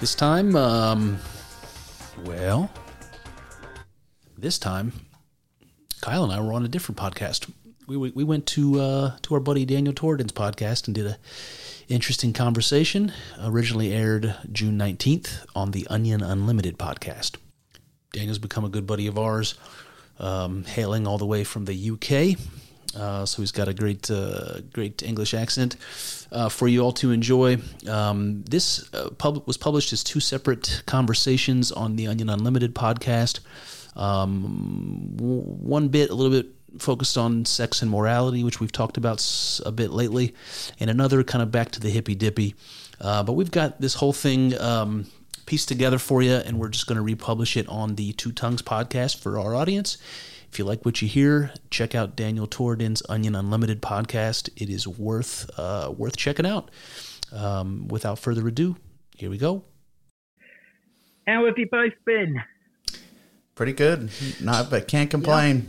This time, um, well, this time, Kyle and I were on a different podcast. We, we, we went to uh, to our buddy Daniel Torden's podcast and did a interesting conversation. Originally aired June nineteenth on the Onion Unlimited podcast. Daniel's become a good buddy of ours, um, hailing all the way from the UK. Uh, so he's got a great, uh, great English accent uh, for you all to enjoy. Um, this uh, pub- was published as two separate conversations on the Onion Unlimited podcast. Um, w- one bit, a little bit focused on sex and morality, which we've talked about s- a bit lately, and another kind of back to the hippy dippy. Uh, but we've got this whole thing um, pieced together for you, and we're just going to republish it on the Two Tongues podcast for our audience. If you like what you hear, check out Daniel Torden's Onion Unlimited podcast. It is worth uh, worth checking out. Um, without further ado, here we go. How have you both been? Pretty good. Not, but can't complain.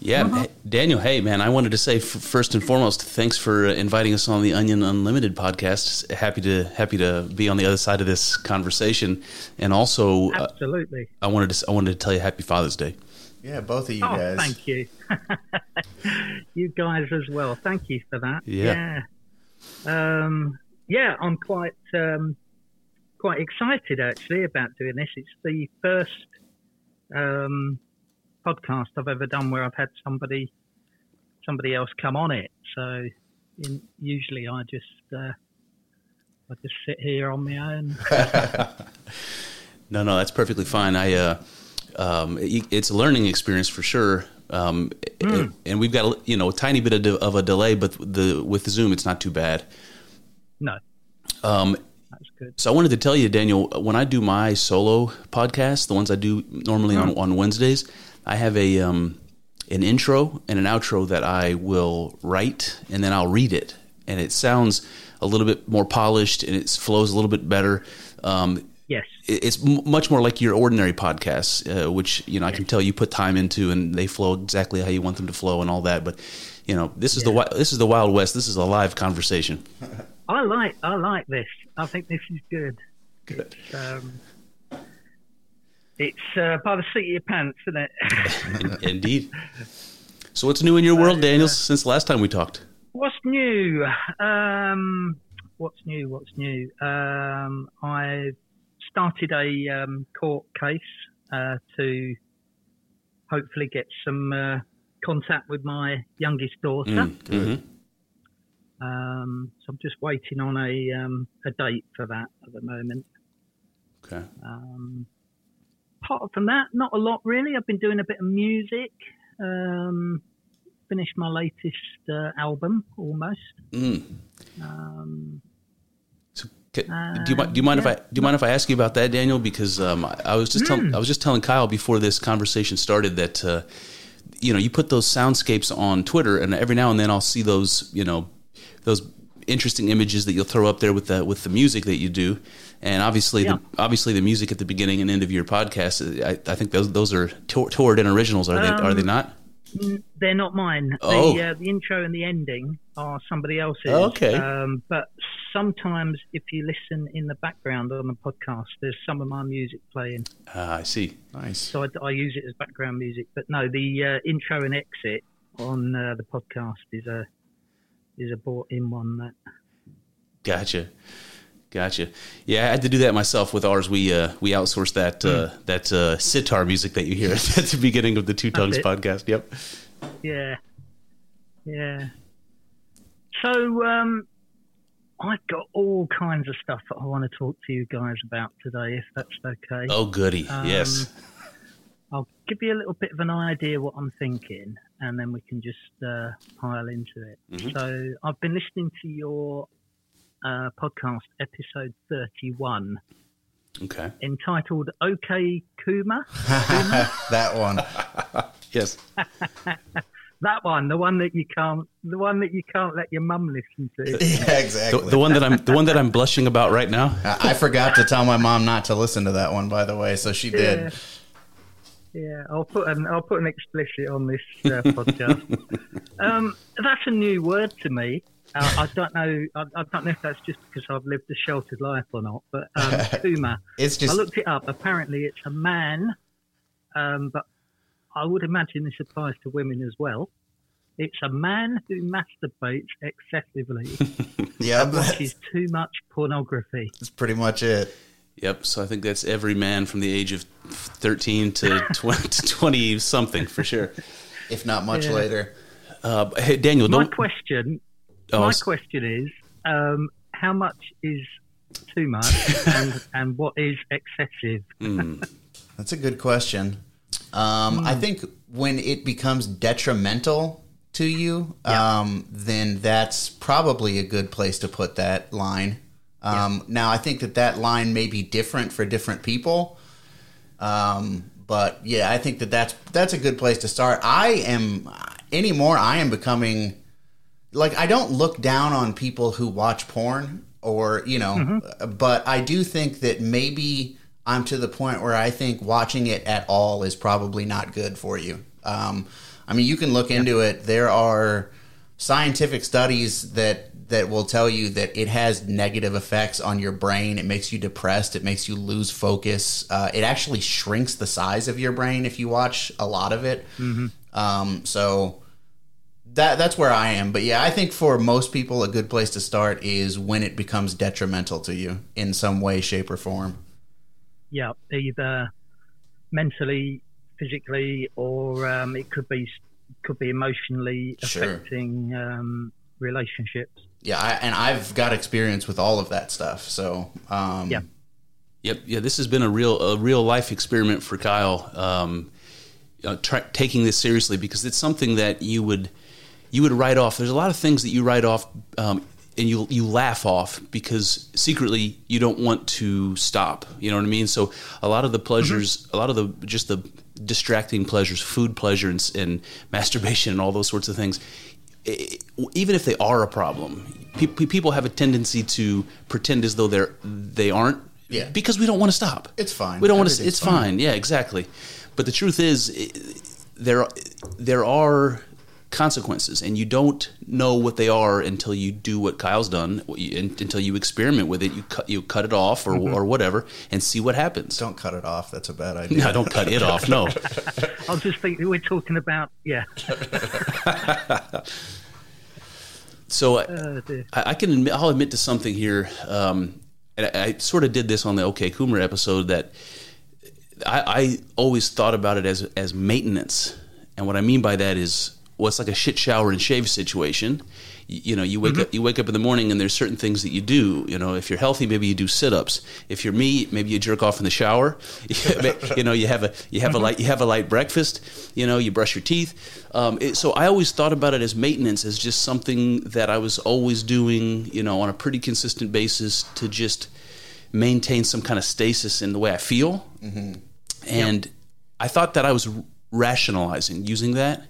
Yeah, hey, Daniel. Hey, man, I wanted to say f- first and foremost, thanks for uh, inviting us on the Onion Unlimited podcast. Happy to happy to be on the other side of this conversation, and also uh, Absolutely. I wanted to I wanted to tell you Happy Father's Day. Yeah, both of you oh, guys. thank you. you guys as well. Thank you for that. Yeah. Yeah. Um, yeah, I'm quite um, quite excited actually about doing this. It's the first um, podcast I've ever done where I've had somebody somebody else come on it. So in, usually I just uh, I just sit here on my own. No, no, that's perfectly fine. I, uh, um, it- it's a learning experience for sure. Um, and we've got, a, you know, a tiny bit of, de- of a delay, but the, with Zoom, it's not too bad. No, Um, so I wanted to tell you, Daniel, when I do my solo podcast, the ones I do normally on, on Wednesdays, I have a, um, an intro and an outro that I will write and then I'll read it. And it sounds a little bit more polished and it flows a little bit better. Um, Yes. it's much more like your ordinary podcasts, uh, which you know I can tell you put time into, and they flow exactly how you want them to flow, and all that. But you know, this is the this is the Wild West. This is a live conversation. I like I like this. I think this is good. Good. Um, it's uh, by the seat of your pants, isn't it? Indeed. So what's new in your world, Daniel, since the last time we talked? what's new? Um, what's new? What's new? Um, I started a um, court case uh, to hopefully get some uh, contact with my youngest daughter. Mhm. Um, so I'm just waiting on a um, a date for that at the moment. Okay. Um, apart from that, not a lot really. I've been doing a bit of music. Um, finished my latest uh, album almost. Mm. Um, do you mind? Do you mind if I do you mind if I ask you about that, Daniel? Because um, I, was just telling I was just telling Kyle before this conversation started that uh, you know you put those soundscapes on Twitter, and every now and then I'll see those you know those interesting images that you'll throw up there with the with the music that you do, and obviously Yeah. the obviously the music at the beginning and end of your podcast. I, I think those those are Torden originals. Are they are they not? N- they're not mine. Oh. The, uh, the intro and the ending are somebody else's. Okay. Um, but sometimes if you listen in the background on the podcast, there's some of my music playing. Ah, I see. Nice. So I, I use it as background music. But no, the uh, intro and exit on uh, the podcast is a is a bought in one that Gotcha. Gotcha. Yeah, I had to do that myself with ours. We uh, we outsourced that uh, that uh, sitar music that you hear at the beginning of the Two Tongues podcast. Yep. Yeah. Yeah. So, um, I've got all kinds of stuff that I want to talk to you guys about today, if that's okay. Oh, goody. Um, yes. I'll give you a little bit of an idea what I'm thinking, and then we can just uh, pile into it. Mhm. So, I've been listening to your uh, podcast, episode 31, Okay. entitled "Okay, Coomer." that one. Yes. That one, the one that you can't, the one that you can't let your mum listen to. Yeah, The, exactly. the one that I'm the one that I'm blushing about right now. I I forgot to tell my mom not to listen to that one, by the way, so she Yeah. did. Yeah, I'll put an I'll put an explicit on this uh, podcast. um, that's a new word to me. Uh, I don't know. I, I don't know if that's just because I've lived a sheltered life or not. But um, Coomer, It's I looked it up. Apparently, it's a man, um, but I would imagine this applies to women as well. It's a man who masturbates excessively, yeah, watches too much pornography. that's pretty much it. Yep. So I think that's every man from the age of 13 to 20, 20 something for sure. If not much Yeah. later. Uh, hey, Daniel, My don't. question oh, my s- question is, um, how much is too much, and, and what is excessive? mm, That's a good question. Um, I think when it becomes detrimental to you, um, then that's probably a good place to put that line. Um, Now, I think that that line may be different for different people. Um, but yeah, I think that that's that's a good place to start. I am anymore. I am becoming like I don't look down on people who watch porn or you know, but I do think that maybe I'm to the point where I think watching it at all is probably not good for you. Um, I mean, you can look into it. There are scientific studies that that will tell you that it has negative effects on your brain. It makes you depressed. It makes you lose focus. Uh, it actually shrinks the size of your brain if you watch a lot of it. Um, so that that's where I am. But yeah, I think for most people, a good place to start is when it becomes detrimental to you in some way, shape, or form. Yeah, either mentally, physically, or um, it could be could be emotionally Sure. affecting um, relationships. Yeah, I, and I've got experience with all of that stuff. So um, Yeah. Yep. Yeah. This has been a real a real life experiment for Kyle. Um, uh, try, taking this seriously because it's something that you would you would write off. There's a lot of things that you write off. Um, and you you laugh off because secretly you don't want to stop. You know what I mean? So a lot of the pleasures, a lot of the just the distracting pleasures, food pleasure and, and masturbation and all those sorts of things, i- even if they are a problem, pe- people have a tendency to pretend as though they're they aren't. Yeah. Because we don't want to stop. It's fine. We don't want to. It's fine. fine. Yeah, exactly. But the truth is, there there are consequences, and you don't know what they are until you do what Kyle's done. what you- un- Until you experiment with it, you cut you cut it off or or whatever, and see what happens. Don't cut it off. That's a bad idea. No, don't cut it off. No. I was just thinking we're talking about yeah. So I- Uh. I, I can admit, I'll admit to something here. Um, and I, I sort of did this on the OK Coomer episode that I, I always thought about it as as maintenance, and what I mean by that is, well, it's like a shit shower and shave situation. You, you know, you wake mm-hmm. up you wake up in the morning, and there's certain things that you do. You know, if you're healthy, maybe you do sit ups. If you're me, maybe you jerk off in the shower. you know, you have a you have a mm-hmm. light you have a light breakfast. You know, you brush your teeth. Um, it, so I always thought about it as maintenance, as just something that I was always doing. You know, on a pretty consistent basis to just maintain some kind of stasis in the way I feel. Mm-hmm. And I thought that I was rationalizing using that,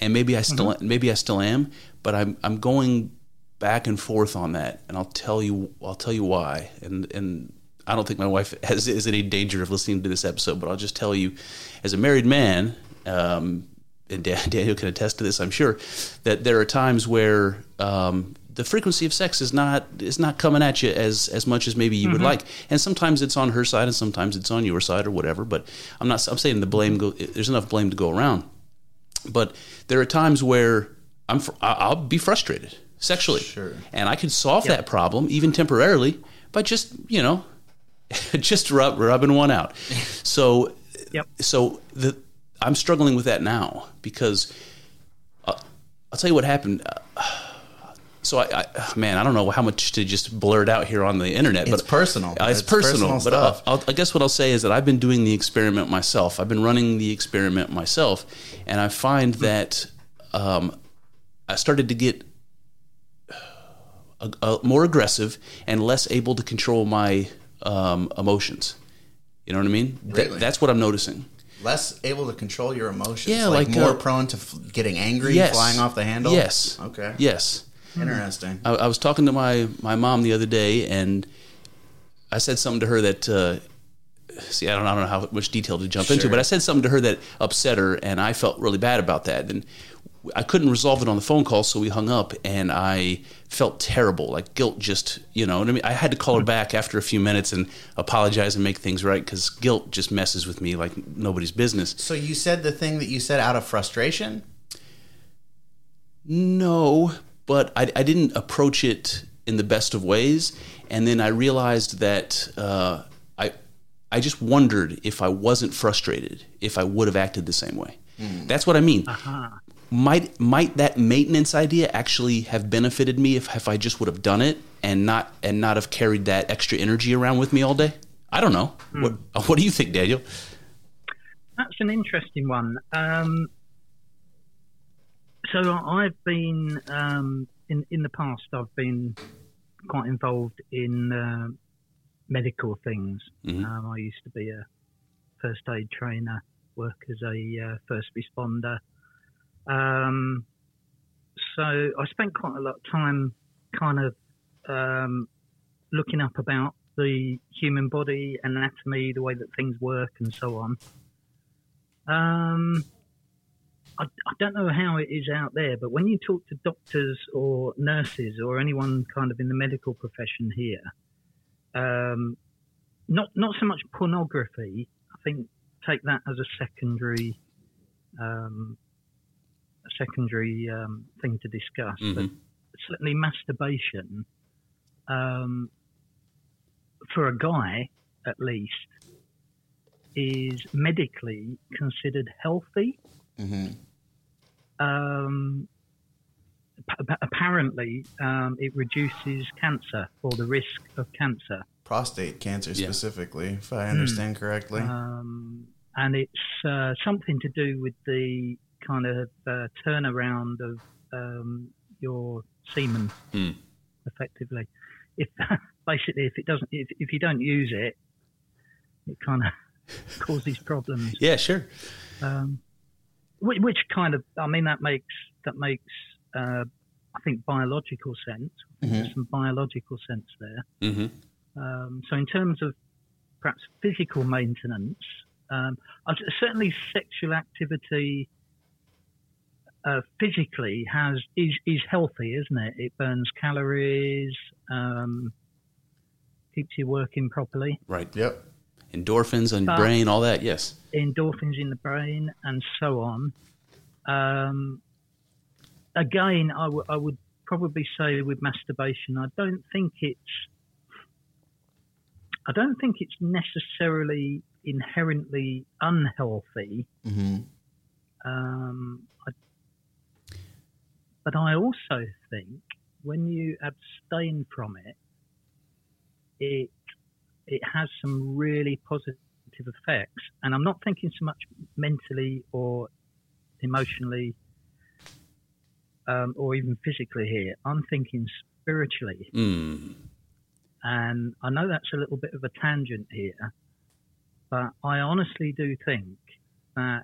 and maybe I still maybe I still am, but I'm I'm going back and forth on that, and I'll tell you I'll tell you why. And and I don't think my wife has is in any danger of listening to this episode, but I'll just tell you, as a married man, um, and Dan- Daniel can attest to this, I'm sure, that there are times where um, the frequency of sex is not is not coming at you as as much as maybe you would like, and sometimes it's on her side and sometimes it's on your side or whatever. But I'm not I'm saying the blame go there's enough blame to go around, but there are times where I'm fr- I'll be frustrated sexually, Sure. and I could solve that problem even temporarily by just you know, just rub, rubbing one out. So, Yep. so the I'm struggling with that now because uh, I'll tell you what happened. Uh, so I, I, man, I don't know how much to just blurt out here on the internet, but It's personal. Uh, it's, It's personal, personal but uh. I'll, I guess what I'll say is that I've been doing the experiment myself. I've been running the experiment myself, and I find that um, I started to get uh, uh, more aggressive and less able to control my um, emotions. You know what I mean? That- Really? that's what I'm noticing. Less able to control your emotions. Yeah, like, like, more uh, prone to f- getting angry, Yes. flying off the handle. Yes. Okay. Yes. Interesting. I, I was talking to my my mom the other day, and I said something to her that. Uh, see, I don't, I don't know how much detail to jump into, but I said something to her that upset her, and I felt really bad about that. And I couldn't resolve it on the phone call, so we hung up, and I felt terrible, like guilt. Just you know, what I mean, I had to call her back after a few minutes and apologize and make things right because guilt just messes with me like nobody's business. So you said the thing that you said out of frustration. No, but I, I didn't approach it in the best of ways, and then I realized that uh, I I just wondered if I wasn't frustrated, if I would have acted the same way. That's what I mean. Might might that maintenance idea actually have benefited me if, if I just would have done it and not and not have carried that extra energy around with me all day? I don't know. What what do you think, Daniel? That's an interesting one. Um, so I've been um, in in the past. I've been quite involved in uh, medical things. Mhm. Um, I used to be a first aid trainer, work as a uh, first responder. Um, so I spent quite a lot of time, kind of um, looking up about the human body, anatomy, the way that things work, and so on. Um, I, I don't know how it is out there, but when you talk to doctors or nurses or anyone kind of in the medical profession here, um, not not so much pornography. I think take that as a secondary, um, a secondary um, thing to discuss. But Mhm. certainly masturbation, um, for a guy at least, is medically considered healthy. hmm Um, ap- apparently, um, it reduces cancer or the risk of cancer. Prostate cancer Yeah. specifically, if I understand correctly. Um, and it's uh, something to do with the kind of uh, turnaround of um, your semen, Hmm. effectively. If basically, if it doesn't, if, if you don't use it, it kind of causes problems. Yeah, sure. Um, which, which kind of, I mean, that makes that makes uh, I think biological sense. I think There's some biological sense there. hmm Um, so in terms of perhaps physical maintenance, um, certainly sexual activity uh, physically has is is healthy, isn't it? It burns calories, um, keeps you working properly, Right. Yep. Endorphins on your Uh, brain, all that. Yes. endorphins in the brain, and so on. Um, again, I, w- I would probably say with masturbation, I don't think it's I don't think it's necessarily inherently unhealthy. hmm Um, I, but I also think when you abstain from it, it it has some really positive effects. And I'm not thinking so much mentally or emotionally um, or even physically here. I'm thinking spiritually. Mm. And I know that's a little bit of a tangent here, but I honestly do think that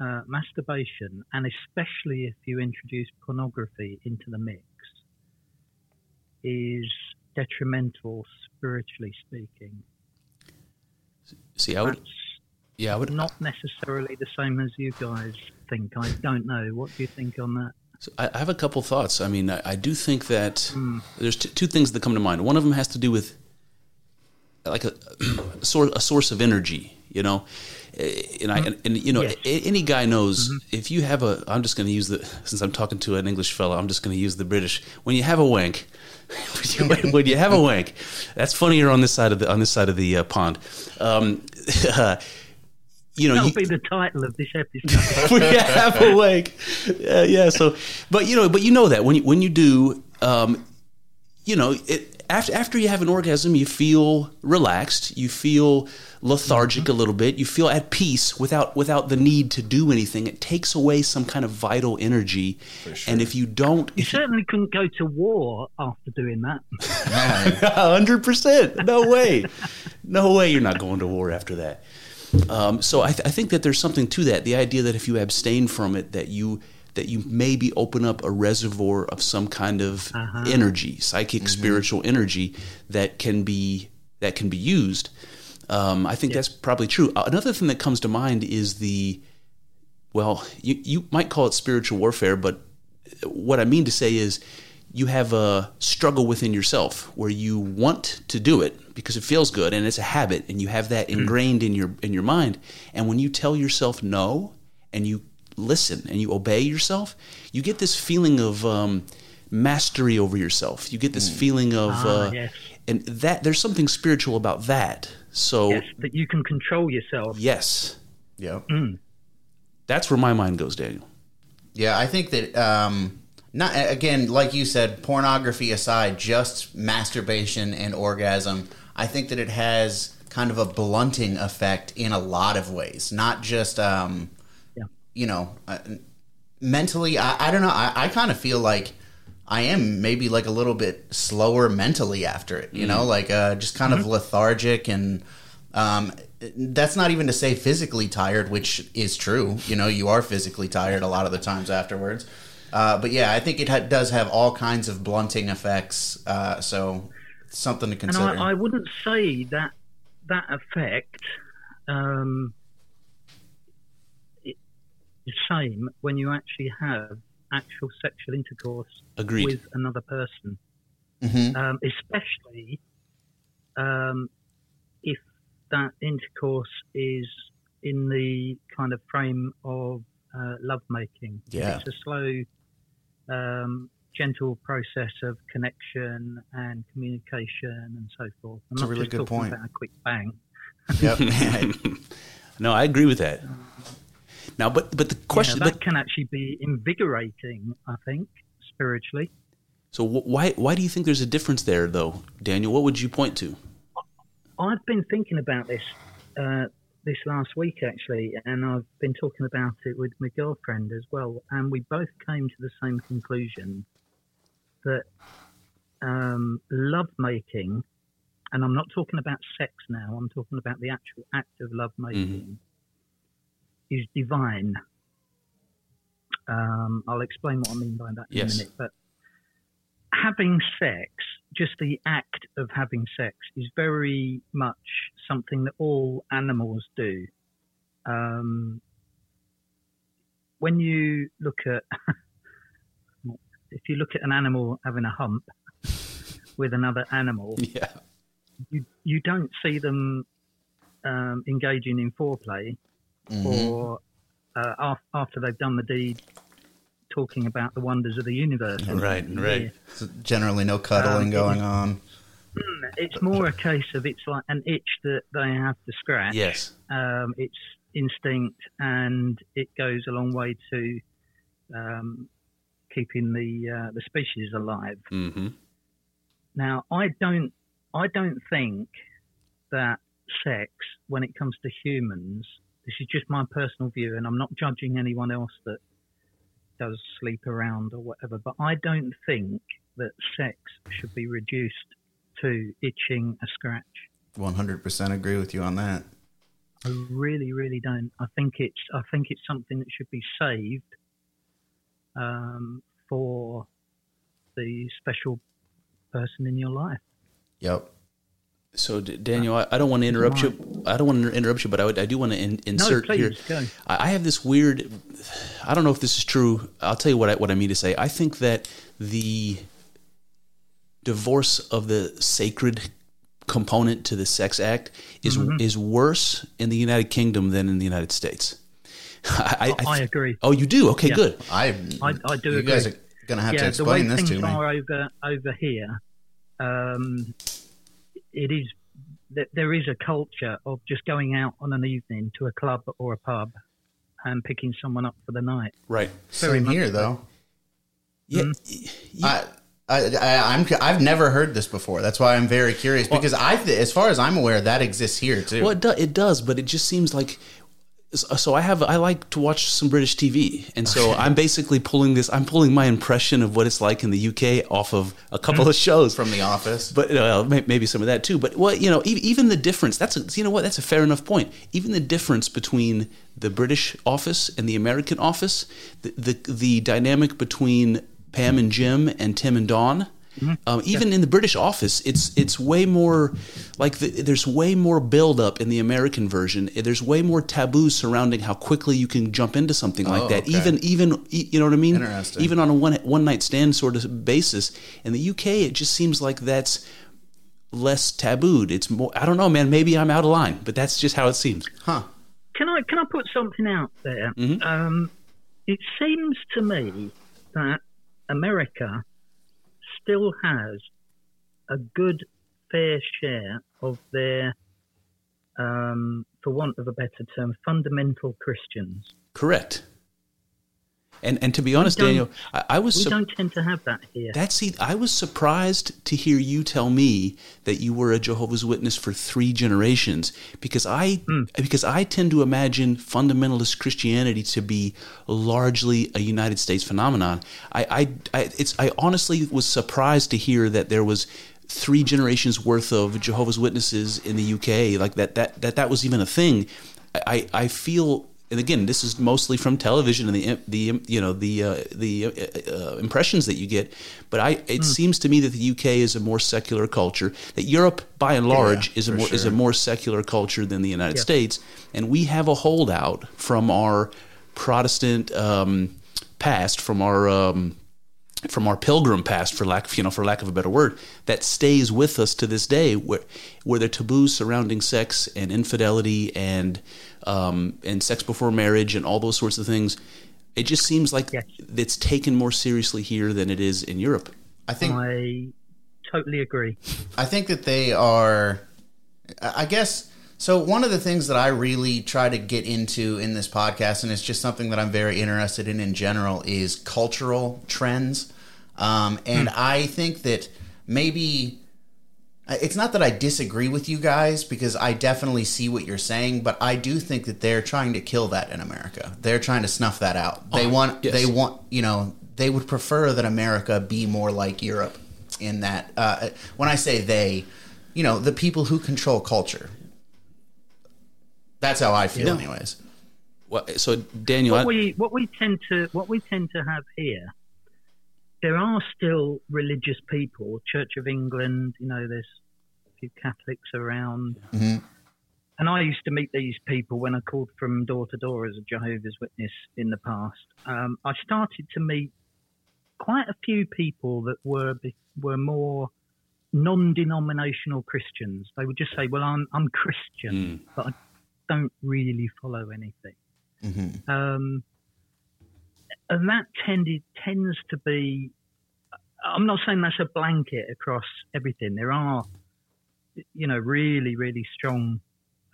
uh, masturbation, and especially if you introduce pornography into the mix, is detrimental spiritually speaking. See, I would. That's Yeah, I would. not necessarily the same as you guys think. I don't know. What do you think on that? So I have a couple thoughts. I mean, I, I do think that Hmm. there's t- two things that come to mind. One of them has to do with like a, a source a source of energy. You know, and I and, and you know Yes. any guy knows if you have a. I'm just going to use the since I'm talking to an English fellow. I'm just going to use the British. When you have a wank, when you, have a wank, that's funnier on this side of the on this side of the uh, pond. Um, you know, That'll you, be the title of this episode. when you have a wank. Yeah, yeah. So, but you know, but you know that when you when you do, um, you know, it, after after you have an orgasm, you feel relaxed, you feel lethargic a little bit, you feel at peace without without the need to do anything. It takes away some kind of vital energy, and if you don't, you if you, certainly couldn't go to war after doing that. hundred percent, no way, no way, you're not going to war after that. Um, so I, th- I think that there's something to that. The idea that if you abstain from it, that you that you maybe open up a reservoir of some kind of energy, psychic, spiritual energy that can be that can be used. Um, I think that's probably true. Uh, Another thing that comes to mind is the well, you you might call it spiritual warfare, but what I mean to say is you have a struggle within yourself where you want to do it because it feels good and it's a habit and you have that ingrained in your in your mind. And when you tell yourself no and you listen and you obey yourself you get this feeling of um, mastery over yourself you get this feeling of Ah, uh, yes. and that there's something spiritual about that so Yes, that you can control yourself. yes Yep. that's where my mind goes daniel Yeah, I think that um, not again, like you said, pornography aside, just masturbation and orgasm. I think that it has kind of a blunting effect in a lot of ways, not just um, Yeah. You know, uh, mentally. I, I don't know. I, I kind of feel like I am maybe like a little bit slower mentally after it. You know, like uh, just kind of lethargic and. Um, that's not even to say physically tired, which is true. You know, you are physically tired a lot of the times afterwards. Uh, but yeah, I think it ha- does have all kinds of blunting effects. Uh, so something to And consider. I, I wouldn't say that that effect um, the same when you actually have actual sexual intercourse Agreed. with another person, Mhm. um, especially um, if that intercourse is in the kind of frame of uh, lovemaking. Yeah. It's a slow, um, gentle process of connection and communication and so forth. I'm That's a not really good point. about a quick bang. Yep. no i agree with that now but but the question yeah, that but- can actually be invigorating, I think, spiritually. So wh- why why do you think there's a difference there, though, Daniel? What would you point to? I've been thinking about this uh, this last week actually, and I've been talking about it with my girlfriend as well, and we both came to the same conclusion that um, love making, and I'm not talking about sex now. I'm talking about the actual act of love making, is divine. Um, I'll explain what I mean by that in Yes. a minute, but having sex, just the act of having sex, is very much something that all animals do. Um, when you look at, if you look at an animal having a hump with another animal, Yeah. you you don't see them um, engaging in foreplay or uh, af- after they've done the deed, talking about the wonders of the universe. Right, right. So generally, no cuddling Um, going on. It's more a case of it's like an itch that they have to scratch. Yes. Um, it's instinct, and it goes a long way to um, keeping the uh, the species alive. Mm-hmm. Now, I don't, I don't think that sex, when it comes to humans, this is just my personal view, and I'm not judging anyone else that does sleep around or whatever. But I don't think that sex should be reduced to itching a scratch. One hundred percent agree with you on that. I really, really don't. I think it's, I think it's something that should be saved um, for the special person in your life. Yep. So, Daniel, I, I don't want to interrupt you. I don't want to interrupt you, but I, would, I do want to in, insert please, here. go. I, I have this weird. I don't know if this is true. I'll tell you what I, what I mean to say. I think that the divorce of the sacred component to the sex act is is worse in the United Kingdom than in the United States. I, I agree. Oh, you do? Okay, Yeah. good. I, I, I do you agree. guys are going to have to yeah, the way explain this things to me. are over over here, um, it is that there is a culture of just going out on an evening to a club or a pub and picking someone up for the night. Right. Same here, though. Yeah. Mm-hmm. I, I, I, I'm, I've never heard this before. That's why I'm very curious because I, as far as I'm aware, that exists here too. Well, it, do, it does, but it just seems like. So I have I like to watch some British TV, and so I'm basically pulling this. I'm pulling my impression of what it's like in the UK off of a couple of shows from The Office. but uh, maybe some of that too. But well, you know, even the difference. That's a, you know what? That's a fair enough point. Even the difference between the British office and the American office, the the, the dynamic between Pam and Jim and Tim and Dawn. Um, even in the British office, it's it's way more like the, there's way more buildup in the American version. There's way more taboo surrounding how quickly you can jump into something like Oh, that. okay. Even even you know what I mean? Interesting. Even on a one one night stand sort of basis. In the UK, it just seems like that's less tabooed. It's more. I don't know, man. Maybe I'm out of line, but that's just how it seems. Huh. Can I can I put something out there? Mm-hmm. Um, it seems to me that America still has a good fair share of their, um, for want of a better term, fundamental Christians. Correct. And and to be honest, Daniel, I, I was We sup- don't tend to have that here. That's see, I was surprised to hear you tell me that you were a Jehovah's Witness for three generations because I hmm. because I tend to imagine fundamentalist Christianity to be largely a United States phenomenon. I I, I it's I honestly was surprised to hear that there was three generations worth of Jehovah's Witnesses in the UK like that that that that was even a thing. I I feel and again, this is mostly from television and the the you know the uh, the uh, uh, impressions that you get. But I, it seems to me that the UK is a more secular culture. That Europe, by and large, Yeah, is a more is a more secular culture than the United Yeah. States, and we have a holdout from our Protestant um, past, from our um, from our pilgrim past, for lack of you know, for lack of a better word, that stays with us to this day, where where the taboos surrounding sex and infidelity and um, and sex before marriage and all those sorts of things, it just seems like Yes. it's taken more seriously here than it is in Europe. I think I totally agree. I think that they are. I I guess so. One of the things that I really try to get into in this podcast, and it's just something that I'm very interested in in general, is cultural trends. Um, and I think that maybe it's not that I disagree with you guys because I definitely see what you're saying, but I do think that they're trying to kill that in America. They're trying to snuff that out. They Oh, want. yes. They want. You know. They would prefer that America be more like Europe in that. Uh, when I say they, you know, the people who control culture. That's how I feel, Yeah. anyways. Well, so Daniel, what I, we what we tend to what we tend to have here there are still religious people church of england you know there's a few catholics around Mhm. and i used to meet these people when i called from door to door as a jehovah's witness in the past um, i started to meet quite a few people that were were more non-denominational christians they would just say well i'm i'm christian but i don't really follow anything hmm um, and that tended tends to be. I'm not saying that's a blanket across everything. There are, you know, really really strong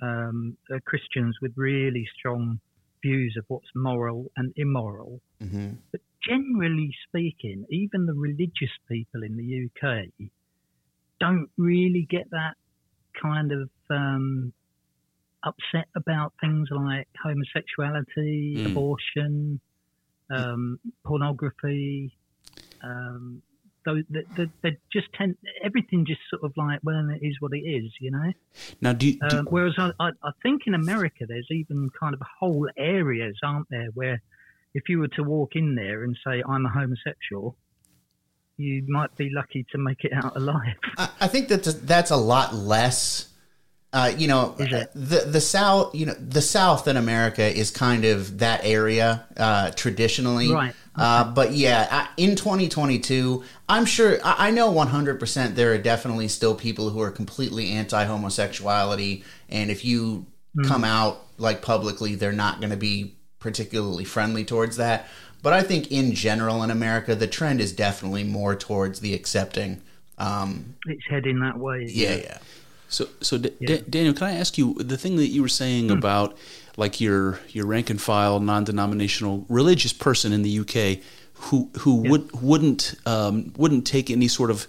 um, uh, Christians with really strong views of what's moral and immoral. hmm But generally speaking, even the religious people in the UK don't really get that kind of um, upset about things like homosexuality, Mm. abortion, um, pornography. Um, though they, they, they just tend everything just sort of like well it is what it is, you know. now do, you- do Um, whereas I, I, I think in America, there's even kind of whole areas, aren't there, where if you were to walk in there and say, I'm a homosexual, you might be lucky to make it out alive. I, I think that that's a lot less. Uh, you know, Is it? the the South, you know, the South in America is kind of that area uh, traditionally. Right. Uh, but yeah, I- in 2022, I'm sure, I I know 100% there are definitely still people who are completely anti homosexuality. And if you come out like publicly, they're not going to be particularly friendly towards that. But I think in general in America, the trend is definitely more towards the accepting. Um, It's heading that way. yeah, yeah. So, so D- D- Daniel, can I ask you the thing that you were saying Hmm. about like your your rank and file, non-denominational religious person in the UK who who would wouldn't um, wouldn't take any sort of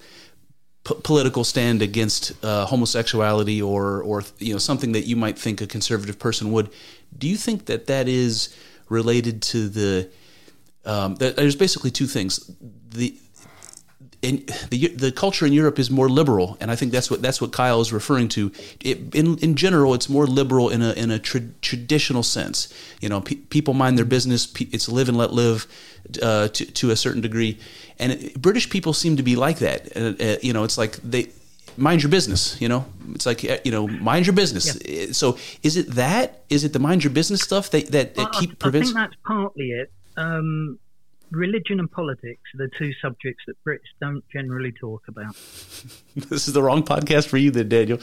p- political stand against uh, homosexuality or or you know something that you might think a conservative person would. Do you think that that is related to the? Um, there's basically two things. The in the the culture in Europe is more liberal, and I think that's what that's what Kyle is referring to. It, in in general, it's more liberal in a in a tra- traditional sense. You know, pe- people mind their business. Pe- it's live and let live uh, to to a certain degree, and it, British people seem to be like that. Uh, uh, you know, it's like they mind your business. You know, it's like uh, you know, mind your business. Uh, So, is it that? Is it the mind your business stuff that that, that I- I, keep I prevents? think that's partly it. Um, religion and politics are the two subjects that Brits don't generally talk about. this is the wrong podcast for you, then, Daniel.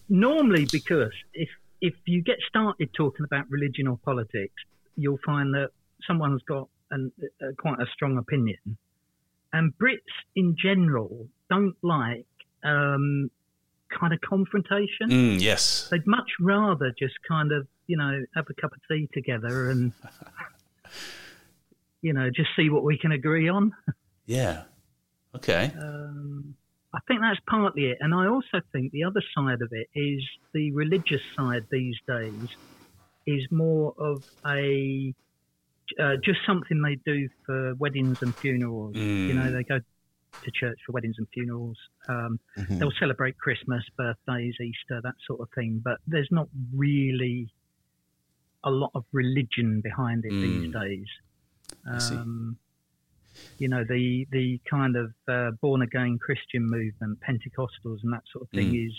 Normally, because if if you get started talking about religion or politics, you'll find that someone's got an, uh, quite a strong opinion. And Brits in general don't like um, kind of confrontation. Mm, yes. They'd much rather just kind of, you know, have a cup of tea together and, you know, just see what we can agree on. Yeah. Okay. Um, I think that's partly it. And I also think the other side of it is the religious side these days is more of a uh, just something they do for weddings and funerals. You know, they go to church for weddings and funerals. Um, They'll celebrate Christmas, birthdays, Easter, that sort of thing. But there's not really a lot of religion behind it these days. Um, you know, the the kind of uh, born again Christian movement, Pentecostals, and that sort of thing is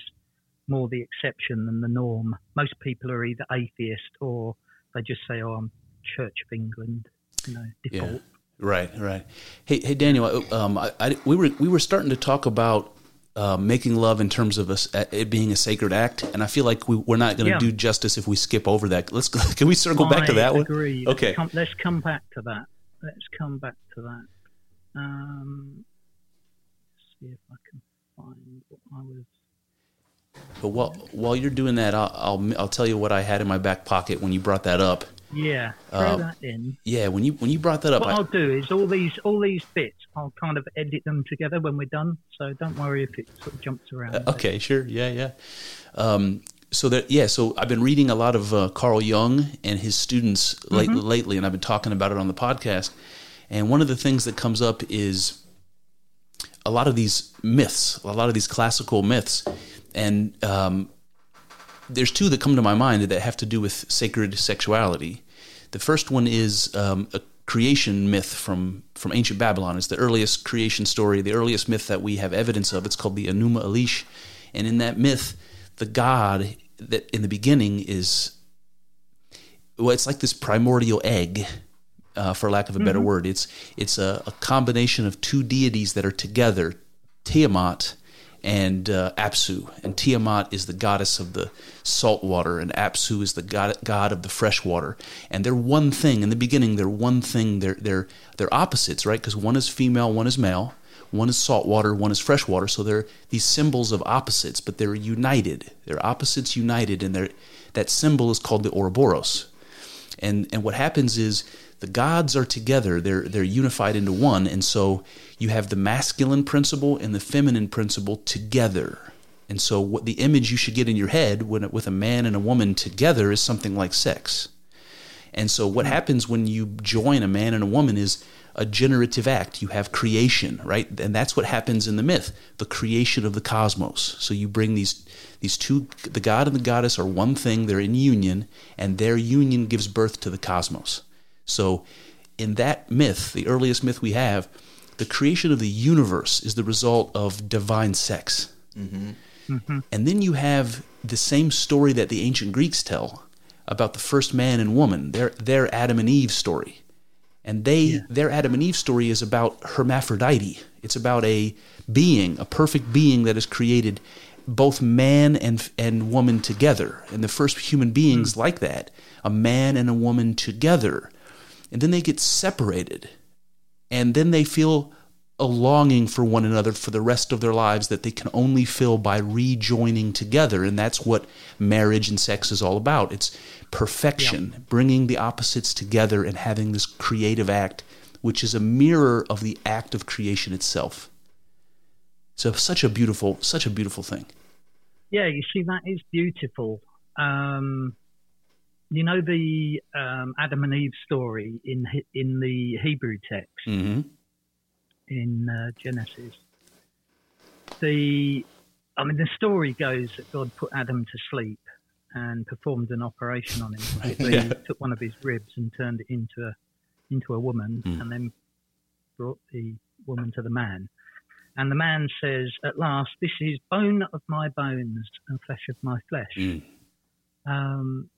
more the exception than the norm. Most people are either atheist or they just say, "Oh, I'm Church of England." You know, default. Yeah. Right. Right. Hey, hey, Daniel. Um, I, I, we were we were starting to talk about uh, making love in terms of us it being a sacred act, and I feel like we, we're not going to Yeah. do justice if we skip over that. Let's can we circle back to I that one? agree. Let's Okay. come, let's come back to that. Let's come back to that. Um, see if I can find what I was. But while while you're doing that, I'll, I'll I'll tell you what I had in my back pocket when you brought that up. Yeah, throw Um, that in. Yeah, when you when you brought that up, What I, I'll do is all these all these bits. I'll kind of edit them together when we're done. So don't worry if it sort of jumps around. Uh, Okay, sure. Yeah, yeah. Um, so that yeah, so I've been reading a lot of uh, Carl Jung and his students late, lately, and I've been talking about it on the podcast. And one of the things that comes up is a lot of these myths, a lot of these classical myths, and um, there's two that come to my mind that have to do with sacred sexuality. The first one is um, a creation myth from from ancient Babylon. It's the earliest creation story, the earliest myth that we have evidence of. It's called the Enuma Elish, and in that myth, the god that in the beginning is well, it's like this primordial egg, uh, for lack of a better word. It's it's a, a combination of two deities that are together, Tiamat and uh, Apsu. And Tiamat is the goddess of the salt water, and Apsu is the god, god of the fresh water. And they're one thing. In the beginning, they're one thing. They're they're they're opposites, right? Because one is female, one is male. One is salt water, one is fresh water. So they're these symbols of opposites, but they're united. They're opposites united, and that symbol is called the Ouroboros. And and what happens is the gods are together. They're they're unified into one, and so you have the masculine principle and the feminine principle together. And so what the image you should get in your head when with a man and a woman together is something like sex. And so what happens when you join a man and a woman is a generative act. You have creation, right? And that's what happens in the myth, the creation of the cosmos. So you bring these these two the god and the goddess are one thing, they're in union, and their union gives birth to the cosmos. So in that myth, the earliest myth we have, the creation of the universe is the result of divine sex. Mm-hmm. Mm-hmm. And then you have the same story that the ancient Greeks tell about the first man and woman, their their Adam and Eve story. And they Yeah. their Adam and Eve story is about hermaphrodite. It's about a being, a perfect being that is created both man and and woman together. And the first human beings hmm. like that, a man and a woman together. And then they get separated. And then they feel a longing for one another for the rest of their lives that they can only fill by rejoining together. And that's what marriage and sex is all about. It's perfection, bringing the opposites together and having this creative act, which is a mirror of the act of creation itself. So such a beautiful, such a beautiful thing. Yeah, you see, that is beautiful. Um, you know the um, Adam and Eve story in in the Hebrew text Mm-hmm. in uh, Genesis. The, I mean, the story goes that God put Adam to sleep and performed an operation on him. Basically, Yeah. Took one of his ribs and turned it into a into a woman, Hmm. and then brought the woman to the man. And the man says, "At last, this is bone of my bones and flesh of my flesh." Mm. Um,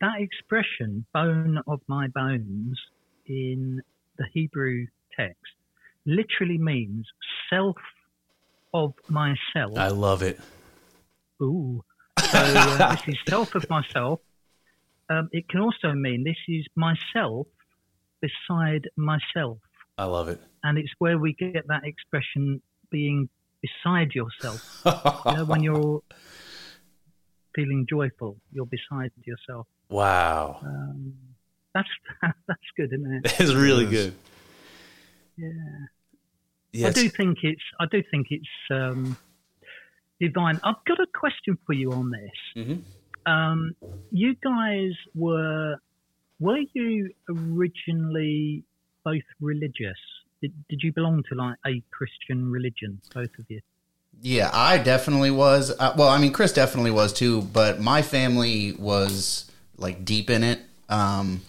that expression, "bone of my bones," in the Hebrew text, literally means self of myself. I love it. Ooh. So uh, this is self of myself. Um, it can also mean this is myself beside myself. I love it. And it's where we get that expression being beside yourself. You know, when you're feeling joyful, you're beside yourself. Wow. Um, that's that's good, isn't it? It's really Yes. good. Yeah. Yes. I do think it's I do think it's um, divine. I've got a question for you on this. Mhm. Um, you guys were were you originally both religious? Did, did you belong to like a Christian religion, both of you? Yeah, I definitely was. Uh, well, I mean, Chris definitely was too, but my family was like deep in it. Um,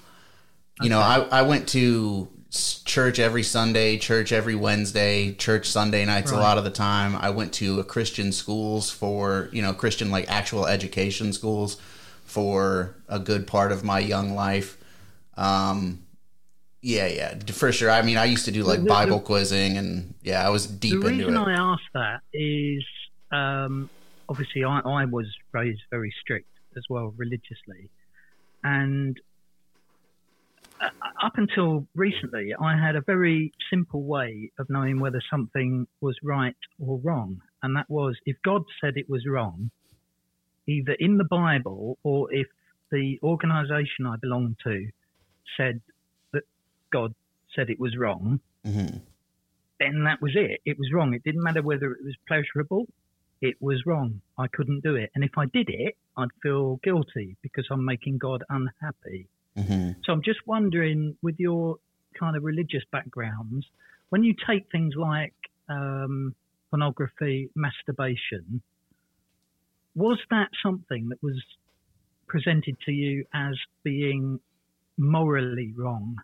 you know, I, I went to church every Sunday, church every Wednesday, church Sunday nights a lot of the time. I went to a Christian schools for, you know, Christian like actual education schools for a good part of my young life. Um, yeah, yeah, for sure. I mean, I used to do like the- Bible quizzing and yeah, I was deep into it. the reason. I ask that is um, obviously I, I was raised very strict as well religiously, and uh, up until recently, I had a very simple way of knowing whether something was right or wrong, and that was if God said it was wrong, either in the Bible or if the organisation I belonged to said that God said it was wrong, hmm then that was it. It was wrong. It didn't matter whether it was pleasurable. It was wrong. I couldn't do it. And if I did it, I'd feel guilty because I'm making God unhappy. hmm So I'm just wondering, with your kind of religious backgrounds, when you take things like um, pornography, masturbation, was that something that was presented to you as being morally wrong?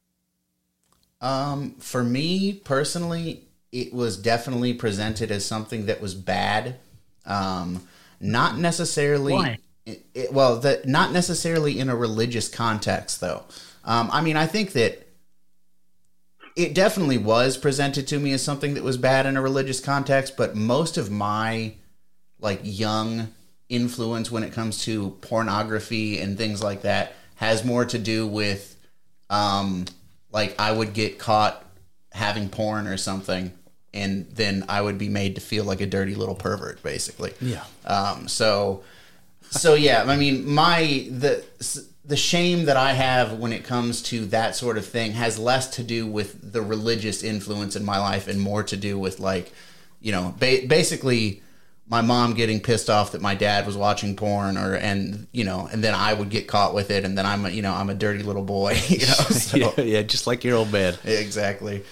Um, for me personally, it was definitely presented as something that was bad. Um, not necessarily. Why? It, well, the, not necessarily in a religious context, though. Um, I mean, I think that it definitely was presented to me as something that was bad in a religious context, but most of my like young influence when it comes to pornography and things like that has more to do with um like I would get caught having porn or something and then I would be made to feel like a dirty little pervert basically. Yeah. Um so so yeah, I mean my the the shame that I have when it comes to that sort of thing has less to do with the religious influence in my life and more to do with like you know ba- basically my mom getting pissed off that my dad was watching porn or and you know and then I would get caught with it and then I'm a, you know I'm a dirty little boy you know so, yeah, yeah, just like your old man. exactly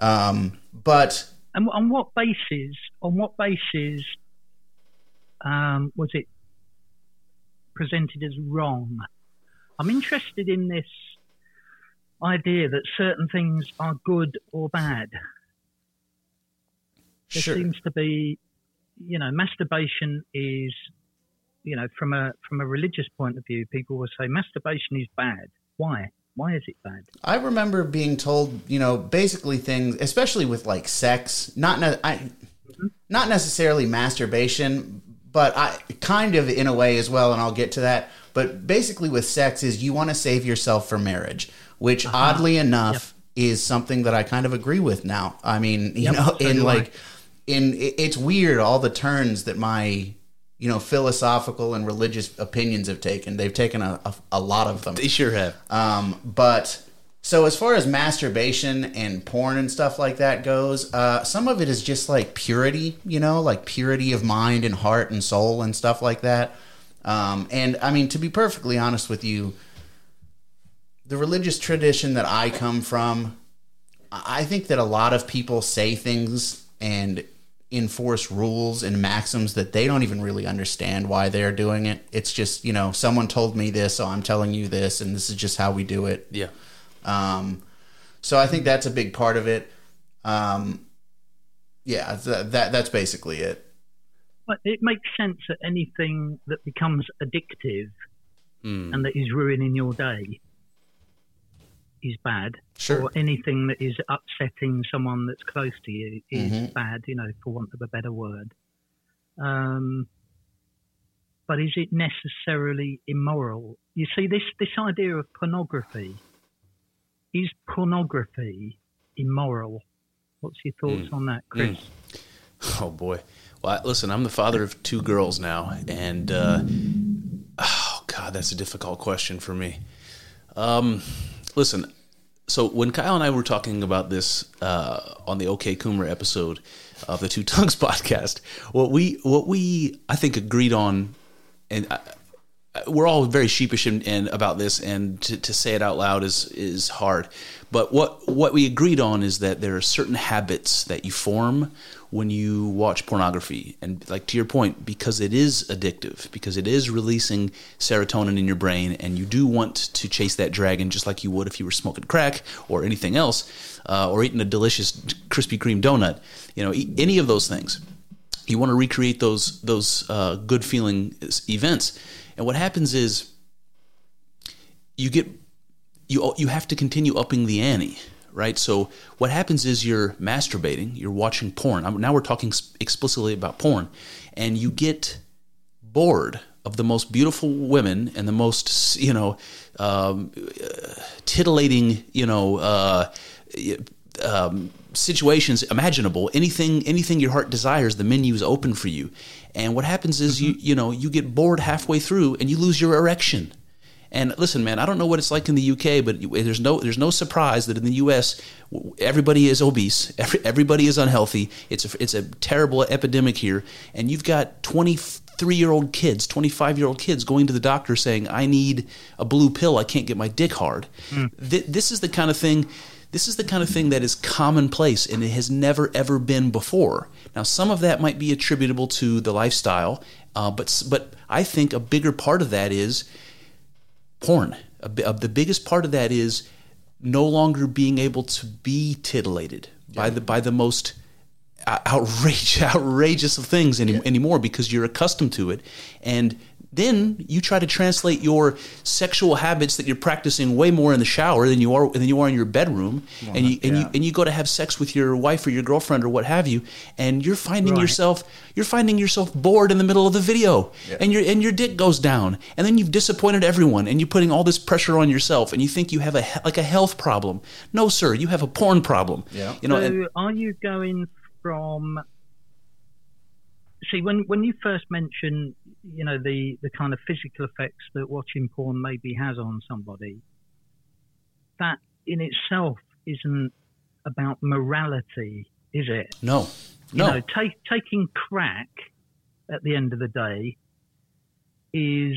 um but And on what basis? On what basis um, was it presented as wrong? I'm interested in this idea that certain things are good or bad. There sure seems to be, you know, masturbation is you know, from a from a religious point of view, people will say masturbation is bad. Why? Why is it bad? I remember being told, you know, basically things, especially with like sex, not ne- I, mm-hmm. not necessarily masturbation, but I kind of in a way as well, and I'll get to that. But basically, with sex, is you want to save yourself for marriage, which uh-huh. oddly enough is something that I kind of agree with now. I mean, you Yep, know, so in do I. like, in it- it's weird all the turns that my you know philosophical and religious opinions have taken. They've taken a, a, a lot of them. They sure have. Um, but so as far as masturbation and porn and stuff like that goes, uh, some of it is just like purity, you know, like purity of mind and heart and soul and stuff like that. Um, and I mean, to be perfectly honest with you, the religious tradition that I come from, I I think that a lot of people say things and enforce rules and maxims that they don't even really understand why they're doing it. It's just, you know, someone told me this, so I'm telling you this, and this is just how we do it. Yeah. Um, so I think that's a big part of it. Um, yeah, th- that that's basically it. But it makes sense that anything that becomes addictive Mm. and that is ruining your day is bad. Sure. Or anything that is upsetting someone that's close to you is Mhm. bad, you know, for want of a better word. Um, but is it necessarily immoral? You see, this, this idea of pornography is pornography immoral? What's your thoughts on that, Chris? Oh boy. Well, listen, I'm the father of two girls now, and uh, oh god, that's a difficult question for me. Um, listen, so when Kyle and I were talking about this uh, on the OK Coomer episode of the Two Tongues podcast, what we what we I think agreed on, and I, we're all very sheepish and, and about this, and to, to say it out loud is is hard. But what what we agreed on is that there are certain habits that you form when you watch pornography, and like to your point, because it is addictive, because it is releasing serotonin in your brain, and you do want to chase that dragon just like you would if you were smoking crack or anything else, uh, or eating a delicious Krispy Kreme donut. You know, any of those things you want to recreate those those uh, good feeling events and what happens is you get you you have to continue upping the ante right? So what happens is you're masturbating you're watching porn. Now we're talking explicitly about porn. And you get bored of the most beautiful women and the most you know um, titillating you know uh, um, situations imaginable. Anything anything your heart desires the menu is open for you and what happens is you mm-hmm. you know you get bored halfway through and you lose your erection. And listen man i don't know what it's like in the uk but eh, there's no there's no surprise that in the us everybody is obese. Every, everybody is unhealthy. It's a, it's a terrible epidemic here. And you've got 23 year old kids 25 year old kids going to the doctor saying i need a blue pill. I can't get my dick hard. Mm. Th- this is the kind of thing this is the kind of thing that is commonplace and it has never ever been before. Now, some of that might be attributable to the lifestyle, uh, but but I think a bigger part of that is porn. A, bi- uh, the biggest part of that is no longer being able to be titillated by the by the most ou- outrage, outrageous of things any, anymore because you're accustomed to it, and then you try to translate your sexual habits that you're practicing way more in the shower than you are than you are in your bedroom, and you and you and you go to have sex with your wife or your girlfriend or what have you, and you're finding Right. yourself you're finding yourself bored in the middle of the video, and your and your dick goes down, and then you've disappointed everyone, and you're putting all this pressure on yourself, and you think you have a like a health problem. No, sir, you have a porn problem. Yeah. you know. so and- are you going from see when when you first mention you know the the kind of physical effects that watching porn maybe has on somebody that in itself isn't about morality is it no, no. you know take, taking crack at the end of the day is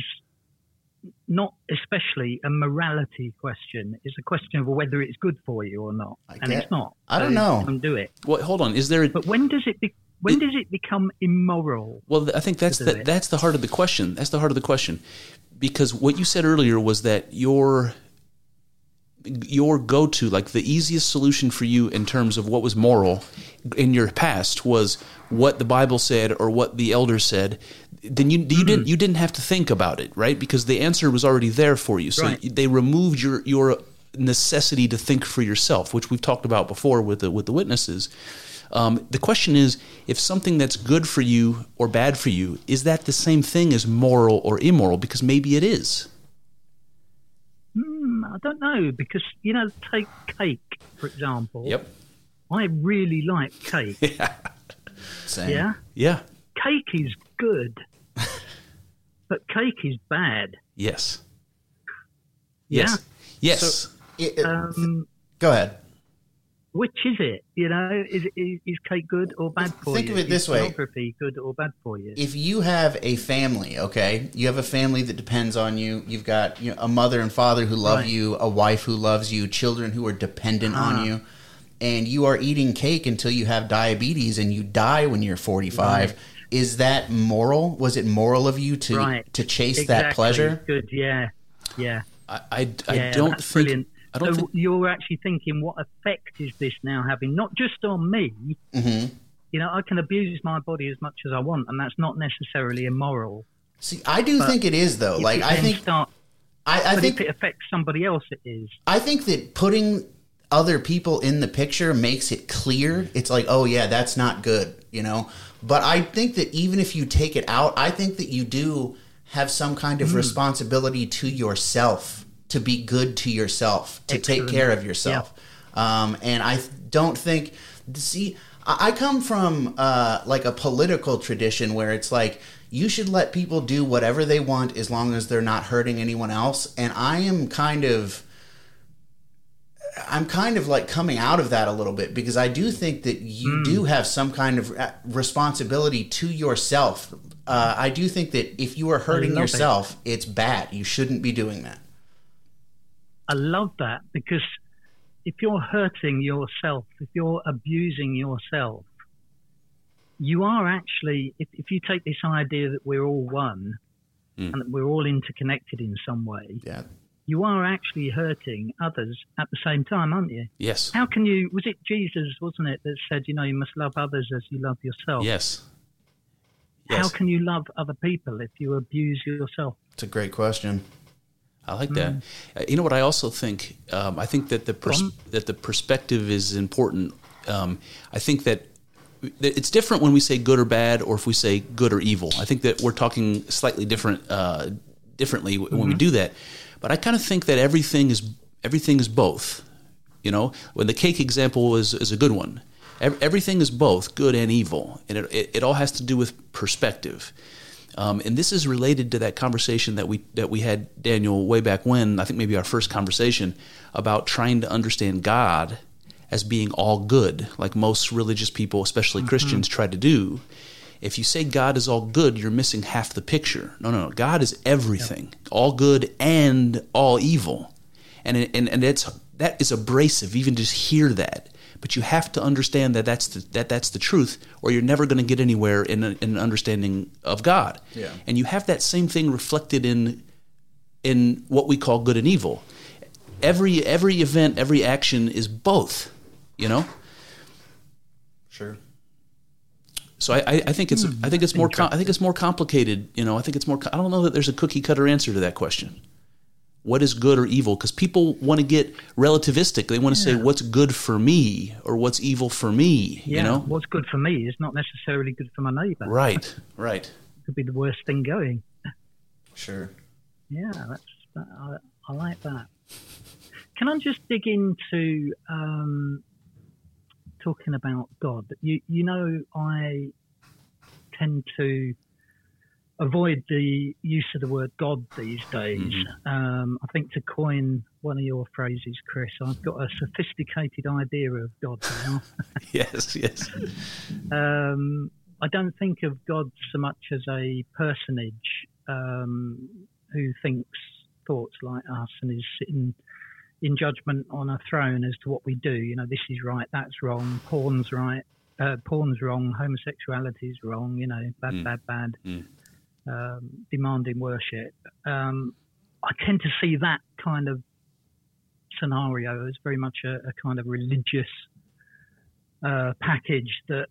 not especially a morality question it's a question of whether it's good for you or not I and it's not I don't So know. don't do it Well, hold on. Is there? A, but when does it be, when does it become immoral? Well, I think that's the, that's the heart of the question. That's the heart of the question, because what you said earlier was that your your go to, like the easiest solution for you in terms of what was moral in your past, was what the Bible said or what the elders said. then you you didn't mm. you didn't have to think about it, right? Because the answer was already there for you. So Right. they removed your your necessity to think for yourself, which we've talked about before with the with the witnesses. Um, the question is, if something that's good for you or bad for you, is that the same thing as moral or immoral? Because maybe it is. Hmm, I don't know because you know, take cake for example. Yep. I really like cake. Same. yeah, Yeah. cake is good, but cake is bad. Yes. Yeah. Yes. Yes. So- It- it- Um, go ahead. Which is it? You know, is, is is cake good or bad for Think you? Think of it this is way. Pornography good or bad for you? if you have a family, okay, you have a family that depends on you. You've got you know, a mother and father who love Right. you, a wife who loves you, children who are dependent on ah. you, and you are eating cake until you have diabetes and you die when you're 45. Is that moral? Was it moral of you to right. to chase exactly. that pleasure? Good. Yeah. Yeah. I, I, I yeah, don't think. brilliant. I don't so think. you're actually thinking, what effect is this now having? Not just on me. hmm You know, I can abuse my body as much as I want, and that's not necessarily immoral. See, I do think it is though. If Like it I think start, I, I but think if it affects somebody else, it is. I think that putting other people in the picture makes it clear. It's like, oh yeah, that's not good, you know. But I think that even if you take it out, I think that you do have some kind of responsibility to yourself to be good to yourself, to take care of yourself. Um, and I don't think see. I come from uh, like a political tradition where it's like you should let people do whatever they want as long as they're not hurting anyone else. And I am kind of I'm kind of like coming out of that a little bit because I do think that you Hmm. do have some kind of uh, responsibility to yourself. Uh, I do think that if you are hurting yourself, it's bad. You shouldn't be doing that. I love that because if you're hurting yourself, if you're abusing yourself, you are actually, if, if you take this idea that we're all one hmm. and that we're all interconnected in some way, Yeah. you are actually hurting others at the same time, aren't you? Yes. How can you, was it Jesus, wasn't it, that said, you know, you must love others as you love yourself? Yes. How can you love other people if you abuse yourself? It's a great question. I like that. Uh, you know what? I also think. Um, I think that the pers- on. that the perspective is important. Um, I think that that it's different when we say good or bad, or if we say good or evil. I think that we're talking slightly different, uh, differently w- when we do that. But I kind of think that everything is everything is both. You know, when the cake example is is a good one. Everything is both good and evil, and it, it, it all has to do with perspective. Um, and this is related to that conversation that we that we had Daniel way back when I think maybe our first conversation about trying to understand God as being all good, like most religious people, especially Christians, try to do. If you say God is all good, you're missing half the picture. No, no, no. God is everything, all good and all evil, and and and it's that is abrasive. Even just hear that. But you have to understand that that's the, that that's the truth, or you're never going to get anywhere in, a, in an understanding of God. Yeah. And you have that same thing reflected in in what we call good and evil. Every every event, every action is both. You know. Sure. So I, I, I think it's I think it's more com- I think it's more complicated. You know, I think it's more. I don't know that there's a cookie cutter answer to that question. What is good or evil? Because people want to get relativistic. They want to say what's good for me or what's evil for me. Yeah, You know, what's good for me is not necessarily good for my neighbour. right, right. Could be the worst thing going. Sure. Yeah, that's that, I, I like that. Can I just dig into um, talking about God? You you know I tend to avoid the use of the word God these days. Um, I think to coin one of your phrases, Chris, I've got a sophisticated idea of God now. Yes, yes. um, I don't think of God so much as a personage um, who thinks thoughts like us and is sitting in judgment on a throne as to what we do. You know, this is right, that's wrong, porn's right, uh, porn's wrong, homosexuality is wrong. You know, bad, Mm. bad, bad. Mm. Um, demanding worship. Um, I tend to see that kind of scenario as very much a, a kind of religious uh, package that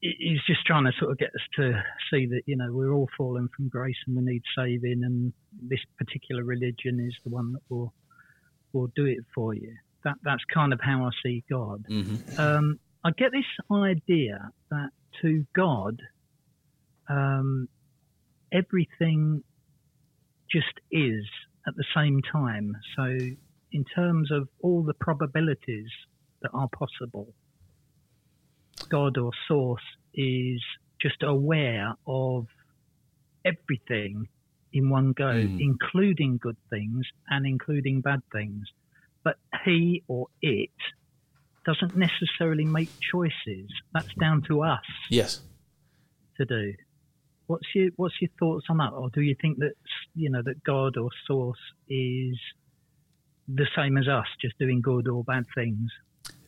he's just trying to sort of get us to see that you know we're all fallen from grace and we need saving, and this particular religion is the one that will will do it for you. That that's kind of how I see God. Mm-hmm. Um, I get this idea that to God, um, everything just is at the same time. So, in terms of all the probabilities that are possible, God or Source is just aware of everything in one go, Mm. including good things and including bad things. But he or it doesn't necessarily make choices. That's down to us Yes. to do. What's your What's your thoughts on that, or do you think that you know that God or Source is the same as us, just doing good or bad things?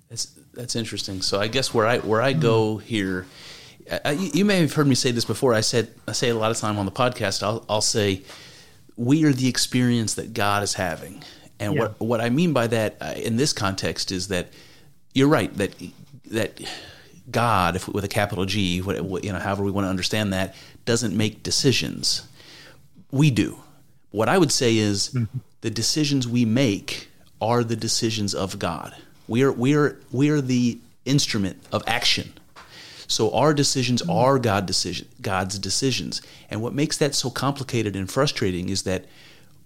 That's that's interesting. So I guess where I where I go here, I, you may have heard me say this before. I said I say it a lot of time on the podcast. I'll I'll say we are the experience that God is having, and Yeah. what what I mean by that uh, in this context is that you're right that that God, if with a capital G, what, you know, however we want to understand that, doesn't make decisions. We do. What I would say is mm-hmm. the decisions we make are the decisions of God. We are we are we are the instrument of action. So our decisions mm-hmm. are God decision God's decisions. And what makes that so complicated and frustrating is that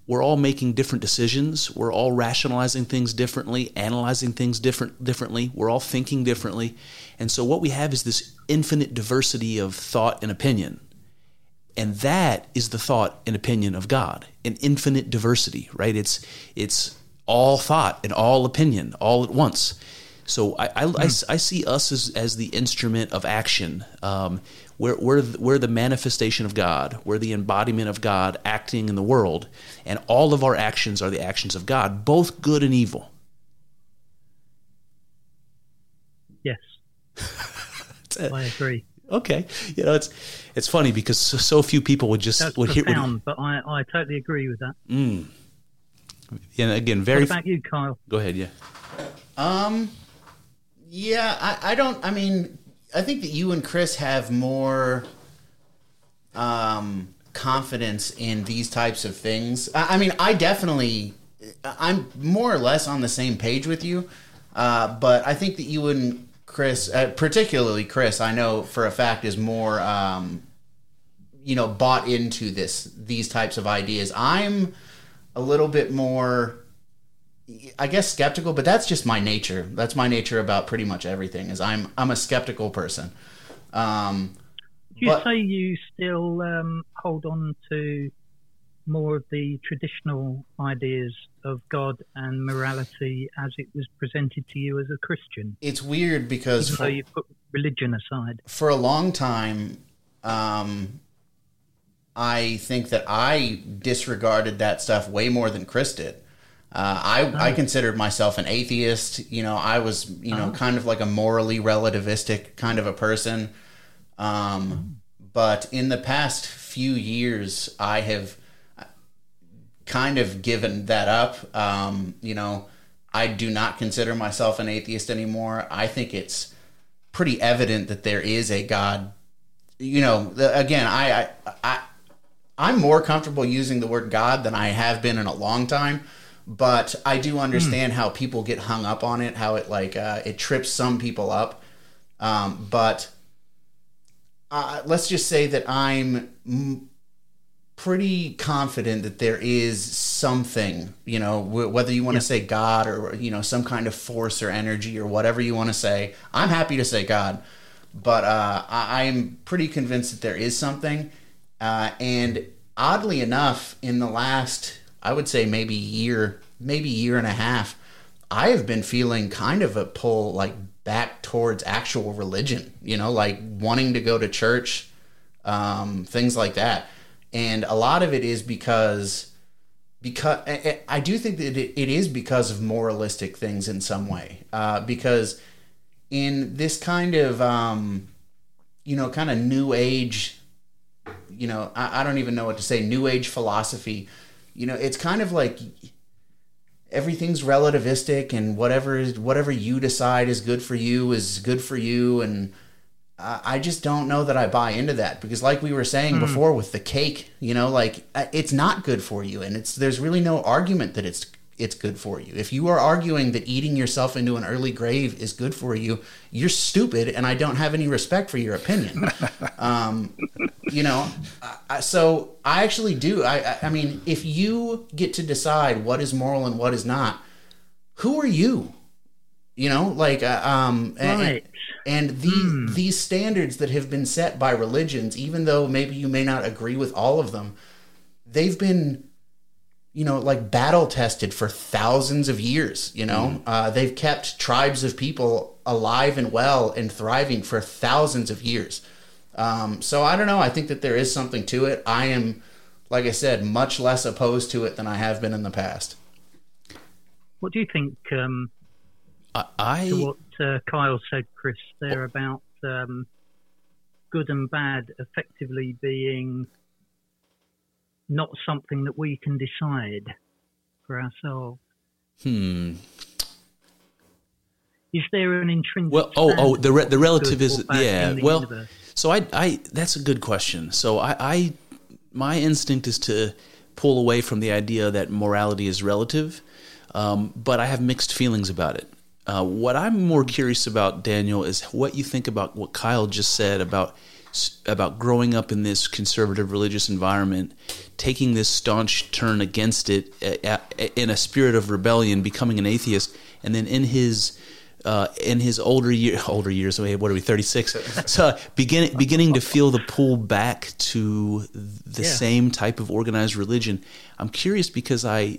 we're all making different decisions. We're all rationalizing things differently, analyzing things different differently. We're all thinking differently. And so what we have is this infinite diversity of thought and opinion. And that is the thought and opinion of God, an infinite diversity, right? It's it's all thought and all opinion all at once. So I, I, I, I see us as, as the instrument of action. Um, we're, we're, we're the manifestation of God. We're the embodiment of God acting in the world. And all of our actions are the actions of God, both good and evil. Yes, I agree. Okay, you know it's it's funny because so, so few people would just That's would hear. Would, profound, but I, I totally agree with that. Mm. and again, very. What about you, Kyle? go ahead, yeah. Um, yeah, I, I don't. I mean, I think that you and Chris have more um, confidence in these types of things. I, I mean, I definitely, I'm more or less on the same page with you. Uh, but I think that you and Chris, uh, particularly Chris, I know for a fact is more, um, you know, bought into this these types of ideas. I'm a little bit more. I guess skeptical, but that's just my nature. That's my nature about pretty much everything. Is I'm I'm a skeptical person. Um, Do you But- say you still um, hold on to more of the traditional ideas of God and morality as it was presented to you as a Christian, it's weird because even for, you put religion aside? for a long time, um, I think that I disregarded that stuff way more than Chris did. Uh, I, I considered myself an atheist. You know, I was, you know, kind of like a morally relativistic kind of a person. Um, but in the past few years, I have kind of given that up. Um, you know, I do not consider myself an atheist anymore. I think it's pretty evident that there is a God. You know, the, again, I, I, I, I'm more comfortable using the word God than I have been in a long time. But I do understand how people get hung up on it, how it like uh, it trips some people up. Um, but uh, let's just say that I'm m- pretty confident that there is something, you know, w- whether you want to say God or, you know, some kind of force or energy or whatever you want to say. I'm happy to say God, but uh, I- I'm pretty convinced that there is something. Uh, and oddly enough, in the last, I would say maybe year, maybe year and a half, I have been feeling kind of a pull like back towards actual religion, you know, like wanting to go to church, um, things like that. And a lot of it is because because I- do think that it, it is because of moralistic things in some way. Uh, because in this kind of um, you know kind of new age, you know I, I don't even know what to say. New age philosophy, you know, it's kind of like everything's relativistic and whatever is whatever you decide is good for you is good for you. And I I just don't know that I buy into that because, like we were saying before with the cake, you know, like uh, it's not good for you, and it's there's really no argument that it's it's good for you. If you are arguing that eating yourself into an early grave is good for you, you're stupid, and I don't have any respect for your opinion. um, you know, I, so I actually do. I, I I mean, if you get to decide what is moral and what is not, who are you? You know, like uh, um, and, Right. and the, these standards that have been set by religions, even though maybe you may not agree with all of them, they've been, you know, like battle tested for thousands of years. You know, uh, they've kept tribes of people alive and well and thriving for thousands of years. Um, so I don't know. I think that there is something to it. I am, like I said, much less opposed to it than I have been in the past. What do you think um, I, I to what uh, Kyle said, Chris, there about um, good and bad effectively being not something that we can decide for ourselves? hmm. Is there an intrinsic? Well, oh, oh, the re- the relative is yeah. the Well, universe? so I, I that's a good question. So I, I, my instinct is to pull away from the idea that morality is relative, um, but I have mixed feelings about it. Uh, what I'm more curious about, Daniel, is what you think about what Kyle just said about about growing up in this conservative religious environment, taking this staunch turn against it in a spirit of rebellion, becoming an atheist, and then in his uh, in his older year, older years, what are we, 36? So beginning, beginning to feel the pull back to the Yeah. same type of organized religion. I'm curious because I,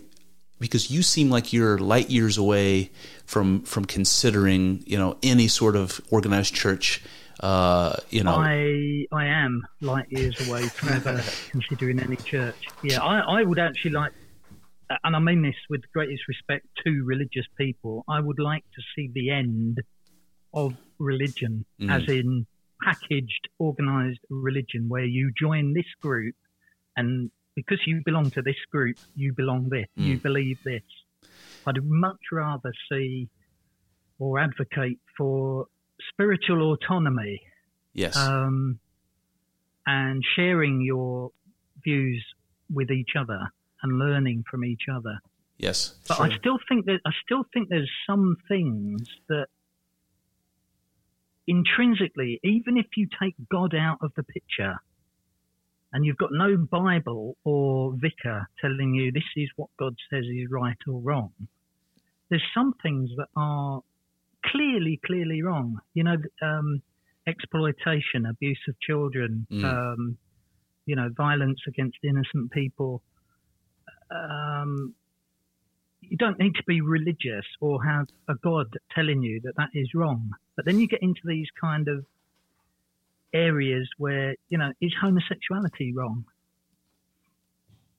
because you seem like you're light years away from, from considering, you know, any sort of organized church, uh, you know, I I am light years away from ever considering any church. Yeah, I, I would actually like, and I mean this with the greatest respect to religious people, I would like to see the end of religion, as in packaged, organized religion, where you join this group, and because you belong to this group, you belong this, you believe this. I'd much rather see or advocate for spiritual autonomy yes. um, and sharing your views with each other and learning from each other. yes. But I still think that I still think there's some things that intrinsically, even if you take God out of the picture and you've got no Bible or vicar telling you this is what God says is right or wrong, there's some things that are clearly, clearly wrong. You know, um, exploitation, abuse of children, Mm. um, you know, violence against innocent people. Um, you don't need to be religious or have a God telling you that that is wrong. But then you get into these kind of areas where, you know, is homosexuality wrong?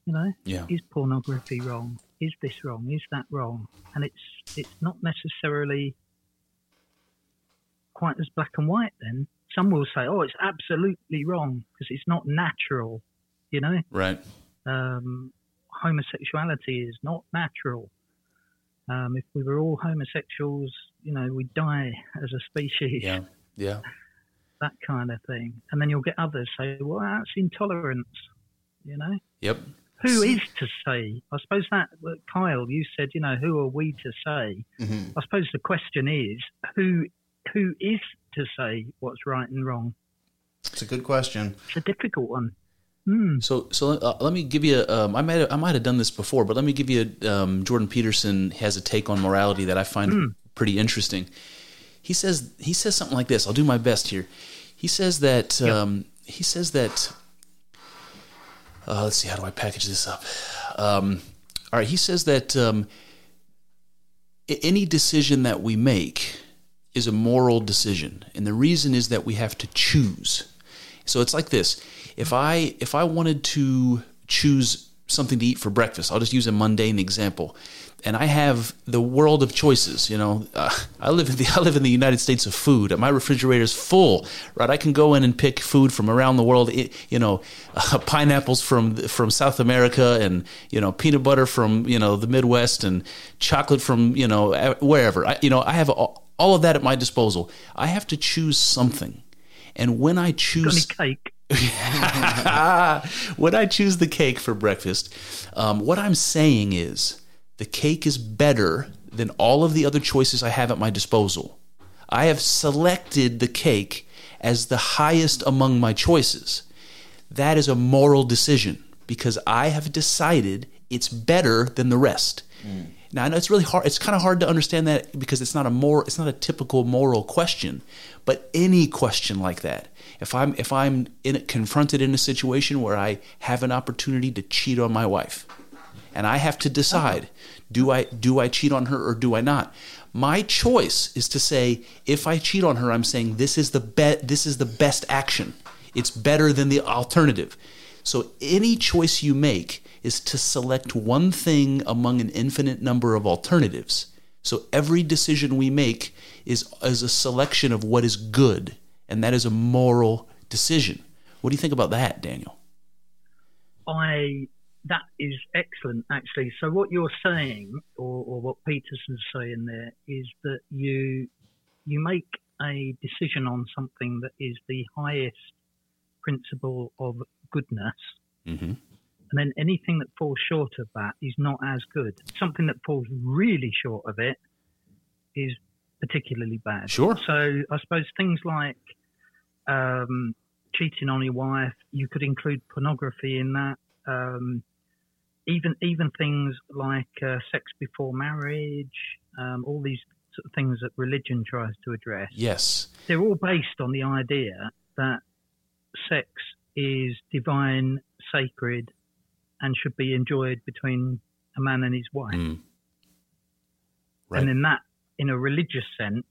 You know, Yeah. is pornography wrong? Is this wrong? Is that wrong? And it's it's not necessarily quite as black and white. Then some will say, "Oh, it's absolutely wrong because it's not natural." You know, Right. um, homosexuality is not natural. Um, if we were all homosexuals, you know, we'd die as a species. Yeah. Yeah. That kind of thing. And then you'll get others say, "Well, that's intolerance." You know. Yep. Who is to say? I suppose that, Kyle, you said, you know, who are we to say? Mhm. I suppose the question is, who who is to say what's right and wrong? It's a good question. It's a difficult one. Hmm. So, so uh, let me give you. A, um, I might have, I might have done this before, but let me give you. Um, Jordan Peterson has a take on morality that I find pretty interesting. He says he says something like this. I'll do my best here. He says that um, he says that. Uh, let's see. How do I package this up? Um, all right. He says that um, any decision that we make is a moral decision, and the reason is that we have to choose. So it's like this: if I if I wanted to choose something to eat for breakfast, I'll just use a mundane example, and I have the world of choices. You know, uh, I live in the I live in the United States of food. My refrigerator is full. Right, I can go in and pick food from around the world. It, you know, uh, pineapples from from South America, and you know, peanut butter from you know the Midwest, and chocolate from you know wherever. I, you know, I have all, all of that at my disposal. I have to choose something. And when I Got choose any cake? when I choose the cake for breakfast, um, what I'm saying is the cake is better than all of the other choices I have at my disposal. I have selected the cake as the highest among my choices. That is a moral decision because I have decided it's better than the rest. Now I know it's really hard. It's kind of hard to understand that because it's not a more. It's not a typical moral question, but any question like that. If I'm if I'm in confronted in a situation where I have an opportunity to cheat on my wife, and I have to decide do I do I cheat on her or do I not? My choice is to say if I cheat on her, I'm saying this is the be- this is the best action. It's better than the alternative. So any choice you make is to select one thing among an infinite number of alternatives. So every decision we make is, is a selection of what is good, and that is a moral decision. What do you think about that, Daniel? I that is excellent actually. So what you're saying, or, or what Peterson's saying there, is that you you make a decision on something that is the highest principle of goodness, Mm-hmm. And then anything that falls short of that is not as good. Something that falls really short of it is particularly bad. Sure. So I suppose things like um, cheating on your wife, you could include pornography in that. Um, even even things like uh, sex before marriage, um, all these sort of things that religion tries to address. Yes. They're all based on the idea that sex is divine, sacred, and should be enjoyed between a man and his wife. Mm. Right. And then that, in a religious sense,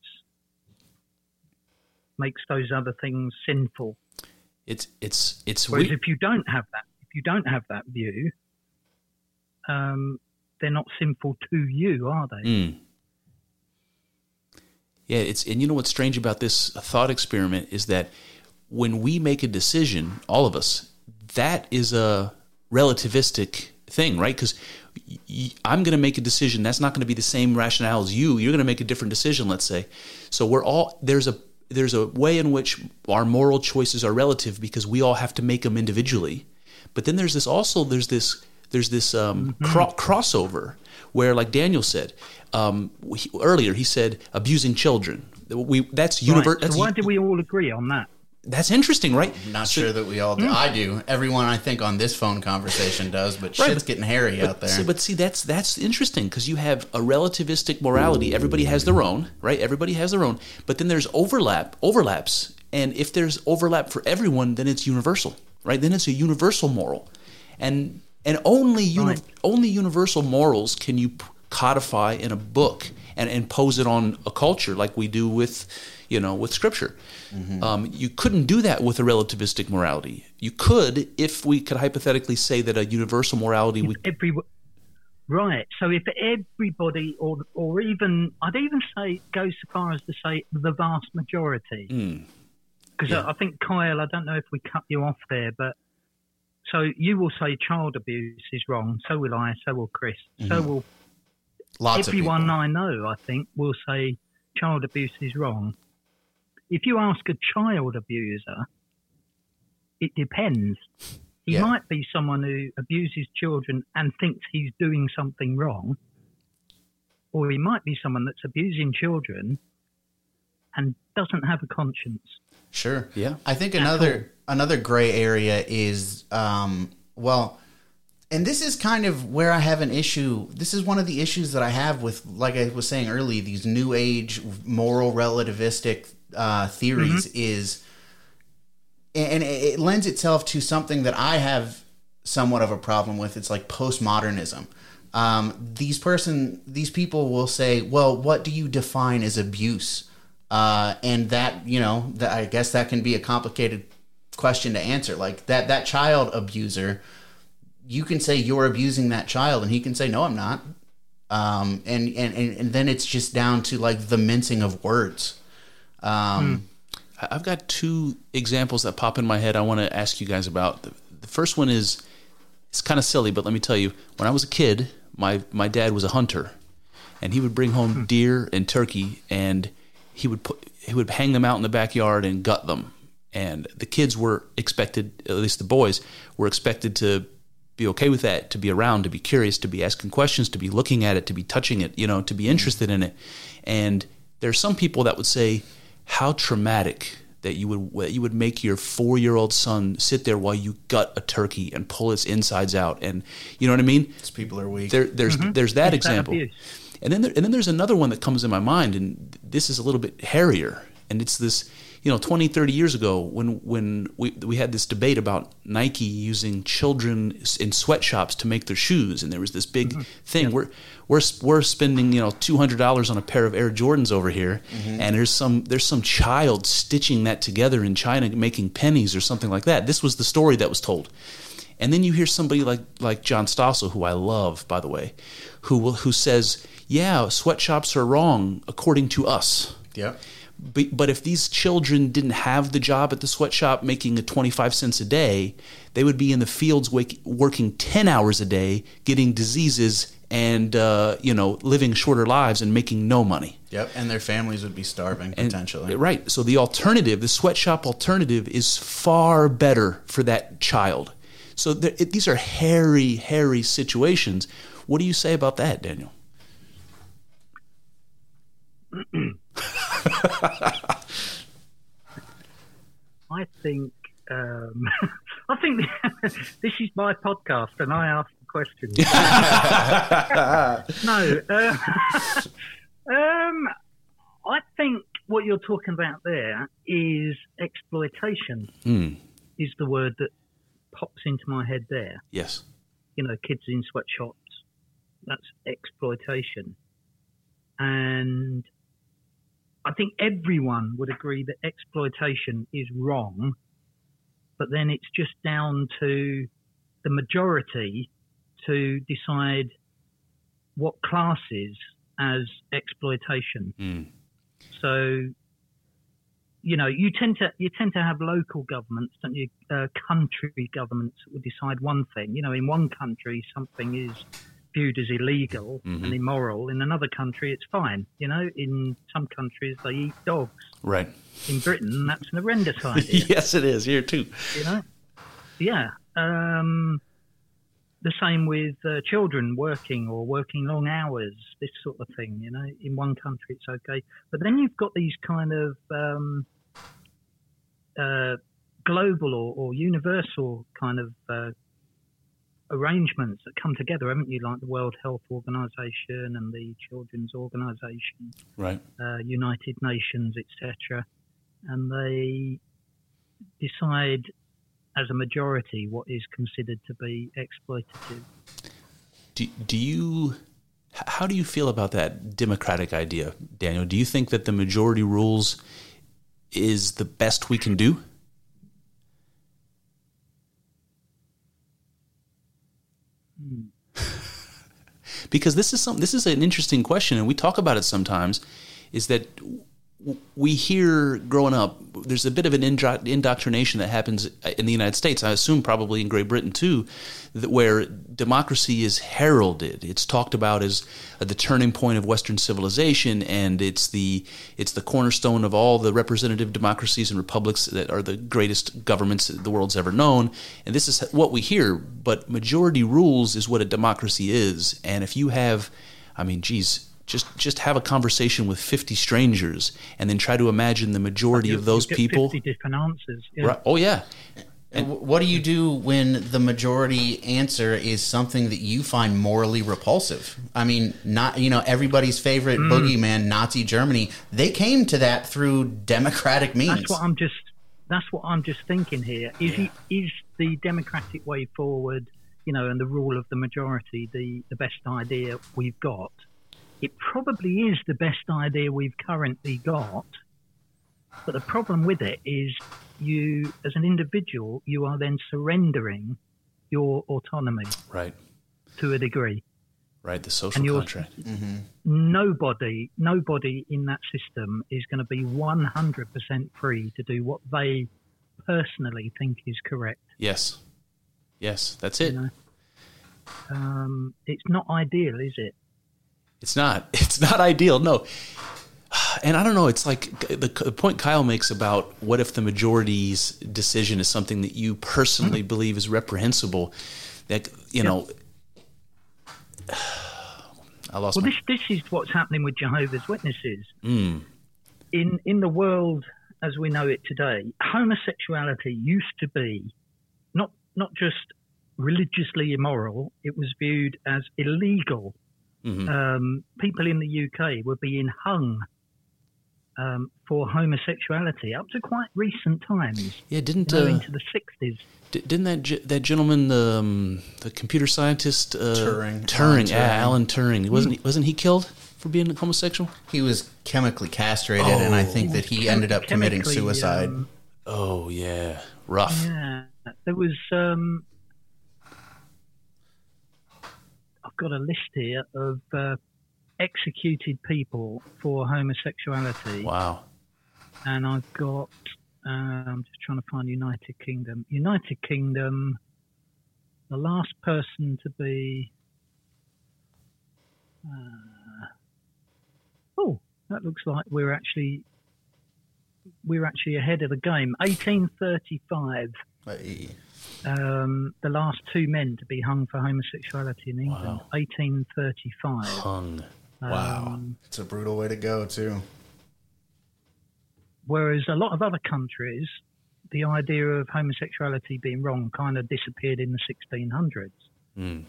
makes those other things sinful. It's it's it's Whereas we- if you don't have that, if you don't have that view, um, they're not sinful to you, are they? Mm. Yeah, it's and you know what's strange about this thought experiment is that when we make a decision, all of us, that is a relativistic thing, right? Because I'm going to make a decision that's not going to be the same rationale as you. You're going to make a different decision, let's say. So we're all there's a there's a way in which our moral choices are relative because we all have to make them individually. But then there's this also there's this there's this um, cro- crossover where, like Daniel said um, he, earlier, he said abusing children. We that's Right. So why do we all agree on that? That's interesting, right? Not So- sure that we all do. Hmm. I do. Everyone I think on this phone conversation does, but Right, shit's but- getting hairy out there. See, but see, that's that's interesting because you have a relativistic morality. Everybody has their own, right? Everybody has their own. But then there's overlap, overlaps, and if there's overlap for everyone, then it's universal, right? Then it's a universal moral, and and only uni- Right. only universal morals can you p- codify in a book and impose it on a culture like we do with, you know, with scripture. Um, you couldn't do that with a relativistic morality. You could if we could hypothetically say that a universal morality we Every right. So if everybody, or or even, I'd even say go so far as to say the vast majority, Mm. because I, I think Kyle, I don't know if we cut you off there, but so you will say child abuse is wrong. So will I. So will Chris. So will Lots everyone of people. I know, I think, will say child abuse is wrong. If you ask a child abuser, it depends. He Yeah. might be someone who abuses children and thinks he's doing something wrong, or he might be someone that's abusing children and doesn't have a conscience. Sure. Yeah. I think another another gray area is um, well, and this is kind of where I have an issue. This is one of the issues that I have with, like I was saying earlier, these new age moral relativistic uh, theories is, and it it lends itself to something that I have somewhat of a problem with. It's like postmodernism. Um, these person, these people will say, "Well, what do you define as abuse?" Uh, and that you know, that I guess that can be a complicated question to answer. Like that, that child abuser, you can say you're abusing that child, and he can say, "No, I'm not." Um, and, and and and then it's just down to like the mincing of words. Um, hmm. I- I've got two examples that pop in my head I want to ask you guys about. The, the first one is it's kind of silly, but let me tell you, when I was a kid, my my dad was a hunter, and he would bring home hmm. deer and turkey, and he would put he would hang them out in the backyard and gut them, and the kids were expected, at least the boys, were expected to be okay with that, to be around, to be curious, to be asking questions, to be looking at it, to be touching it, you know, to be hmm. interested in it. And there are some people that would say how traumatic that you would that you would make your four year old son sit there while you gut a turkey and pull its insides out, and you know what I mean. These people are weak. There, there's there's that It's example, and then there, and then there's another one that comes in my mind, and this is a little bit hairier, and it's this. You know, 20, 30 years ago, when when we we had this debate about Nike using children in sweatshops to make their shoes, and there was this big thing. We're we're we're spending you know two hundred dollars on a pair of Air Jordans over here, mm-hmm. and there's some there's some child stitching that together in China, making pennies or something like that. This was the story that was told. And then you hear somebody like like John Stossel, who I love, by the way, who will, who says, "Yeah, sweatshops are wrong according to us." Yep. But, but if these children didn't have the job at the sweatshop making a 25 cents a day, they would be in the fields wake, working 10 hours a day, getting diseases and uh, you know living shorter lives and making no money. Yep. And their families would be starving And- potentially. Right. So the alternative, the sweatshop alternative, is far better for that child. So there, it, these are hairy, hairy situations. What do you say about that, Daniel? I think um, I think this is my podcast, and I ask the questions. no, uh, um, I think what you're talking about there is exploitation. Hmm. Is the word that pops into my head there? Yes. You know, kids in sweatshops. That's exploitation, and I think everyone would agree that exploitation is wrong, but then it's just down to the majority to decide what classes as exploitation. Mm. So, you know, you tend to you tend to have local governments, don't you? Uh, country governments that will decide one thing. You know, in one country something is viewed as illegal Mhm. and immoral. In another country, it's fine. You know, in some countries they eat dogs. Right. In Britain, that's an horrendous idea. yes, it is here too. you know, yeah. Um, the same with uh, children working or working long hours, this sort of thing. You know, in one country it's okay, but then you've got these kind of um, uh, global or, or universal kind of uh, arrangements that come together, haven't you? Like the World Health Organization and the Children's Organization Right. uh, United Nations, etc., and they decide as a majority what is considered to be exploitative. Do, do you how do you feel about that democratic idea, Daniel? Do you think that the majority rules is the best we can do? Hmm. because this is some this is an interesting question and we talk about it sometimes is that we hear growing up there's a bit of an indoctrination that happens in the United States. I assume probably in Great Britain too where democracy is heralded. It's talked about as the turning point of western civilization and it's the it's the cornerstone of all the representative democracies and republics that are the greatest governments the world's ever known. And this is what we hear but majority rules is what a democracy is. And if you have I mean geez just just have a conversation with 50 strangers and then try to imagine the majority of those You get people 50 different answers. Yeah. right oh yeah And what do you do when the majority answer is something that you find morally repulsive? I mean, not you know everybody's favorite Mm. boogeyman, Nazi Germany. They came to that through democratic means. That's what I'm just. That's what I'm just thinking here. Is it is the democratic way forward, you know, and the rule of the majority the the best idea we've got? It probably is the best idea we've currently got. But the problem with it is you, as an individual, you are then surrendering your autonomy right to a degree. right the social contract nobody, nobody in that system is going to be 100% free to do what they personally think is correct. yes yes that's it You know, um, it's not ideal, is it? It's not. It's not ideal. No. and I don't know. It's like the, the point Kyle makes about what if the majority's decision is something that you personally Hmm. believe is reprehensible. That you know, I lost Well, my. this this is what's happening with Jehovah's Witnesses. Mm, In in the world as we know it today, homosexuality used to be not not just religiously immoral; it was viewed as illegal. Mhm. Um, people in the UK were being hung um, for homosexuality up to quite recent times, yeah, didn't you know, uh, into the sixties. di- didn't that ge- that gentleman, the um, the computer scientist, uh, Turing. Turing, Alan yeah, Turing. Alan Turing, wasn't he, wasn't he killed for being homosexual? He was chemically castrated, and I think that he ended up committing suicide. um, Oh yeah, rough. Yeah, there was. Um, I've got a list here of uh, executed people for homosexuality, Wow. and I've got. Uh, I'm just trying to find United Kingdom. United Kingdom. The last person to be. Uh, oh, that looks like we're actually. We're actually ahead of the game. 1835 Hey. Um, the last two men to be hung for homosexuality in England, Wow. 1835. Hung. Um, It's a brutal way to go, too. whereas a lot of other countries, the idea of homosexuality being wrong kind of disappeared in the 1600s. Mm.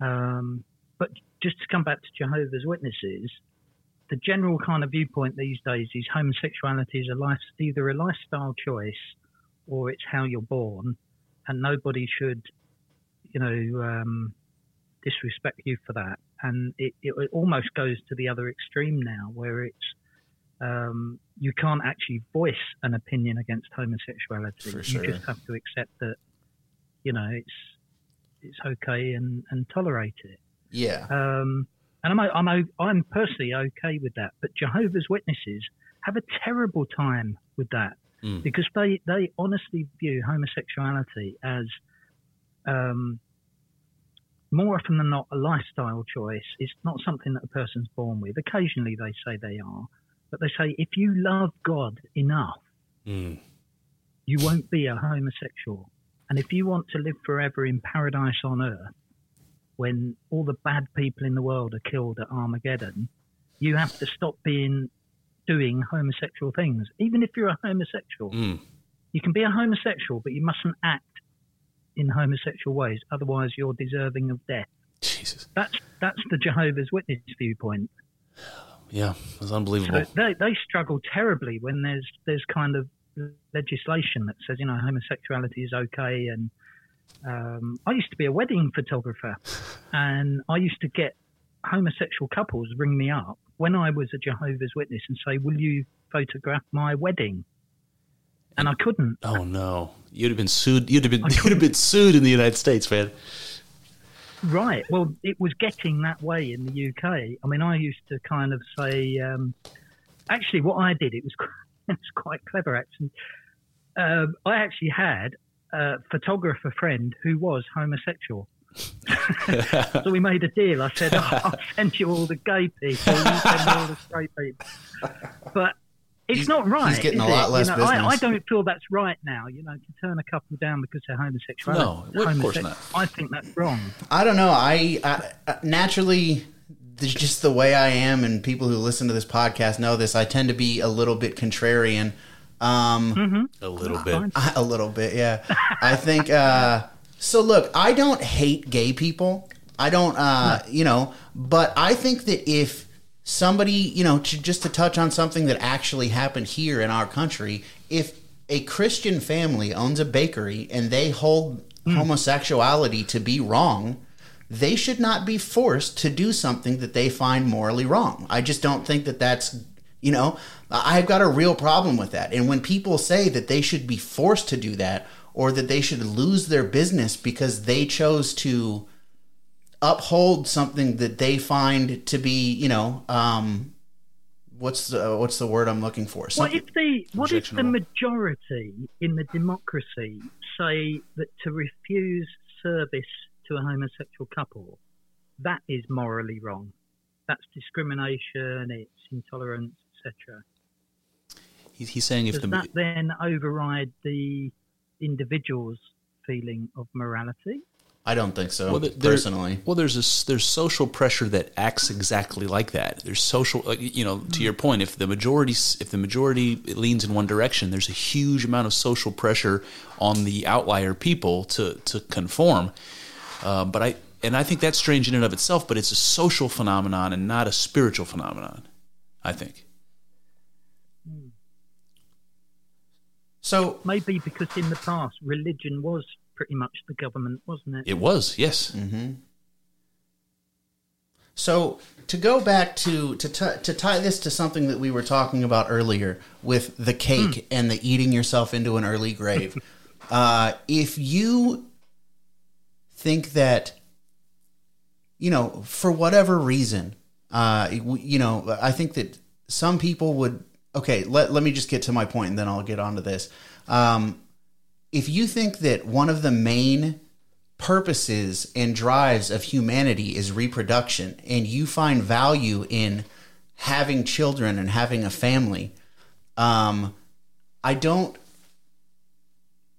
Um, but just to come back to Jehovah's Witnesses, the general kind of viewpoint these days is homosexuality is a life, either a lifestyle choice or it's how you're born, and nobody should, you know, um, disrespect you for that. And it, it, almost goes to the other extreme now, where it's um, you can't actually voice an opinion against homosexuality. For You just have to accept that, you know, it's it's okay and, and tolerate it. Yeah. Um, and I'm, I'm, I'm personally okay with that. But Jehovah's Witnesses have a terrible time with that Mm. because they, they honestly view homosexuality as um, more often than not a lifestyle choice. It's not something that a person's born with. Occasionally they say they are, but they say if you love God enough, Mm. you won't be a homosexual. And if you want to live forever in paradise on earth, when all the bad people in the world are killed at Armageddon, you have to stop being doing homosexual things. Even if you're a homosexual, Mm. you can be a homosexual, but you mustn't act in homosexual ways. Otherwise, you're deserving of death. Jesus. That's that's the Jehovah's Witness viewpoint. Yeah, it's was So unbelievable. they they struggle terribly when there's there's kind of legislation that says you know homosexuality is okay and um, I used to be a wedding photographer and I used to get homosexual couples ring me up when I was a Jehovah's Witness and say will you photograph my wedding and I couldn't Oh no, you'd have been sued. You'd have been you'd have been sued in the United States, man. Right. Well, it was getting that way in the UK. I mean, I used to kind of say, um, actually, what I did, it was quite, it was quite clever, actually. Um, I actually had a photographer friend who was homosexual. so we made a deal. I said, oh, I'll send you all the gay people, you send me all the straight people. But it's He's- not right. he's getting is a lot it? less you know, I, I don't feel that's right now. You know, to turn a couple down because they're homosexual. No, well, of course not. I think that's wrong. I don't know. I, I I- naturally, there's just the way I am, and people who listen to this podcast know this. I tend to be a little bit contrarian. Um, A little bit. a little bit, yeah. I think. Uh, so look, I don't hate gay people. I don't, uh, you know, but I think that if somebody, you know, to, just to touch on something that actually happened here in our country, if a Christian family owns a bakery and they hold homosexuality to be wrong, they should not be forced to do something that they find morally wrong. I just don't think that that's, you know, I've got a real problem with that. And when people say that they should be forced to do that or that they should lose their business because they chose to uphold something that they find to be, you know, um, what's the what's the word I'm looking for? What if the what if the majority in the democracy say that to refuse service to a homosexual couple, that is morally wrong. That's discrimination. It's intolerance, etc. He's, he's saying if Does the that then override the individual's feeling of morality? I don't think so. Well, there- there- personally, Well, there's a s there's social pressure that acts exactly like that. There's social, like, you know, to your point, if the majority if the majority leans in one direction, there's a huge amount of social pressure on the outlier people to to conform. Uh, but I and I think that's strange in and of itself, but it's a social phenomenon and not a spiritual phenomenon. I think. So Maybe because in the past, religion was pretty much the government, wasn't it? It was yes. So to go back to to t- to tie this to something that we were talking about earlier with the cake and the eating yourself into an early grave. uh, if you think that you know for whatever reason, uh, you know, I think that some people would. Okay, let let me just get to my point and then I'll get onto this. Um, if you think that one of the main purposes and drives of humanity is reproduction and you find value in having children and having a family um, i don't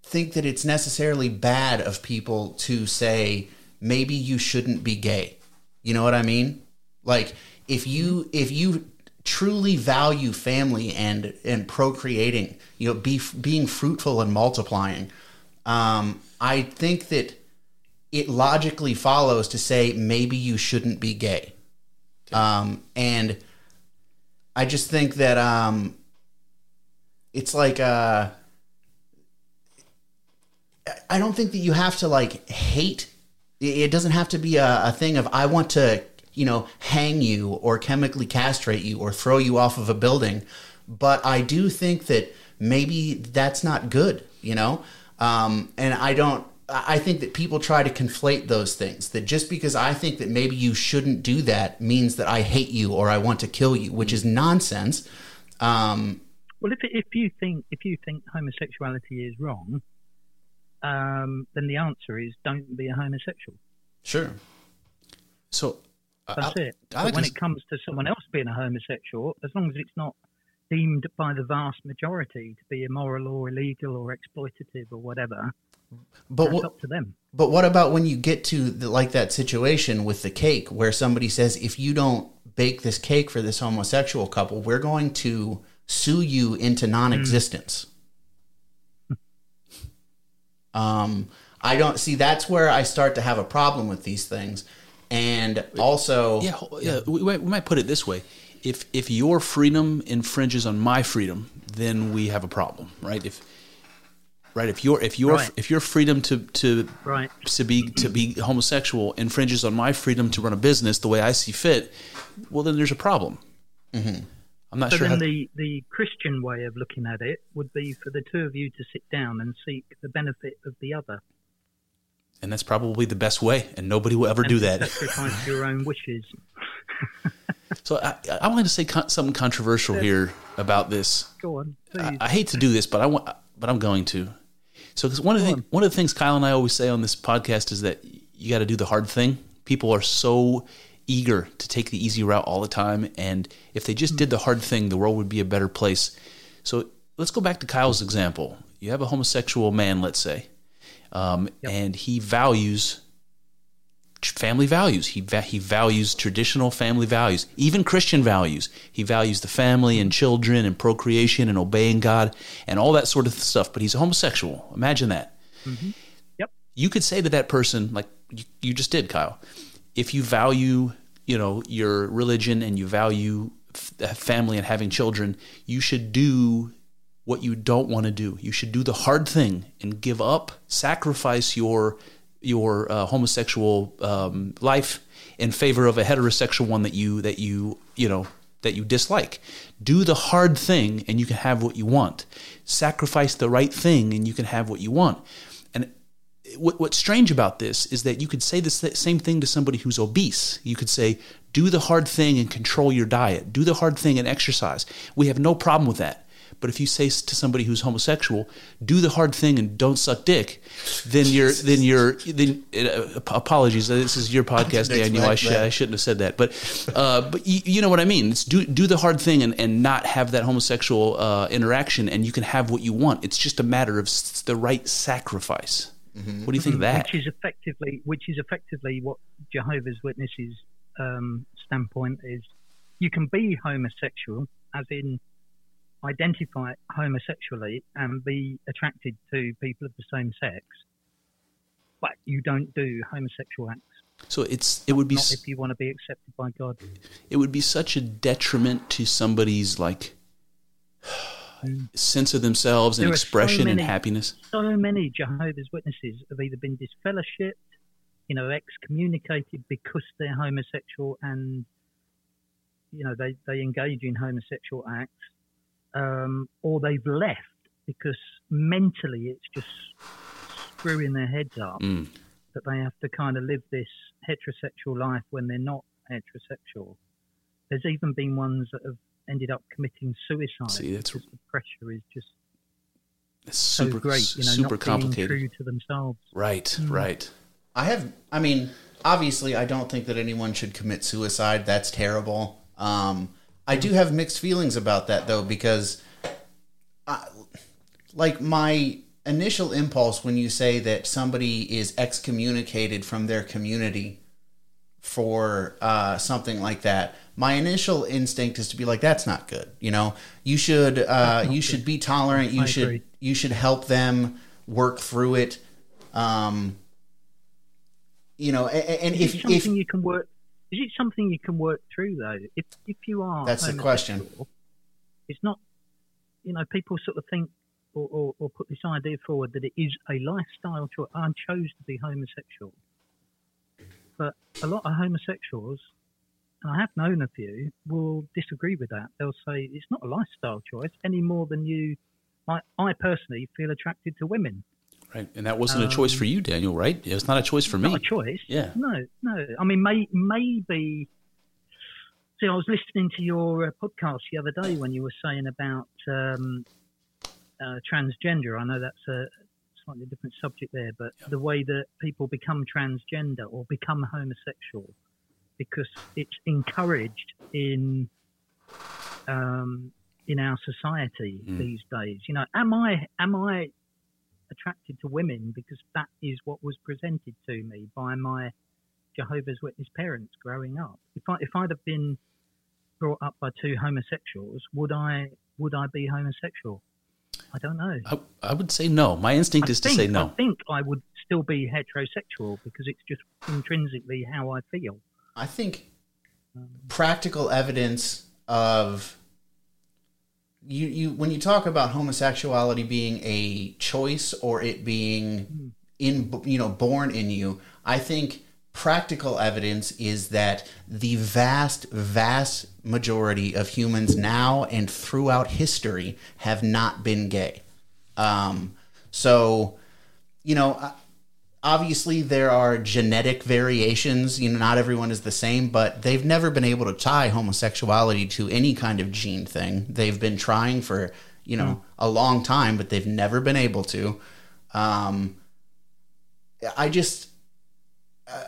think that it's necessarily bad of people to say maybe you shouldn't be gay you know what i mean like if you if you truly value family and and procreating you know be being fruitful and multiplying um, i think that it logically follows to say maybe you shouldn't be gay. Um, and I just think that um, it's like uh, I don't think that you have to like hate. It doesn't have to be a, a thing of I want to you know hang you or chemically castrate you or throw you off of a building. But I do think that maybe that's not good. You know, um, and I don't. I think that people try to conflate those things. That just because I think that maybe you shouldn't do that means that I hate you or I want to kill you, which is nonsense. Um, Well, if if you think if you think homosexuality is wrong, um, then the answer is don't be a homosexual. sure. So That's I, it. I but when it comes to someone else being a homosexual, as long as it's not deemed by the vast majority to be immoral or illegal or exploitative or whatever, But what, up to them. But what about when you get to the, like that situation with the cake where somebody says, if you don't bake this cake for this homosexual couple, we're going to sue you into non-existence. um, I don't see that's where I start to have a problem with these things, and also Yeah, ho- yeah. We, might, we might put it this way: if if your freedom infringes on my freedom, then we have a problem, right? If right, if your if your Right. if your freedom to to Right. to be to be homosexual infringes on my freedom to run a business the way I see fit, well, then there's a problem. Mm-hmm. I'm not So sure. then How, the, the Christian way of looking at it would be for the two of you to sit down and seek the benefit of the other. And that's probably the best way, and nobody will ever and do that. Sacrifice your own wishes. So I, I wanted to say con- something controversial here about this. Go on. I, I hate to do this, but I want, but I'm going to. So one of the thing, one of the things Kyle and I always say on this podcast is that you got to do the hard thing. People are so eager to take the easy route all the time, and if they just did the hmm. hard thing, the world would be a better place. So let's go back to Kyle's example. You have a homosexual man, let's say, um, and he values family values. He va- he values traditional family values, even Christian values. He values the family and children and procreation and obeying God and all that sort of stuff. But he's a homosexual. Imagine that. Yep. You could say to that person, like you, you just did, Kyle, if you value, you know, your religion and you value f- family and having children, you should do what you don't want to do. You should do the hard thing and give up, sacrifice your your uh, homosexual um, life in favor of a heterosexual one that you that you you know that you dislike. Do the hard thing, and you can have what you want. Sacrifice the right thing, and you can have what you want. And what, what's strange about this is that you could say the same thing to somebody who's obese. You could say, do the hard thing and control your diet. Do the hard thing and exercise. We have no problem with that. But if you say to somebody who's homosexual, "Do the hard thing and don't suck dick," then you're then you're then uh, apologies. This is your podcast, Daniel. I, sh- I shouldn't have said that, but uh, but you, you, know what I mean. It's do do the hard thing and, and not have that homosexual uh, interaction, and you can have what you want. It's just a matter of the right sacrifice. Mm-hmm. What do you think of that? Which is effectively which is effectively what Jehovah's Witnesses um, standpoint is. You can be homosexual, as in identify homosexually and be attracted to people of the same sex, but you don't do homosexual acts. So it's it would be Not if you want to be accepted by God. It would be such a detriment to somebody's like mm. sense of themselves and expression so many, and happiness. So many Jehovah's Witnesses have either been disfellowshipped, you know, excommunicated because they're homosexual and you know they, they engage in homosexual acts, um, or they've left because mentally it's just screwing their heads up mm. that they have to kind of live this heterosexual life when they're not heterosexual. There's even been ones that have ended up committing suicide. See, that's the pressure is just super so great. You know, super not complicated. Being true to themselves. Right, mm. right. I have. I mean, obviously, I don't think that anyone should commit suicide. That's terrible. Um, I do have mixed feelings about that though, because, I, like my initial impulse when you say that somebody is excommunicated from their community for uh, something like that my initial instinct is to be like that's not good you know? You should uh, you should be tolerant. You should you should help them work through it. Um you know and, and if if you can work is it something you can work through though if if you are that's the question it's not you know people sort of think or, or, or put this idea forward that it is a lifestyle choice i chose to be homosexual but a lot of homosexuals and I have known a few, will disagree with that. They'll say it's not a lifestyle choice any more than you. I, I personally feel attracted to women. Right, and that wasn't um, a choice for you, Daniel. Right? It's not a choice for me. Not a choice. Yeah. No, no. I mean, may, maybe. See, I was listening to your uh, podcast the other day when you were saying about um, uh, transgender. I know that's a slightly different subject there, but yeah. the way that people become transgender or become homosexual because it's encouraged in um, in our society mm. these days. You know, am I am I attracted to women because that is what was presented to me by my Jehovah's Witness parents growing up? If I if I'd have been brought up by two homosexuals, would I would I be homosexual? I don't know. I, I would say no. My instinct I is think, to say no. I think I would still be heterosexual because it's just intrinsically how I feel. I think practical evidence of you you when you talk about homosexuality being a choice or it being in you know born in you, I think practical evidence is that the vast vast majority of humans now and throughout history have not been gay. Um, so you know obviously there are genetic variations. You know not everyone is the same but they've never been able to tie homosexuality to any kind of gene thing. They've been trying for you know mm. a long time but they've never been able to. Um i just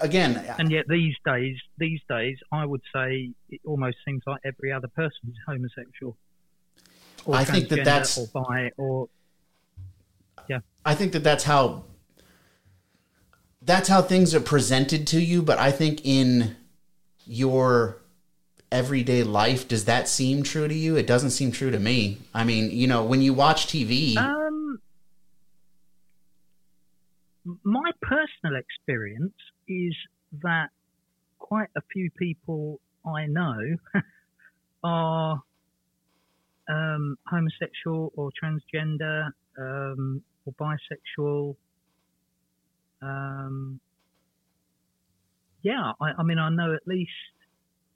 again and yet these days these days i would say it almost seems like every other person is homosexual. Or i think that that's or bi or yeah. I think that that's how that's how things are presented to you, but I think in your everyday life, does that seem true to you? It doesn't seem true to me. I mean, you know, when you watch TV. Um, my personal experience is that quite a few people I know are um, homosexual or transgender um, or bisexual um, yeah, I, I, mean, I know at least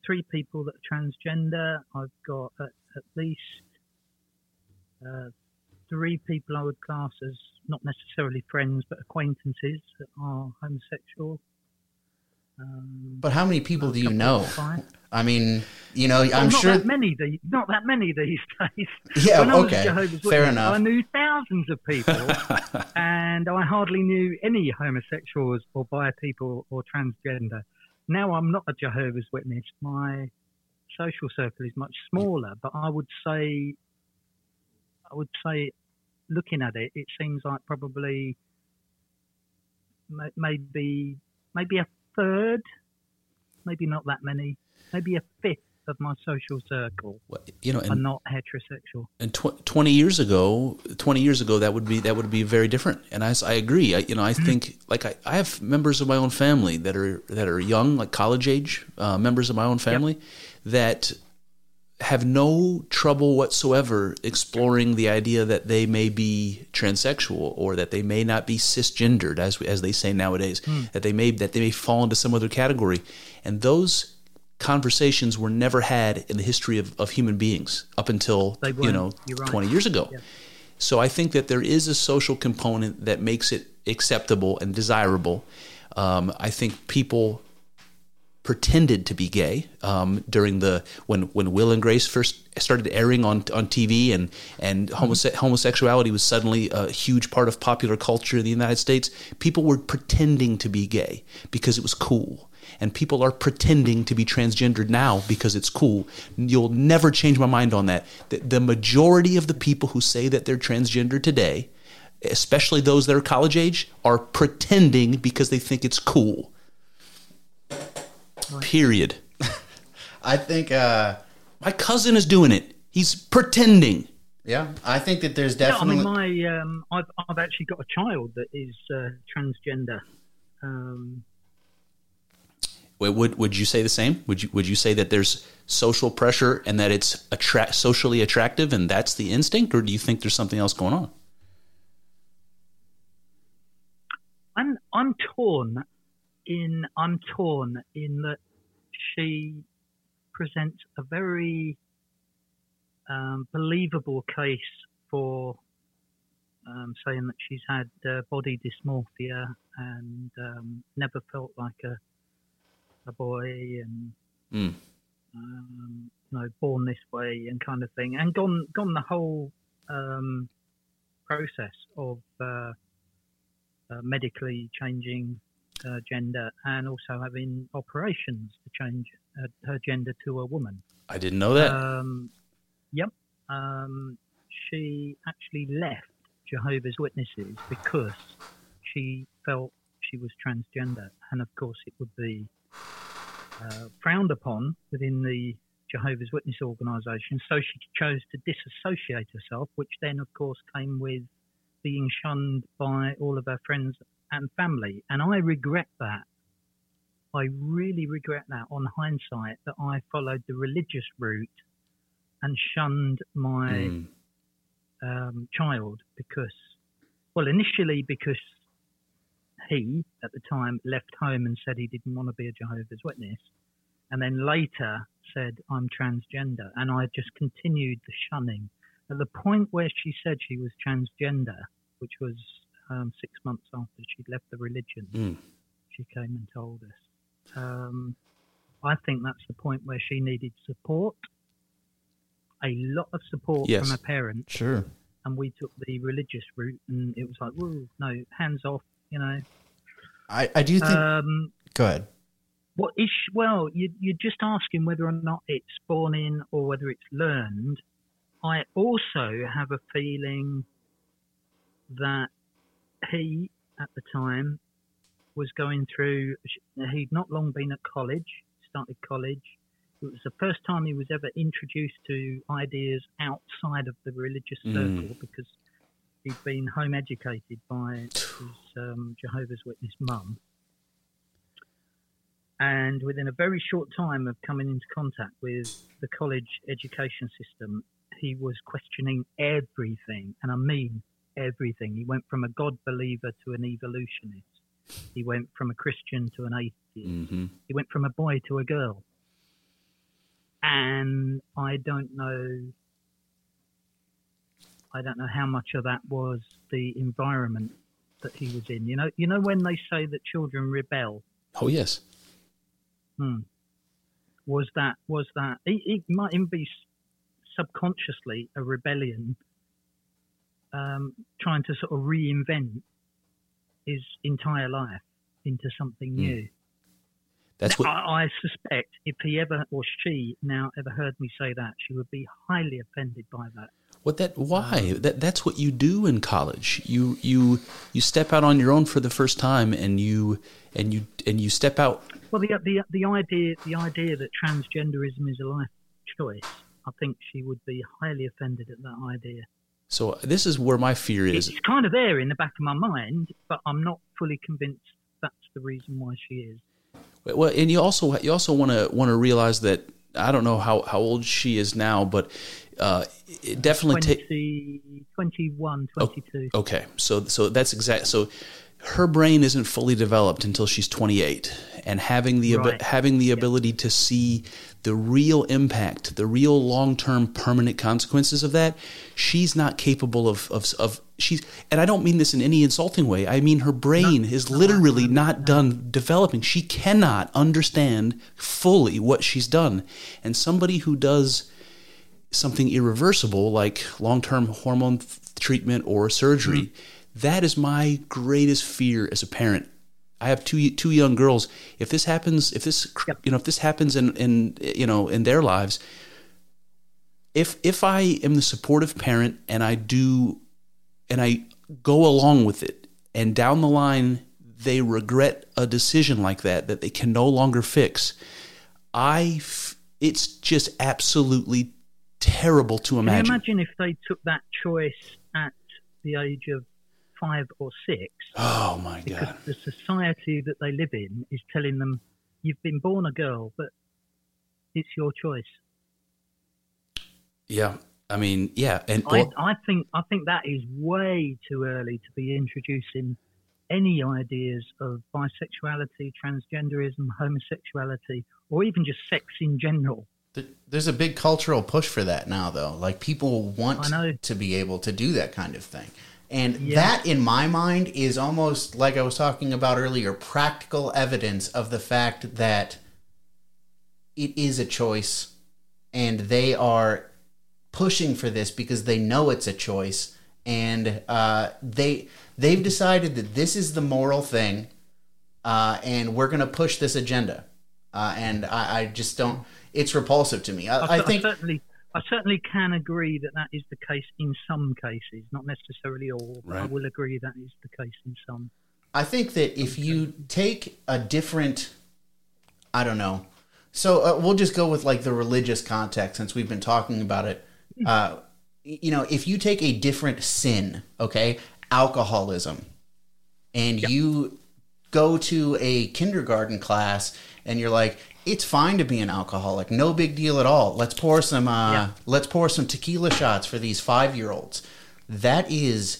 three people that are transgender. I've got at, at least uh, three people I would class as not necessarily friends, but acquaintances that are homosexual. Um, but how many people do you know? I mean, you know, Well, I'm not sure. that many. The, not that many these days. Yeah, when I was okay. Jehovah's Fair Witness, enough. I knew thousands of people, and I hardly knew any homosexuals or bi people or transgender. Now I'm not a Jehovah's Witness. My social circle is much smaller, but I would say, I would say, looking at it, it seems like probably maybe maybe a third, maybe not that many, maybe a fifth of my social circle Well, You know, are and, not heterosexual. and tw- 20 years ago 20 years ago that would be that would be very different. And i, I agree. I, you know i think like I, I have members of my own family that are that are young like college age uh, members of my own family that have no trouble whatsoever exploring the idea that they may be transsexual or that they may not be cisgendered as as they say nowadays that they may that they may fall into some other category. And those conversations were never had in the history of, of human beings up until you know right. 20 years ago Yeah. so I think that there is a social component that makes it acceptable and desirable. Um, I think people pretended to be gay um, during the when when Will and Grace first started airing on on TV and and homose- homosexuality was suddenly a huge part of popular culture in the United States. People were pretending to be gay because it was cool. And people are pretending to be transgendered now because it's cool. You'll never change my mind on that. The, the majority of the people who say that they're transgender today, especially those that are college age, are pretending because they think it's cool. Period. I think, uh, My cousin is doing it. He's pretending. yeah, I think that there's Yeah, I definitely. mean, my um, I've I've actually got a child that is uh, transgender. Um, Wait, Would would you say the same? Would you would you say that there's social pressure and that it's attra- socially attractive and that's the instinct, or do you think there's something else going on? I'm I'm torn in I'm torn in that she presents a very um, believable case for um, saying that she's had uh, body dysmorphia and um, never felt like a a boy and Mm. um, you know born this way and kind of thing and gone gone the whole um, process of uh, uh, medically changing uh, gender and also having operations to change her, her gender to a woman. I didn't know that. Um, yep. Um, she actually left Jehovah's Witnesses because she felt she was transgender, and of course, it would be uh, frowned upon within the Jehovah's Witness organisation. So she chose to disassociate herself, which then, of course, came with being shunned by all of her friends and family. And I regret that. I really regret that on hindsight that I followed the religious route and shunned my Mm. um, child because, well, initially because he at the time left home and said he didn't want to be a Jehovah's Witness, and then later said I'm transgender, and I just continued the shunning. At the point where she said she was transgender, which was um, six months after she'd left the religion, Mm. she came and told us. Um, I think that's the point where she needed support, a lot of support Yes. from her parents, Sure. and we took the religious route, and it was like, whoa, no, hands off, you know. I, I do think. Um, go ahead. what is well, you, you're just asking whether or not it's born in or whether it's learned. I also have a feeling that he, at the time, was going through. He'd not long been at college, started college. It was the first time he was ever introduced to ideas outside of the religious Mm. circle because he'd been home educated by his um, Jehovah's Witness mum. And within a very short time of coming into contact with the college education system, he was questioning everything. And I mean everything. He went from a God believer to an evolutionist. He went from a Christian to an atheist. hmm He went from a boy to a girl. And I don't know I don't know how much of that was the environment that he was in. You know you know when they say that children rebel, Oh yes. Hmm. was that was that it, it might even be subconsciously a rebellion, um, trying to sort of reinvent his entire life into something Mm. new. That's what. I, I suspect if he ever or she now ever heard me say that, she would be highly offended by that. What that why that that's what you do in college. You you you step out on your own for the first time, and you and you and you step out. Well, the the the idea the idea that transgenderism is a life choice, I think she would be highly offended at that idea. So this is where my fear is. It's kind of there in the back of my mind, but I'm not fully convinced that's the reason why she is. Well, and you also you also want to want to realize that I don't know how, how old she is now, but uh, it definitely take 20, 21, 22. Okay, so so that's exact. So her brain isn't fully developed until she's 28, and having the Right. having the ability to see the real impact, the real long term permanent consequences of that, she's not capable of of, of she's. And I don't mean this in any insulting way. I mean her brain is literally not done developing. She cannot understand fully what she's done, and somebody who does something irreversible like long-term hormone th- treatment or surgery mm-hmm. That is my greatest fear as a parent. I have two two young girls. If this happens if this you know if this happens in in you know in their lives if if i am the supportive parent and i do and i go along with it and down the line they regret a decision like that that they can no longer fix i f- it's just absolutely terrible to Can you imagine. imagine if they took that choice at the age of five or six? oh my Because god the society that they live in is telling them, you've been born a girl, but it's your choice. yeah i mean yeah and I, I think I think that is way too early to be introducing any ideas of bisexuality, transgenderism, homosexuality, or even just sex in general. There's a big cultural push for that now, though. Like people want to be able to do that kind of thing. And Yeah. that, in my mind, is almost like I was talking about earlier practical evidence of the fact that it is a choice and they are pushing for this because they know it's a choice. And uh, they they've decided that this is the moral thing uh, and we're going to push this agenda. Uh, and I, I just don't it's repulsive to me. I, I think certainly I certainly can agree that that is the case in some cases, not necessarily all. But I will agree that is the case in some. I think that if you take a different, I don't know. So uh, we'll just go with like the religious context since we've been talking about it. Uh, you know, if you take a different sin, okay, alcoholism, and you go to a kindergarten class and you're like, it's fine to be an alcoholic, no big deal at all. Let's pour some, uh, Yeah. let's pour some tequila shots for these five year olds. That is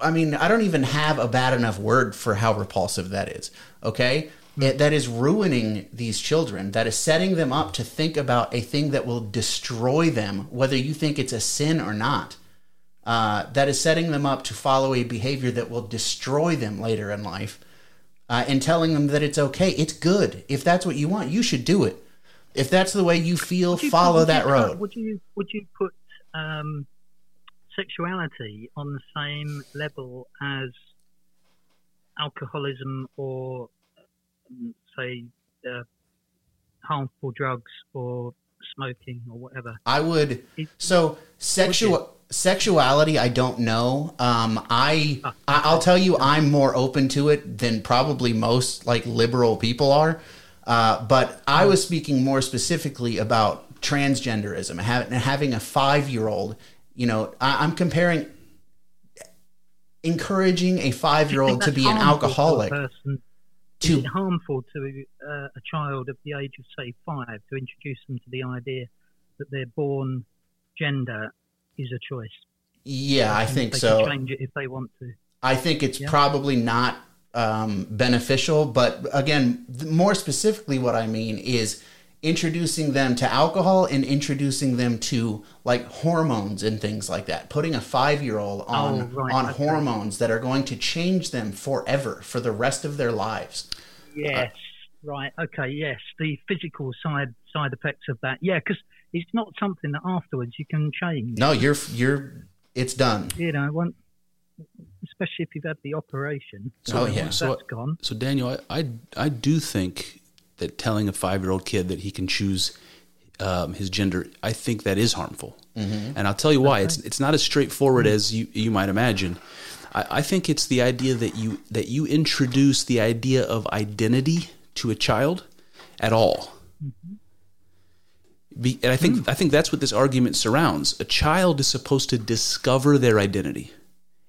I mean, I don't even have a bad enough word for how repulsive that is. Okay? It, that is ruining these children. That is setting them up to think about a thing that will destroy them, whether you think it's a sin or not. Uh, that is setting them up to follow a behavior that will destroy them later in life uh, and telling them that it's okay. It's good. If that's what you want, you should do it. If that's the way you feel, you follow put- that you- road. Would you would you put um, sexuality on the same level as alcoholism or um, say uh, harmful drugs or smoking or whatever? I would. It- So sexual sexuality, I don't know. Um, I I'll tell you, I'm more open to it than probably most like liberal people are. Uh, but I was speaking more specifically about transgenderism, ha- having a five year old. You know, I, I'm comparing encouraging a five year old to be an to alcoholic. person? To- it harmful to uh, a child of the age of say five to introduce them to the idea that they're born gender is a choice? Yeah, I And think they so. Can change it if they want to. I think it's Yeah. probably not um, beneficial. But again, th- more specifically, what I mean is introducing them to alcohol and introducing them to like hormones and things like that. Putting a five year old on Oh, right, on okay. hormones that are going to change them forever for the rest of their lives. Yes. Right. Okay. Yes. The physical side side effects of that. Yeah, because it's not something that afterwards you can change. No, you're you're. It's done. You know, once, especially if you've had the operation. Oh, yeah. Once So- that's gone. So Daniel, I I, I do think that telling a five year old kid that he can choose um, his gender, I think that is harmful, and I'll tell you why. It's it's not as straightforward as you you might imagine. I, I think it's the idea that you that you introduce the idea of identity to a child at all. Be, and I think hmm. I think that's what this argument surrounds. A child is supposed to discover their identity.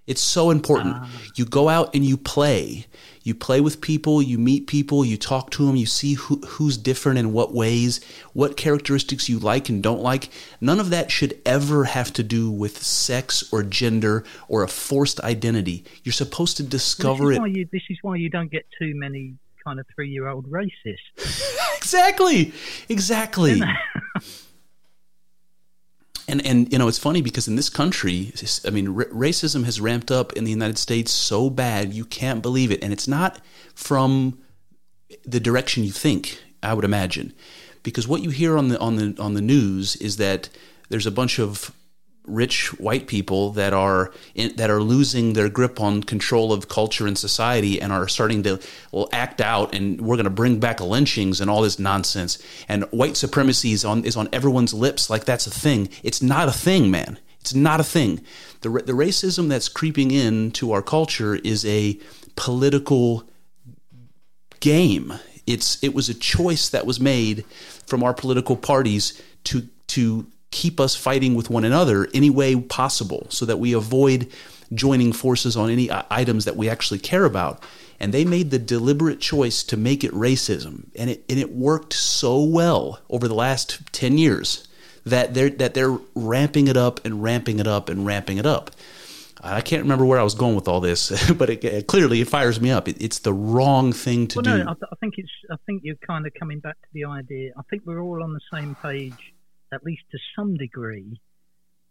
It's so important. Ah. You go out and you play. You play with people, you meet people, you talk to them, you see who, who's different in what ways, what characteristics you like and don't like. None of that should ever have to do with sex or gender or a forced identity. You're supposed to discover is, it. why you, this is why you don't get too many kind of three year old racist. exactly. Exactly. And and you know it's funny because in this country i mean r- racism has ramped up in the united states so bad you can't believe it. And it's not from the direction you think i would imagine. Because what you hear on the on the on the news is that there's a bunch of rich white people that are in, that are losing their grip on control of culture and society and are starting to act out and we're going to bring back lynchings and all this nonsense. And white supremacy is on is on everyone's lips like that's a thing. It's not a thing man. It's not a thing. The the racism that's creeping into our culture is a political game. It's it was a choice that was made from our political parties to to keep us fighting with one another any way possible, so that we avoid joining forces on any uh, items that we actually care about. And they made the deliberate choice to make it racism, and it and it worked so well over the last ten years that they're that they're ramping it up and ramping it up and ramping it up. I can't remember where I was going with all this, but it, it- clearly it fires me up. It, it's the wrong thing to Well, do. no, I, th- I think it's. I think you're kind of coming back to the idea. I think we're all on the same page, at least to some degree,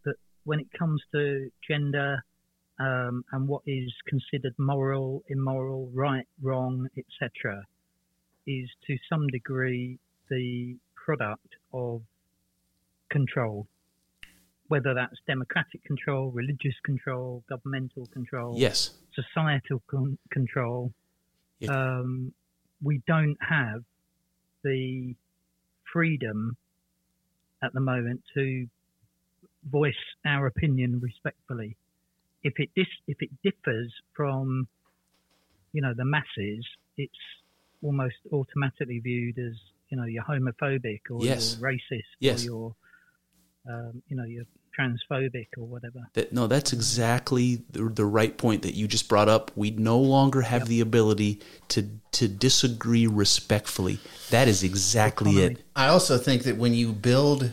that when it comes to gender um, and what is considered moral, immoral, right, wrong, etc., is to some degree the product of control. Whether that's democratic control, religious control, governmental control, yes, societal con- control. Yeah. Um, we don't have the freedom at the moment to voice our opinion respectfully. If it dis- if it differs from, you know, the masses, it's almost automatically viewed as you know you're homophobic or Yes. you're racist Yes. or you're um, you know you're transphobic or whatever. that no, that's exactly the, the right point that you just brought up. We no longer have the ability to to disagree respectfully. That is exactly it. I also think that when you build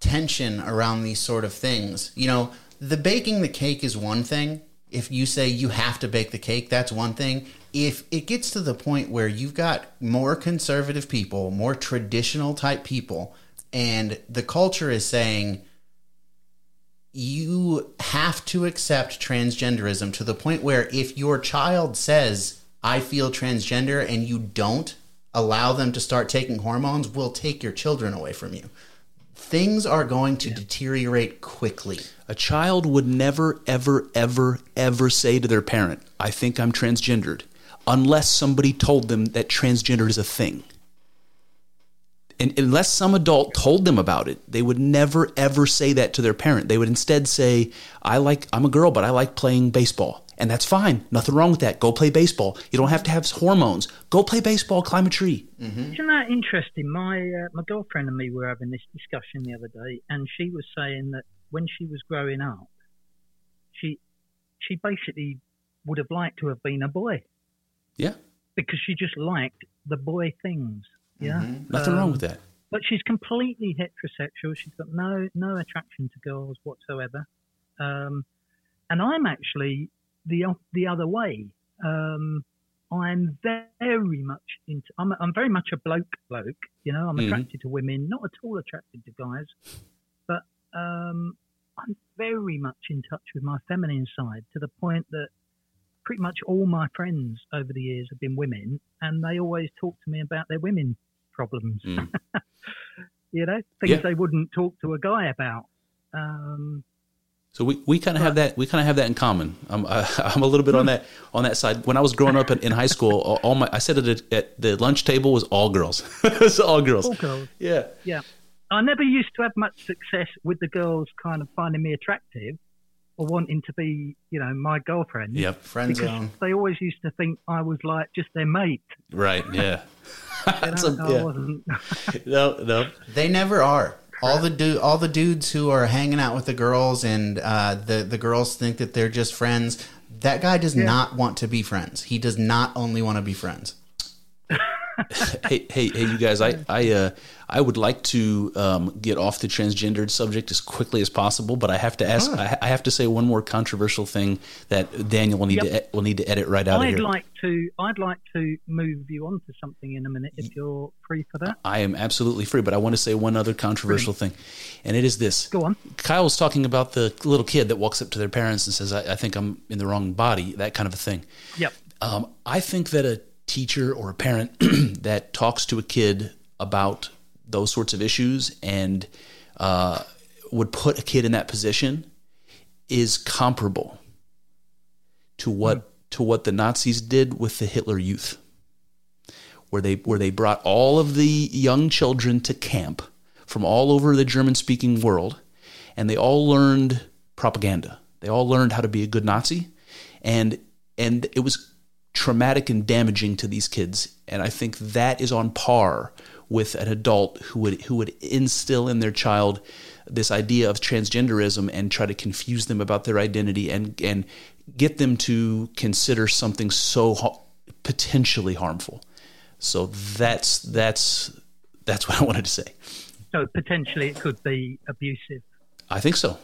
tension around these sort of things, you know, the baking the cake is one thing. If you say you have to bake the cake, that's one thing. If it gets to the point where you've got more conservative people, more traditional type people, and the culture is saying you have to accept transgenderism to the point where if your child says, I feel transgender, and you don't allow them to start taking hormones, we'll take your children away from you. Things are going to deteriorate quickly. A child would never, ever, ever, ever say to their parent, I think I'm transgendered, unless somebody told them that transgender is a thing. And unless some adult told them about it, they would never, ever say that to their parent. They would instead say, I like, I'm a girl, but I like playing baseball. And that's fine. Nothing wrong with that. Go play baseball. You don't have to have hormones. Go play baseball, climb a tree. Isn't that interesting? My uh, my girlfriend and me were having this discussion the other day, and she was saying that when she was growing up, she she basically would have liked to have been a boy Yeah, because she just liked the boy things. Yeah, nothing wrong Um, with that. But she's completely heterosexual. She's got no no attraction to girls whatsoever. Um, and I'm actually the the other way. Um, I'm very much into. I'm, I'm very much a bloke bloke. You know, I'm Mhm. attracted to women, not at all attracted to guys. But um, I'm very much in touch with my feminine side to the point that pretty much all my friends over the years have been women, and they always talk to me about their women problems. Mm. you know, things Yeah. they wouldn't talk to a guy about. Um, So we, we kind of have that we kind of have that in common. I'm I, I'm a little bit on that on that side. When I was growing up in, in high school, all, my I said at, at the lunch table was all girls. it was all girls. all girls. Yeah. Yeah. I never used to have much success with the girls kind of finding me attractive or wanting to be, you know, my girlfriend. Yep. Friend Because zone. they always used to think I was like just their mate. Right. Yeah. That's know? a- I yeah. wasn't. No. No. They never are. All the du- all the dudes who are hanging out with the girls and uh, the the girls think that they're just friends. That guy does not want to be friends. He does not only want to be friends. hey, hey, hey, you guys! I, I, uh, I would like to um, get off the transgendered subject as quickly as possible, but I have to ask. I, I have to say one more controversial thing that Daniel will need to e- will need to edit right out of I'd here. like to. I'd like to move you on to something in a minute if you're free for that. I am absolutely free, but I want to say one other controversial thing, and it is this. Go on. Kyle was talking about the little kid that walks up to their parents and says, I, I think I'm in the wrong body, that kind of a thing. Yep. Um, I think that a teacher or a parent that talks to a kid about those sorts of issues and uh, would put a kid in that position is comparable to what to what the Nazis did with the Hitler Youth, where they where they brought all of the young children to camp from all over the German speaking world, and they all learned propaganda. They all learned how to be a good Nazi, and and it was traumatic and damaging to these kids. And I think that is on par with an adult who would who would instill in their child this idea of transgenderism and try to confuse them about their identity and and get them to consider something so ha- potentially harmful. So that's that's that's what I wanted to say. So potentially it could be abusive. I think so.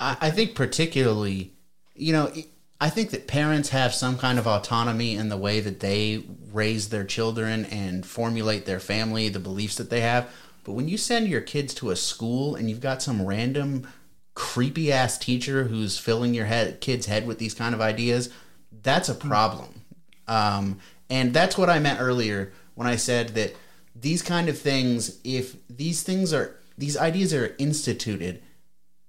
I, I think particularly, you know, I think that parents have some kind of autonomy in the way that they raise their children and formulate their family, the beliefs that they have. But when you send your kids to a school and you've got some random creepy ass teacher who's filling your head, kid's head with these kind of ideas, that's a problem. Um, and that's what I meant earlier when I said that these kind of things, if these things are, these ideas are instituted,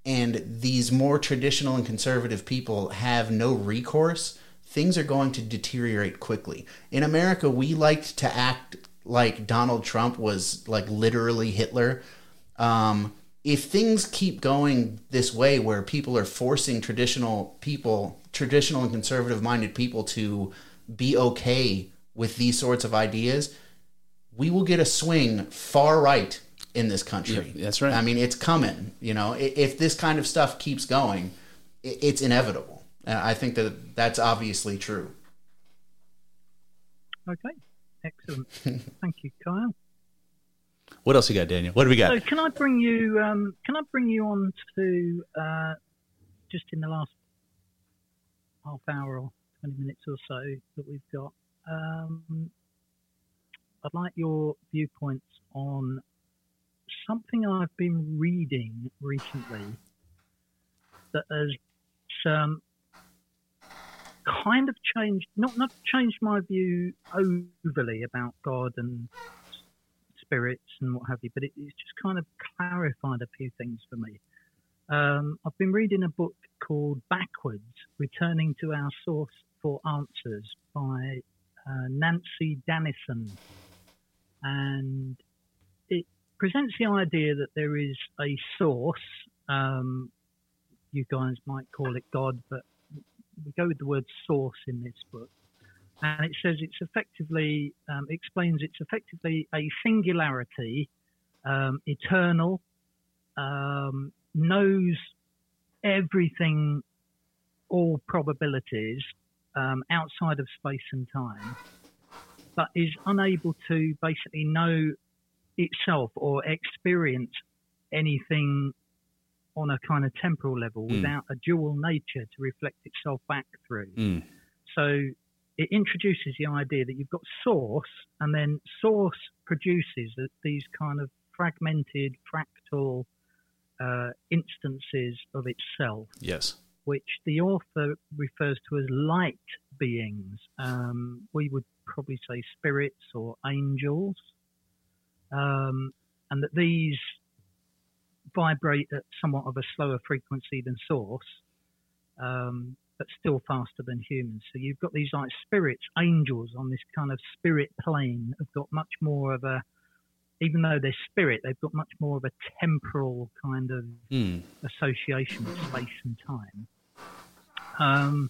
and these more traditional and conservative people have no recourse, things are going to deteriorate quickly. In America, we liked to act like Donald Trump was like literally Hitler. Um, if things keep going this way, where people are forcing traditional people, traditional and conservative minded people to be okay with these sorts of ideas, we will get a swing far right in this country. Yeah, that's right. I mean, it's coming. You know, if this kind of stuff keeps going, it's inevitable. And I think that that's obviously true. Okay. Excellent. Thank you, Kyle. What else you got, Daniel? What do we got? So can I bring you? Um, can I bring you on to uh, just in the last half hour or twenty minutes or so that we've got? Um, I'd like your viewpoints on something I've been reading recently that has um, kind of changed not not changed my view overly about God and spirits and what have you, but it, it's just kind of clarified a few things for me. Um, I've been reading a book called Backwards Returning to Our Source for Answers by uh, Nanci Danison. And presents the idea that there is a source. Um, you guys might call it God, but we go with the word source in this book and it says it's effectively um, explains it's effectively a singularity, um, eternal, um, knows everything, all probabilities um, outside of space and time, but is unable to basically know itself or experience anything on a kind of temporal level Mm. without a dual nature to reflect itself back through. Mm. So it introduces the idea that you've got source, and then source produces these kind of fragmented, fractal uh, instances of itself. Yes. which the author refers to as light beings. Um, we would probably say spirits or angels, um, and that these vibrate at somewhat of a slower frequency than source, um, but still faster than humans. So you've got these like spirits, angels on this kind of spirit plane have got much more of a, even though they're spirit, they've got much more of a temporal kind of Mm. association with space and time. Um,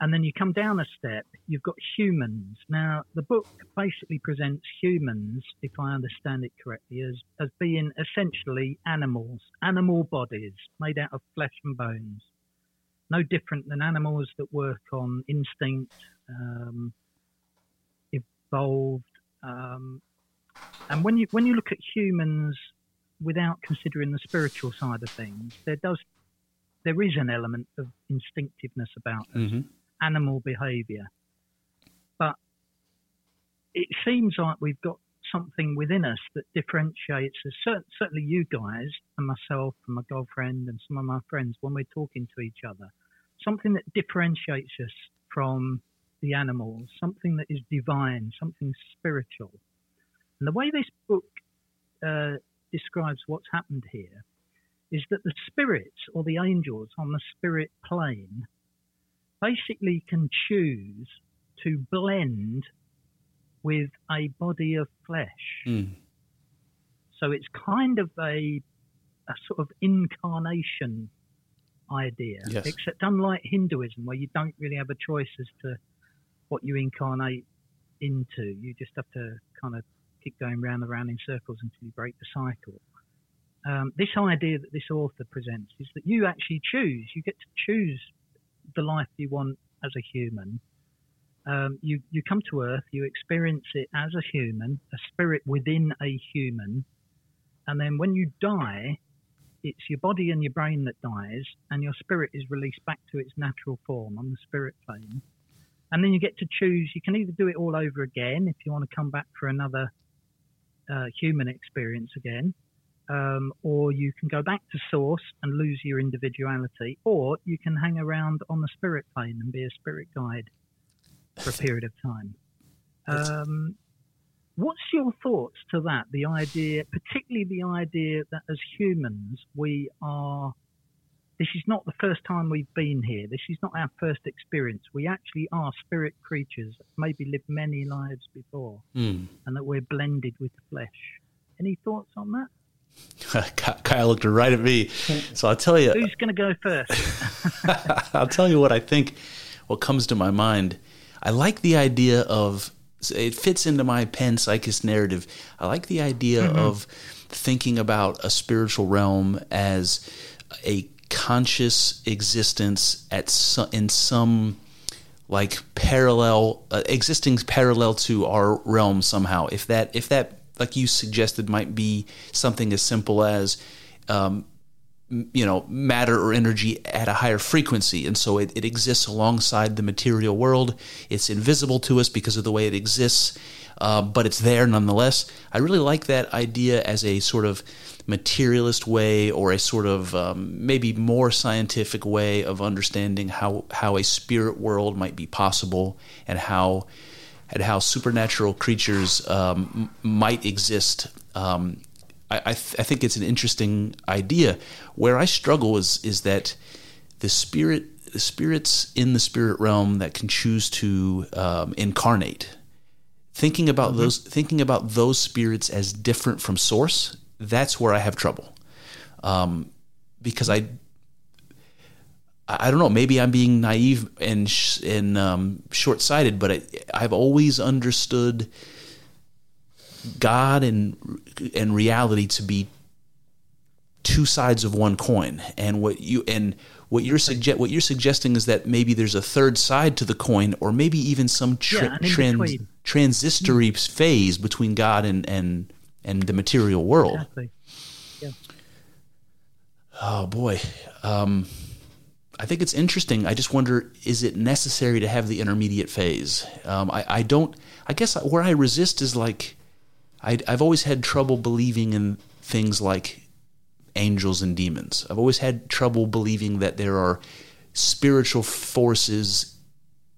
and then you come down a step, you've got humans. Now, the book basically presents humans, if I understand it correctly, as, as being essentially animals, animal bodies made out of flesh and bones. No different than animals that work on instinct, um, evolved. Um, and when you when you look at humans without considering the spiritual side of things, there does there is an element of instinctiveness about us, hmm animal behaviour. But it seems like we've got something within us that differentiates us. Certainly, you guys and myself and my girlfriend and some of my friends when we're talking to each other, something that differentiates us from the animals, something that is divine, something spiritual. And the way this book uh, describes what's happened here is that the spirits or the angels on the spirit plane basically can choose to blend with a body of flesh. Mm. So it's kind of a, a sort of incarnation idea, Yes. except unlike Hinduism, where you don't really have a choice as to what you incarnate into. You just have to kind of keep going round and round in circles until you break the cycle. Um, this idea that this author presents is that you actually choose. You get to choose the life you want as a human. Um, you you come to Earth, you experience it as a human, a spirit within a human, and then when you die, it's your body and your brain that dies, and your spirit is released back to its natural form on the spirit plane. And then you get to choose. You can either do it all over again if you want to come back for another uh, human experience again, um, or you can go back to source and lose your individuality, or you can hang around on the spirit plane and be a spirit guide for a period of time. Um, what's your thoughts to that? The idea, particularly the idea that as humans we are. This is not the first time we've been here. This is not our first experience. We actually are spirit creatures, maybe lived many lives before, Mm. and that we're blended with the flesh. Any thoughts on that? Kyle looked right at me. So I'll tell you, Who's going to go first? I'll tell you what I think. What comes to my mind, I like the idea of. It fits into my panpsychist narrative. I like the idea of thinking about a spiritual realm as a conscious existence at some, in some like parallel uh, existing parallel to our realm somehow if that if that like you suggested might be something as simple as um, you know matter or energy at a higher frequency. And so it, it exists alongside the material world. It's invisible to us because of the way it exists uh, but it's there nonetheless. I really like that idea as a sort of materialist way or a sort of um, maybe more scientific way of understanding how, how a spirit world might be possible and how and how supernatural creatures um, might exist. Um, I, I, th- I think it's an interesting idea. Where I struggle is is that the spirit, the spirits in the spirit realm that can choose to um, incarnate. Thinking about those, thinking about those spirits as different from source, that's where I have trouble, um, because I I don't know. Maybe I'm being naive and sh- and um, short sighted, but I, I've always understood God and and reality to be two sides of one coin. And what you and what you're suggest what you're suggesting is that maybe there's a third side to the coin, or maybe even some tra- Yeah, an in trans- between. transitory phase between God and and and the material world. Exactly. Oh boy. Um, I think it's interesting. I just wonder, is it necessary to have the intermediate phase? Um, I, I don't. I guess where I resist is like, I, I've always had trouble believing in things like angels and demons. I've always had trouble believing that there are spiritual forces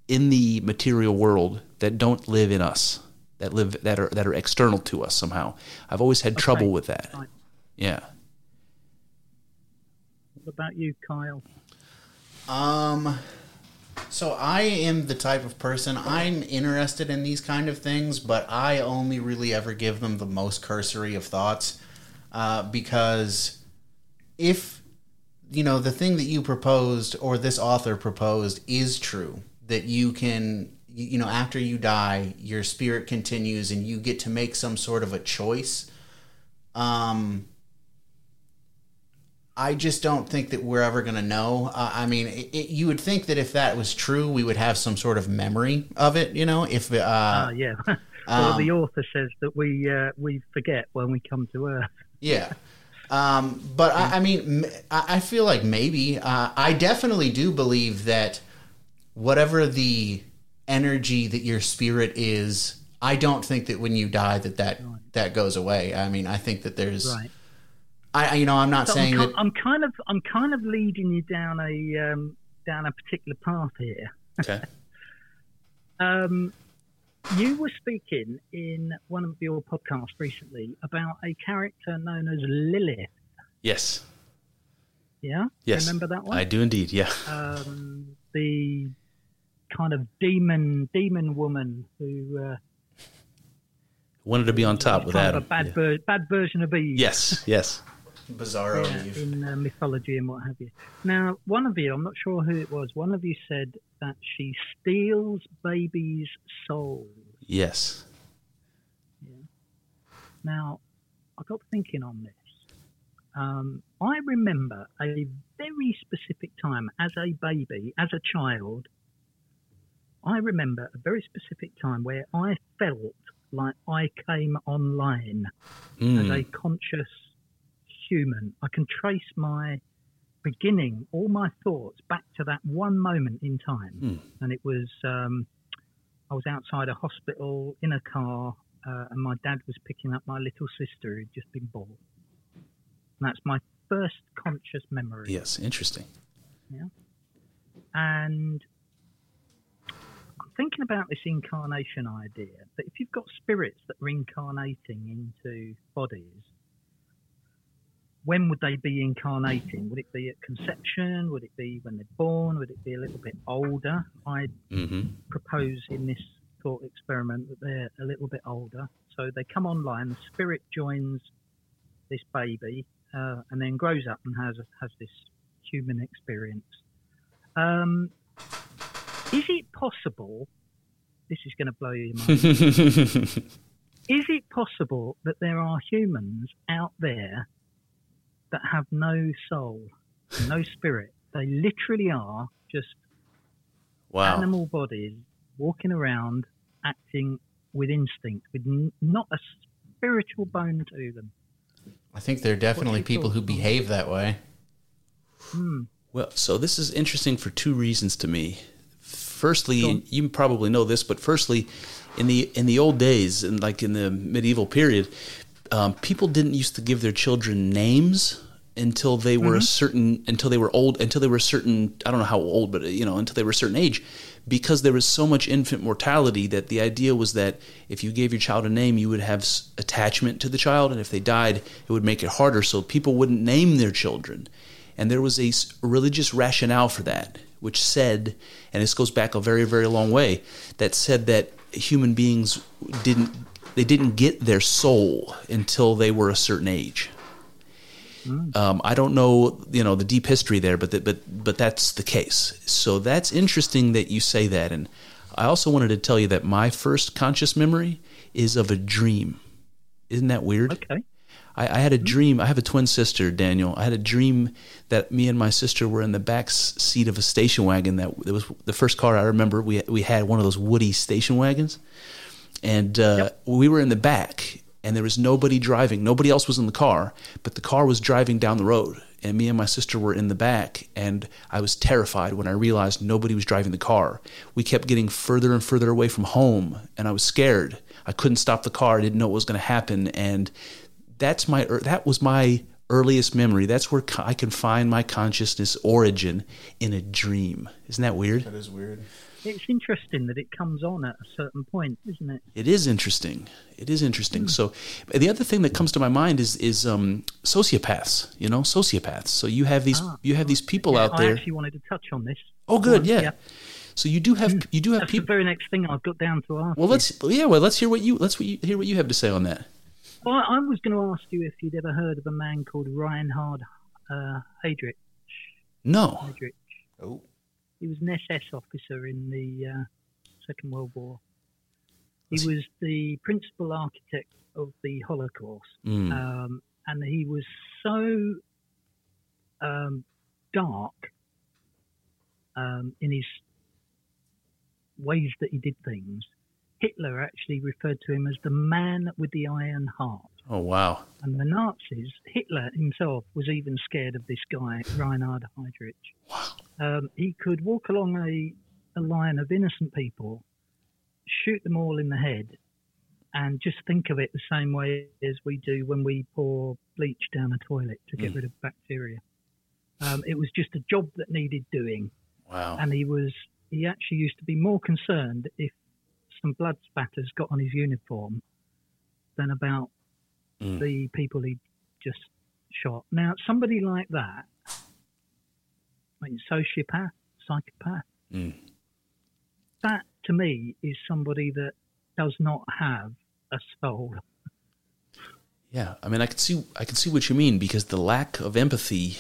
in the material world that don't live in us, that live that are that are external to us somehow. I've always had trouble with that. Right. Yeah. What about you, Kyle? Um, so I am the type of person I'm interested in these kind of things, but I only really ever give them the most cursory of thoughts, uh, because if you know the thing that you proposed or this author proposed is true, that you can you know after you die your spirit continues and you get to make some sort of a choice um I just don't think that we're ever going to know. Uh, I mean, it, it, you would think that if that was true, we would have some sort of memory of it. You know, if uh, Ah, yeah. well, um, the author says that we uh, we forget when we come to Earth. Yeah. Um, but I, I mean, I feel like maybe. Uh, I definitely do believe that whatever the energy that your spirit is, I don't think that when you die that that, that goes away. I mean, I think that there's, Right. I, I- you know, I'm not So saying I'm, that. I'm kind of I'm kind of leading you down a um, down a particular path here. Okay. Um, you were speaking in one of your podcasts recently about a character known as Lilith. yes. Yeah, Yes. Remember that one? I do indeed. Yeah. um, the kind of demon demon woman who uh, Wanted to be on top with kind Adam. of a bad Yeah. ver- bad version of Eve. Yes. Yes. Bizarro yeah, in uh, mythology and what have you. Now, one of you, I'm not sure who it was, one of you said that she steals babies' souls. Yes. Yeah. Now, I got thinking on this. Um, I remember a very specific time as a baby, as a child. I remember a very specific time where I felt like I came online as Mm. a conscious human. I can trace my beginning, all my thoughts back to that one moment in time. Hmm. And it was, um, I was outside a hospital in a car, uh, and my dad was picking up my little sister who'd just been born. And that's my first conscious memory. Yes. Interesting. Yeah. And I'm thinking about this incarnation idea that if you've got spirits that are incarnating into bodies, when would they be incarnating? Would it be at conception? Would it be when they're born? Would it be a little bit older? I hmm propose in this thought experiment that they're a little bit older. So they come online, the spirit joins this baby, uh, and then grows up and has has this human experience. Um, is it possible? This is going to blow your mind. is it possible that there are humans out there that have no soul, no spirit? They literally are just wow. animal bodies walking around acting with instinct, with n- not a spiritual bone to them. I think there are definitely What's your people who thoughts on that? behave that way. Hmm. Well, so this is interesting for two reasons to me. Firstly, Go you probably know this, but firstly, in the in the old days, and like in the medieval period, um, people didn't used to give their children names until they were a certain until they were old until they were a certain I don't know how old, but you know until they were a certain age, because there was so much infant mortality that the idea was that if you gave your child a name, you would have attachment to the child, and if they died, it would make it harder. So people wouldn't name their children. And there was a religious rationale for that, which said, and this goes back a very, very long way, that said that human beings didn't they didn't get their soul until they were a certain age. Um, I don't know, you know, the deep history there, but that, but but that's the case. So that's interesting that you say that. And I also wanted to tell you that my first conscious memory is of a dream. Isn't that weird? Okay. I, I had a dream. I have a twin sister, Daniel. I had a dream that me and my sister were in the back seat of a station wagon. That it was the first car I remember. We we had one of those Woody station wagons, and uh, we were in the back, and there was nobody driving. Nobody else was in the car, but the car was driving down the road, and me and my sister were in the back, and I was terrified when I realized nobody was driving the car. We kept getting further and further away from home, and I was scared. I couldn't stop the car. I didn't know what was going to happen, and that's my er, that was my earliest memory. That's where I can find my consciousness origin in a dream. Isn't that weird? That is weird. It's interesting that it comes on at a certain point, isn't it? It is interesting. It is interesting. So, the other thing that comes to my mind is is um, sociopaths. You know, sociopaths. So you have these Ah, you have these people Yeah, out I there. actually wanted to touch on this. oh, good. Yeah. yeah. So you do have you do have That's the people. very next thing I've got down to ask. Well, let's yeah. Well, let's hear what you let's what you, hear what you have to say on that. Well, I was going to ask you if you'd ever heard of a man called Reinhard uh, Heydrich. No. Heydrich. Oh, He was an SS officer in the uh, Second World War. He Was the principal architect of the Holocaust, Mm. um, and he was so um, dark um, in his ways that he did things. Hitler actually referred to him as the man with the iron heart. Oh wow. And the Nazis, Hitler himself was even scared of this guy, Reinhard Heydrich. Um, he could walk along a, a line of innocent people, shoot them all in the head, and just think of it the same way as we do when we pour bleach down a toilet to get Mm. rid of bacteria. Um, it was just a job that needed doing, Wow. and he was he actually used to be more concerned if some blood spatters got on his uniform than about Mm. the people he just shot. Now, somebody like that, mean, sociopath, psychopath, Mm. that to me is somebody that does not have a soul. Yeah, I mean, I can see, I can see what you mean because the lack of empathy,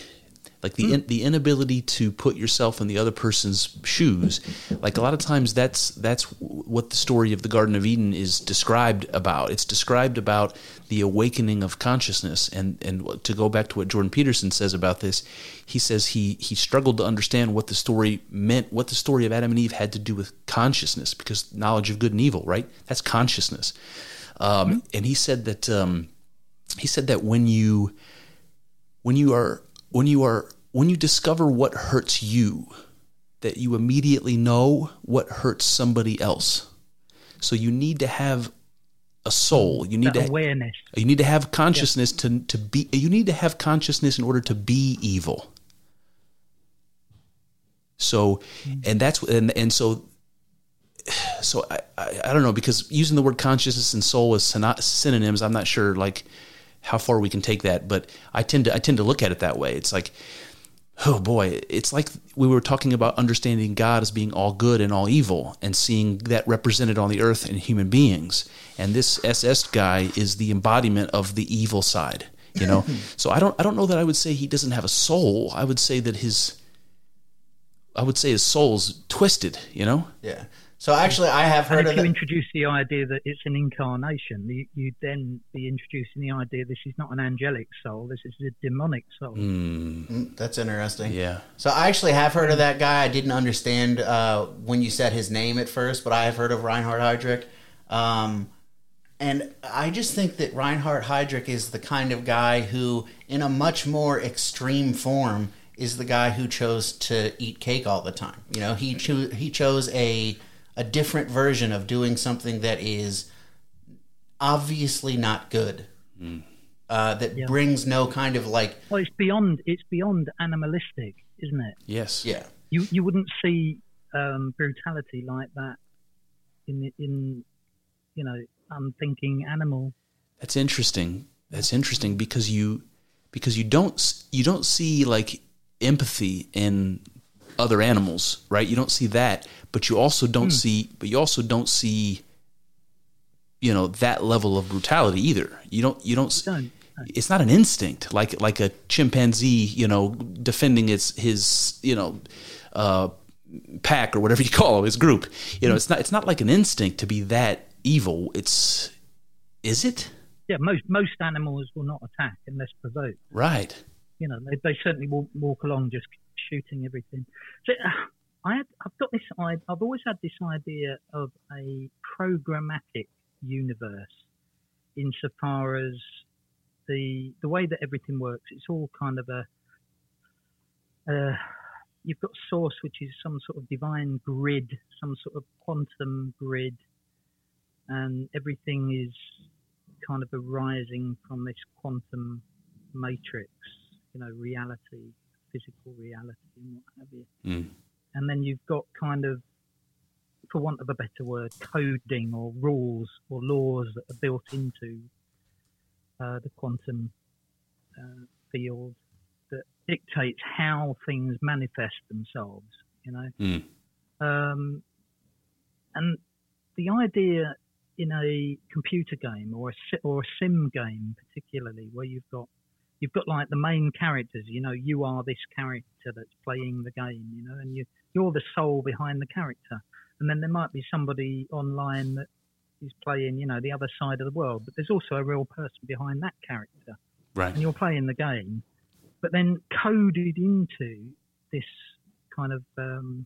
like the in, the inability to put yourself in the other person's shoes, like a lot of times that's that's what the story of the Garden of Eden is described about. It's described about the awakening of consciousness, and and to go back to what Jordan Peterson says about this, he says he he struggled to understand what the story meant, what the story of Adam and Eve had to do with consciousness, because knowledge of good and evil, right? That's consciousness, um, and he said that. Um, he said that when you when you are when you are when you discover what hurts you that you immediately know what hurts somebody else. So you need to have a soul. You need That to awareness. you need to have consciousness to to be you need to have consciousness in order to be evil. So mm-hmm. and that's and and so so I, I I don't know because using the word consciousness and soul as synonyms I'm not sure like how far we can take that but I tend to I tend to look at it that way. It's like oh boy it's like we were talking about understanding God as being all good and all evil and seeing that represented on the earth in human beings. And this SS guy is the embodiment of the evil side you know? So I don't I don't know that I would say he doesn't have a soul. I would say that his I would say his soul's twisted you know? Yeah. So actually, I have And heard if of you that. introduce the idea that it's an incarnation, you, you'd then be introducing the idea this is not an angelic soul, this is a demonic soul. Mm, That's interesting. yeah So I actually have heard of that guy. I didn't understand uh, when you said his name at first, but I have heard of Reinhard Heydrich. Um, and I just think that Reinhard Heydrich is the kind of guy who, in a much more extreme form, is the guy who chose to eat cake all the time. You know, he cho- he chose a a different version of doing something that is obviously not good. Uh, that Yeah. brings no kind of like Well, it's beyond it's beyond animalistic, isn't it? yes yeah You you wouldn't see um, brutality like that in in you know unthinking animal. That's interesting. That's interesting because you because you don't you don't see like empathy in other animals, right? You don't see that, but you also don't see but you also don't see you know that level of brutality either. You don't you don't it's not an instinct like like a chimpanzee, you know, defending its his, you know, uh pack or whatever you call it, his group. You know, it's not it's not like an instinct to be that evil. It's is it? Yeah, most most animals will not attack unless provoked. Right. You know, they, they certainly walk, walk along just shooting everything. So uh, I had, I've got this. I've always had this idea of a programmatic universe, insofar as the the way that everything works. It's all kind of a. Uh, you've got source, which is some sort of divine grid, some sort of quantum grid, and everything is kind of arising from this quantum matrix, you know, reality, physical reality, and what have you. Mm. And then you've got kind of, for want of a better word, coding or rules or laws that are built into uh, the quantum uh, field that dictates how things manifest themselves. You know, Mm. um, and the idea in a computer game or a or a sim game, particularly where you've got you've got like the main characters. You know, you are this character that's playing the game. You know, and you you're the soul behind the character. And then there might be somebody online that is playing, you know, the other side of the world. But there's also a real person behind that character Right. and you're playing the game, but then coded into this kind of um,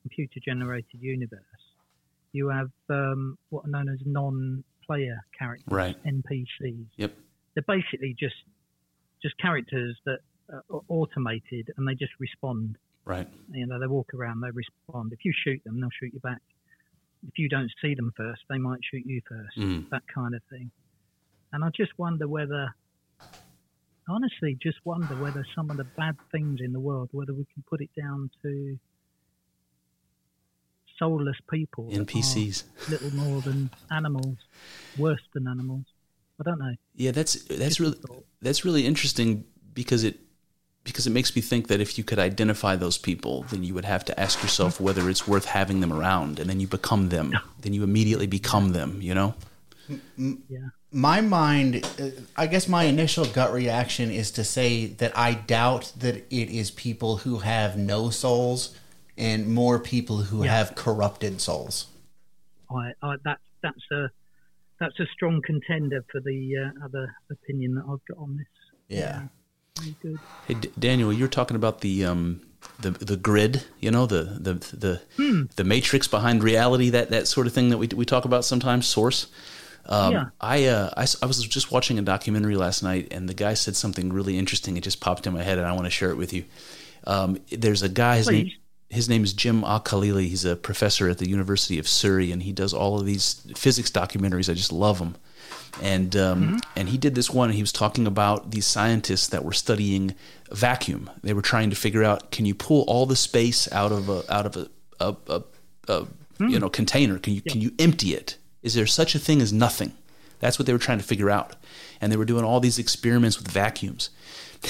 computer generated universe, you have um, what are known as non player characters, Right. NPCs. Yep. They're basically just just characters that are automated and they just respond. Right. You know, they walk around, they respond. If you shoot them, they'll shoot you back. If you don't see them first, they might shoot you first Mm. that kind of thing. And I just wonder whether, honestly, just wonder whether some of the bad things in the world, whether we can put it down to soulless people, NPCs. little more than animals, worse than animals. I don't know. Yeah, that's that's really that's really interesting because it because it makes me think that if you could identify those people, then you would have to ask yourself whether it's worth having them around, and then you become them. Then you immediately become them. You know. Yeah. my mind uh, i guess my initial gut reaction is to say that i doubt that it is people who have no souls and more people who Yeah. have corrupted souls I, I that's that's a that's a strong contender for the uh, other opinion that I've got on this. yeah Very good. Hey, D- Daniel, you're talking about the um the the grid, you know, the the the the matrix behind reality, that that sort of thing that we we talk about sometimes. Source. Um, Yeah. I, uh, I I was just watching a documentary last night, and the guy said something really interesting. It just popped in my head, and I want to share it with you. Um, there's a guy. His name his name is Jim Al Khalili. He's a professor at the University of Surrey, and he does all of these physics documentaries. I just love them. And um, and he did this one. And he was talking about these scientists that were studying vacuum. They were trying to figure out can you pull all the space out of a out of a, a, a, a you know container? Can you can you empty it? Is there such a thing as nothing? That's what they were trying to figure out. And they were doing all these experiments with vacuums.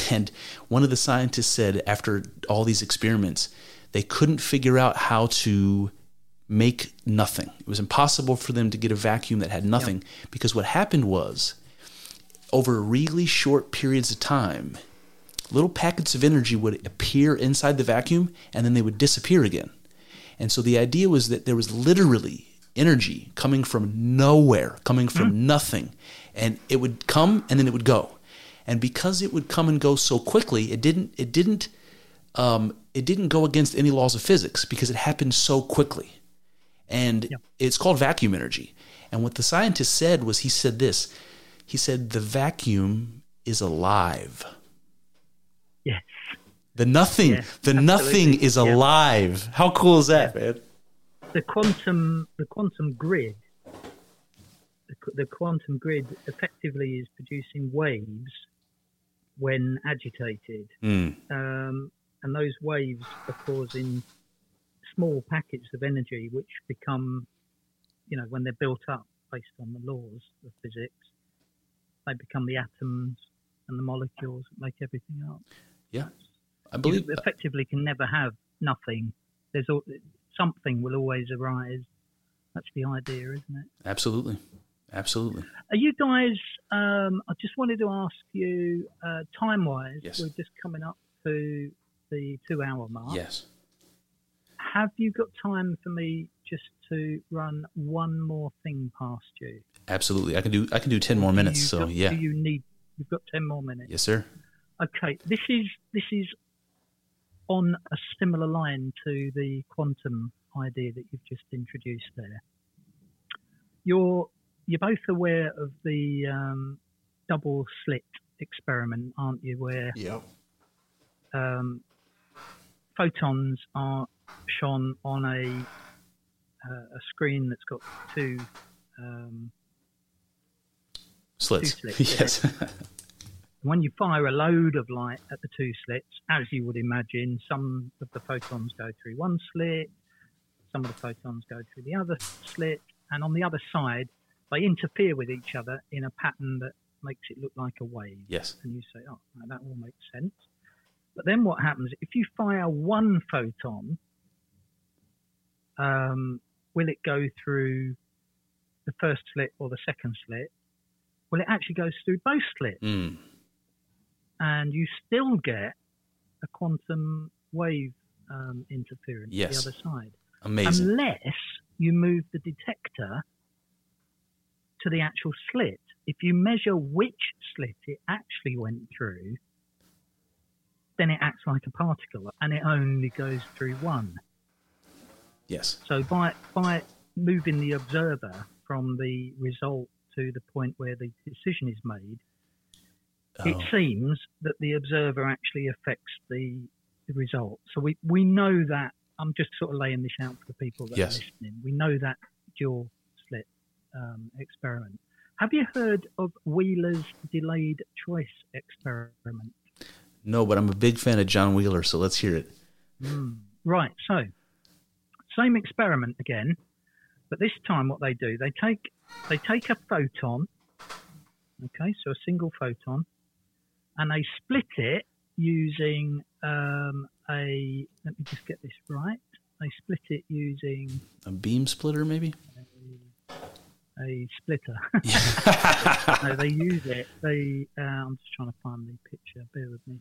And one of the scientists said after all these experiments, they couldn't figure out how to make nothing. It was impossible for them to get a vacuum that had nothing because what happened was over really short periods of time, little packets of energy would appear inside the vacuum and then they would disappear again. And so the idea was that there was literally energy coming from nowhere, coming from nothing. And it would come and then it would go. And because it would come and go so quickly, it didn't it didn't um, it didn't go against any laws of physics because it happened so quickly. And it's called vacuum energy. And what the scientist said was he said this. He said the vacuum is alive. Yes. The nothing, Yeah, the nothing absolutely. is Yeah. alive. How cool is that, man? The quantum the quantum grid the, the quantum grid effectively is producing waves when agitated. Mm, um, and those waves are causing small packets of energy which become, you know, when they're built up based on the laws of physics, they become the atoms and the molecules that make everything up. yeah, I You believe. effectively can never have nothing. There's al- something will always arise. That's the idea, isn't it? Absolutely, absolutely. Are you guys? Um, I just wanted to ask you, uh, time-wise, Yes. we're just coming up to the two-hour mark. Yes. Have you got time for me just to run one more thing past you? Absolutely. I can do. I can do ten more minutes. So got- yeah. Do you need? You've got ten more minutes. Yes, sir. Okay. This is this is on a similar line to the quantum idea that you've just introduced there. You're you're both aware of the um, double slit experiment, aren't you? Where yep um, photons are shone on a uh, a screen that's got two um, Slits. slits, yes. When you fire a load of light at the two slits, as you would imagine, some of the photons go through one slit, some of the photons go through the other slit, and on the other side, they interfere with each other in a pattern that makes it look like a wave. Yes. And you say, oh, that all makes sense. But then what happens if you fire one photon? Um, will it go through the first slit or the second slit? Well, it actually goes through both slits, Mm. and you still get a quantum wave um, interference Yes. the other side, Amazing. unless you move the detector to the actual slit. If you measure which slit it actually went through, then it acts like a particle, and it only goes through one. Yes. So by by moving the observer from the result to the point where the decision is made, it Oh, seems that the observer actually affects the, the result. So we, we know that. I'm just sort of laying this out for the people that Yes. are listening. We know that dual slit um, experiment. Have you heard of Wheeler's delayed choice experiment? no, but I'm a big fan of John Wheeler, so let's hear it. Right. So, same experiment again, but this time what they do, they take they take a photon, okay, so a single photon, and they split it using um, a. Let me just get this right. They split it using A beam splitter, maybe? a splitter. no, they use it. They. Uh, I'm just trying to find the picture. Bear with me.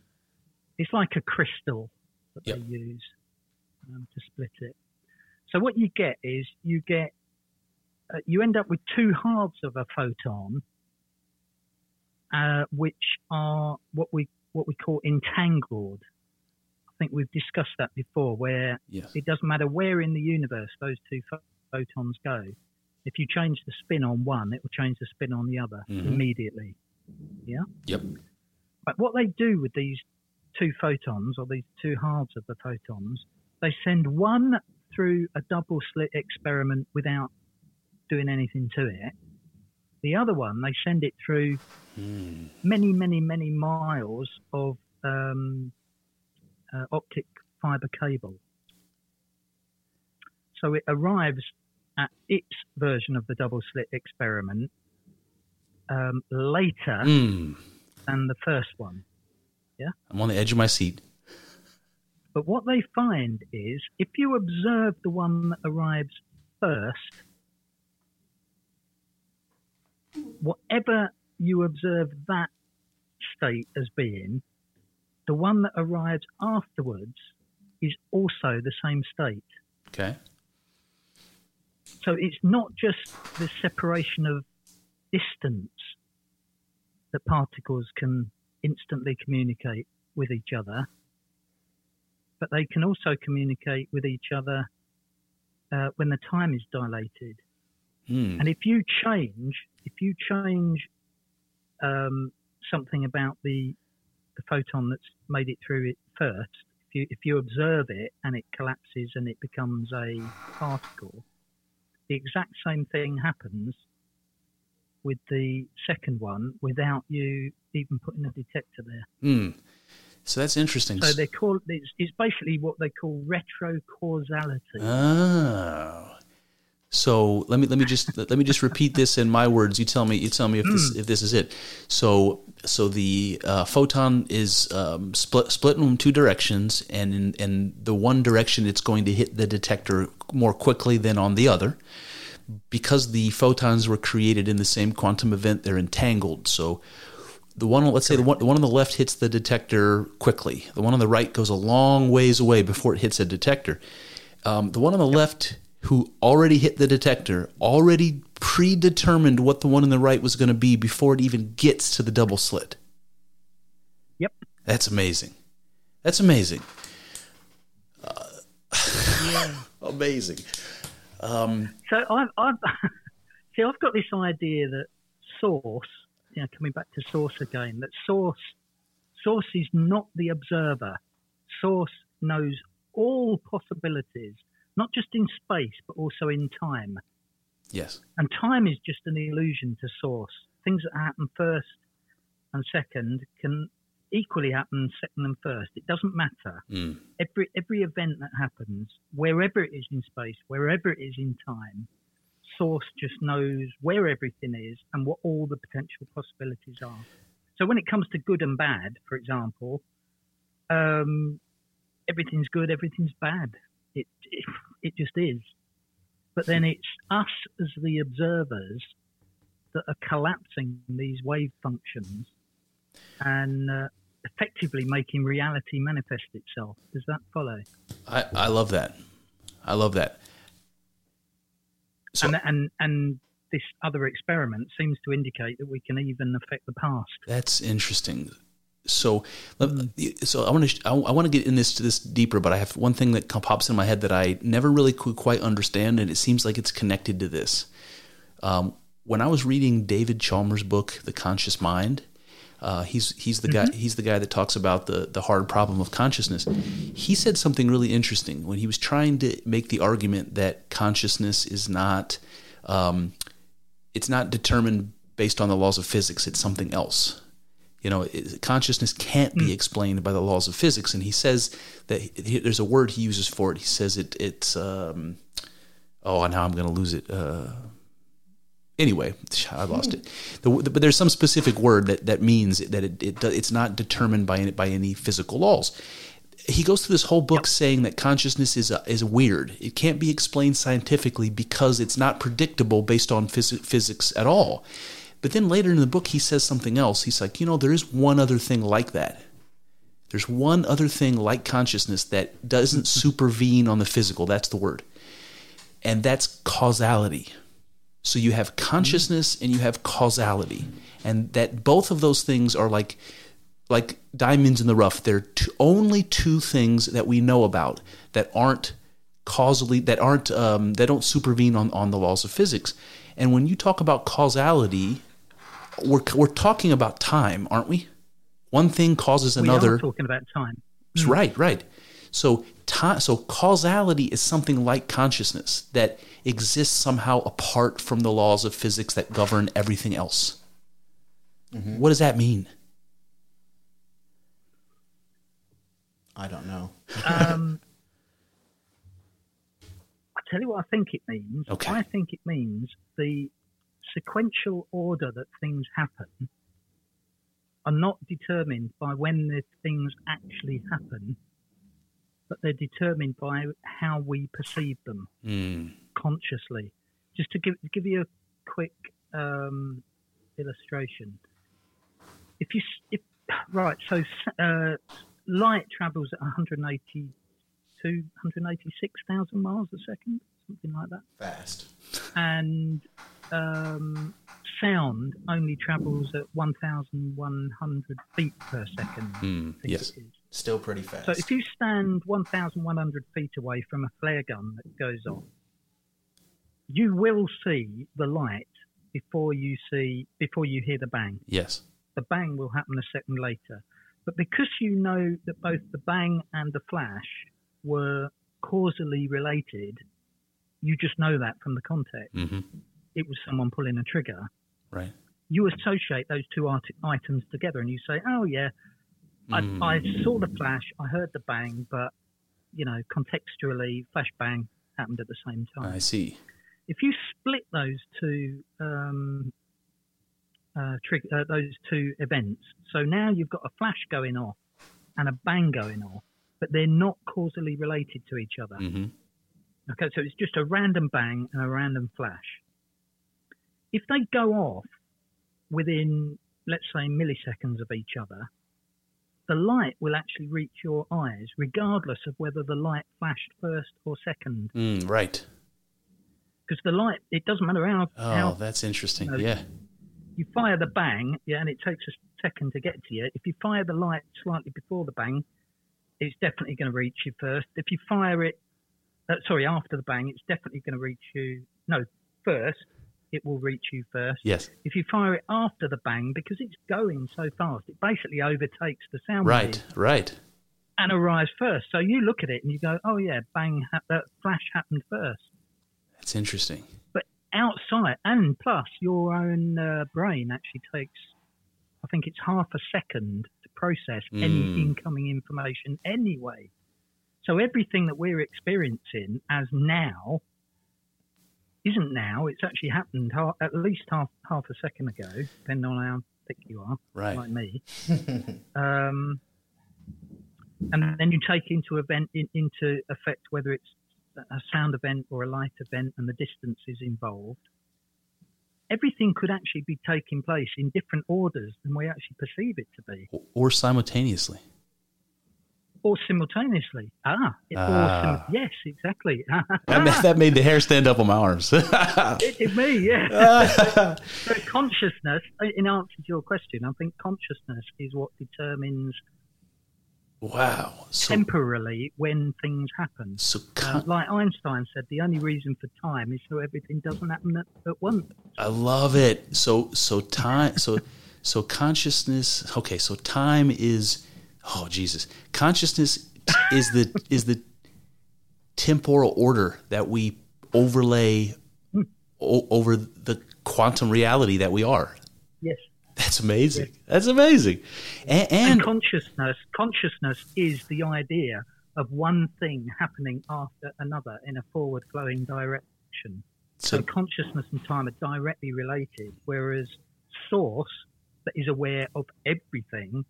It's like a crystal that Yep. they use um, to split it. So what you get is you get uh, you end up with two halves of a photon, uh, which are what we what we call entangled. I think we've discussed that before, where Yes. it doesn't matter where in the universe those two pho- photons go. If you change the spin on one, it will change the spin on the other Mhm. immediately. Yeah. Yep. But what they do with these two photons, or these two halves of the photons, they send one through a double slit experiment without doing anything to it. The other one, they send it through Hmm. many, many, many miles of um, uh, optic fiber cable. So it arrives at its version of the double slit experiment um, later Mm. than the first one. Yeah? I'm on the edge of my seat. But what they find is if you observe the one that arrives first, whatever you observe that state as being, the one that arrives afterwards is also the same state. Okay. So it's not just the separation of distance that particles can instantly communicate with each other, but they can also communicate with each other uh, when the time is dilated. Hmm. And if you change, if you change um, something about the the photon that's made it through it first, if you if you observe it and it collapses and it becomes a particle, the exact same thing happens with the second one without you even putting a detector there. Hmm. So that's interesting. So they call it's, it's basically what they call retrocausality. Oh. So let me let me just let me just repeat this in my words. You tell me you tell me if this if this is it. So so the uh, photon is um, split split in two directions, and in, in the one direction it's going to hit the detector more quickly than on the other. Because the photons were created in the same quantum event, they're entangled. So the one let's say the one, the one on the left hits the detector quickly. The one on the right goes a long ways away before it hits a detector. Um, the one on the left who already hit the detector already predetermined what the one on the right was going to be before it even gets to the double slit. Yep. That's amazing. That's amazing. Yeah. Amazing. Um, So I've, I've see, I've got this idea that source, you know, coming back to source again, that source, source is not the observer. Source knows all possibilities, not just in space but also in time. yes. And time is just an illusion to source. Things that happen first and second can equally happen second and first. It doesn't matter. Mm. Every every event that happens, wherever it is in space, wherever it is in time, Source just knows where everything is and what all the potential possibilities are. So when it comes to good and bad, for example, um, everything's good, everything's bad. It, it it just is. But then it's us as the observers that are collapsing these wave functions and uh, effectively making reality manifest itself. Does that follow? I, I love that. I love that. So, and and and this other experiment seems to indicate that we can even affect the past. That's interesting. So, so I want to I, want to get in this to this deeper, but I have one thing that pops in my head that I never really could quite understand, and it seems like it's connected to this. Um, when I was reading David Chalmers' book, The Conscious Mind, uh, he's he's the mm-hmm. guy he's the guy that talks about the the hard problem of consciousness. He said something really interesting when he was trying to make the argument that consciousness is not um, it's not determined based on the laws of physics. It's something else you know, it, consciousness can't be hmm. explained by the laws of physics. And he says that he, there's a word he uses for it. He says it, it's, um, oh, now I'm going to lose it. Uh, anyway, I lost it. The, the, but there's some specific word that, that means that it, it, it's not determined by any, by any physical laws. He goes through this whole book yep. saying that consciousness is a, is weird. It can't be explained scientifically because it's not predictable based on phys- physics at all. But then later in the book, he says something else. He's like, you know, there is one other thing like that. There's one other thing like consciousness that doesn't supervene on the physical. That's the word. And that's causality. So you have consciousness and you have causality. And that both of those things are like like diamonds in the rough. They're two, only two things that we know about that aren't causally that aren't um, that don't supervene on, on the laws of physics. And when you talk about causality, we're we're talking about time, aren't we? One thing causes another. We are talking about time. Right, right. So time, so causality is something like consciousness that exists somehow apart from the laws of physics that govern everything else. Mm-hmm. What does that mean? I don't know. um, I tell you what I think it means. Okay. I think it means the sequential order that things happen are not determined by when the things actually happen, but they're determined by how we perceive them mm. consciously. Just to give give you a quick um, illustration, if you if right, so uh, light travels at 182, 186,000 miles a second, something like that. Fast. And um, sound only travels at 1,100 feet per second. Mm, yes. Still pretty fast. So if you stand 1,100 feet away from a flare gun that goes off, you will see the light before you see before you hear the bang. Yes. The bang will happen a second later. But because you know that both the bang and the flash were causally related, you just know that from the context. Mm-hmm it was someone pulling a trigger, right? You associate those two art- items together, and you say, "Oh yeah, mm. I, I hmm. saw the flash, I heard the bang, but you know, contextually, flash bang happened at the same time." I see. If you split those two um, uh, trig- uh, those two events, so now you've got a flash going off and a bang going off, but they're not causally related to each other. Mm-hmm. Okay, so it's just a random bang and a random flash if they go off within, let's say, milliseconds of each other, the light will actually reach your eyes, regardless of whether the light flashed first or second. Mm, right. Because the light, it doesn't matter how. Oh, how, that's interesting. You know, yeah. You fire the bang, yeah, and it takes a second to get to you. If you fire the light slightly before the bang, it's definitely going to reach you first. If you fire it, uh, sorry, after the bang, it's definitely going to reach you. No, first it will reach you first. Yes. If you fire it after the bang, because it's going so fast, it basically overtakes the sound right, wave. Right, And arrives first. So you look at it and you go, oh, yeah, bang, ha- uh, flash happened first. That's interesting. But outside, and plus, your own uh, brain actually takes, I think it's half a second to process any Mm. incoming information anyway. So everything that we're experiencing as now isn't now. It's actually happened ha- at least half half a second ago, depending on how thick you are, Right. like me. um, and then you take into event in, into effect whether it's a sound event or a light event and the distances involved. Everything could actually be taking place in different orders than we actually perceive it to be, Or simultaneously. Or simultaneously. Ah, Ah. sim- yes, exactly. That, ma- that made the hair stand up on my arms. it, it me, yeah. so consciousness, in answer to your question, I think consciousness is what determines wow. So, temporarily when things happen. so Uh, like Einstein said, the only reason for time is so everything doesn't happen at, at once. I love it. So so time so so consciousness. Okay, so time is oh Jesus. Consciousness is the is the temporal order that we overlay o- over the quantum reality that we are. Yes. That's amazing. That's amazing. And, And and consciousness, consciousness is the idea of one thing happening after another in a forward-flowing direction. So, so consciousness and time are directly related, whereas source that is aware of everything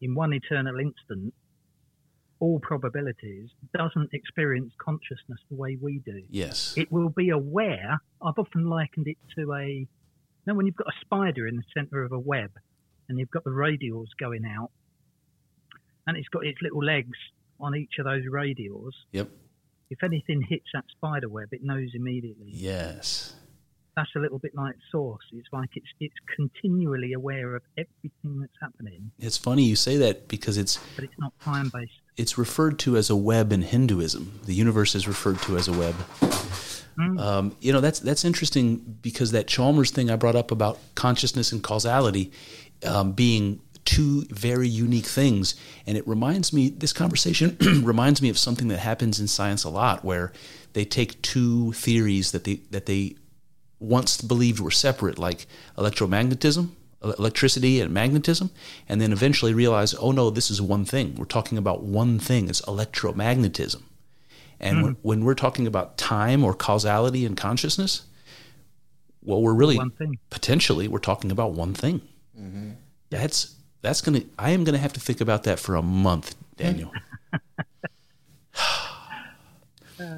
in one eternal instant, all probabilities, doesn't experience consciousness the way we do. yes. It will be aware. I've often likened it to a, you know, when you've got a spider in the center of a web and you've got the radials going out and it's got its little legs on each of those radials. Yep. If anything hits that spider web, it knows immediately. Yes. That's a little bit like source. It's like it's it's continually aware of everything that's happening, It's funny you say that because it's but it's not time based. it's referred to as a web in Hinduism. The universe is referred to as a web. Um, you know, that's that's interesting because that Chalmers thing I brought up about consciousness and causality um, being two very unique things, and it reminds me. This conversation reminds me of something that happens in science a lot, where they take two theories that they that they once believed were separate, like electromagnetism, electricity and magnetism, and then eventually realize, oh no, this is one thing. We're talking about one thing. It's electromagnetism. And when, when we're talking about time or causality and consciousness, well, we're really One thing. potentially we're talking about one thing. Mm-hmm. That's that's gonna. I am gonna have to think about that for a month, Daniel. Uh,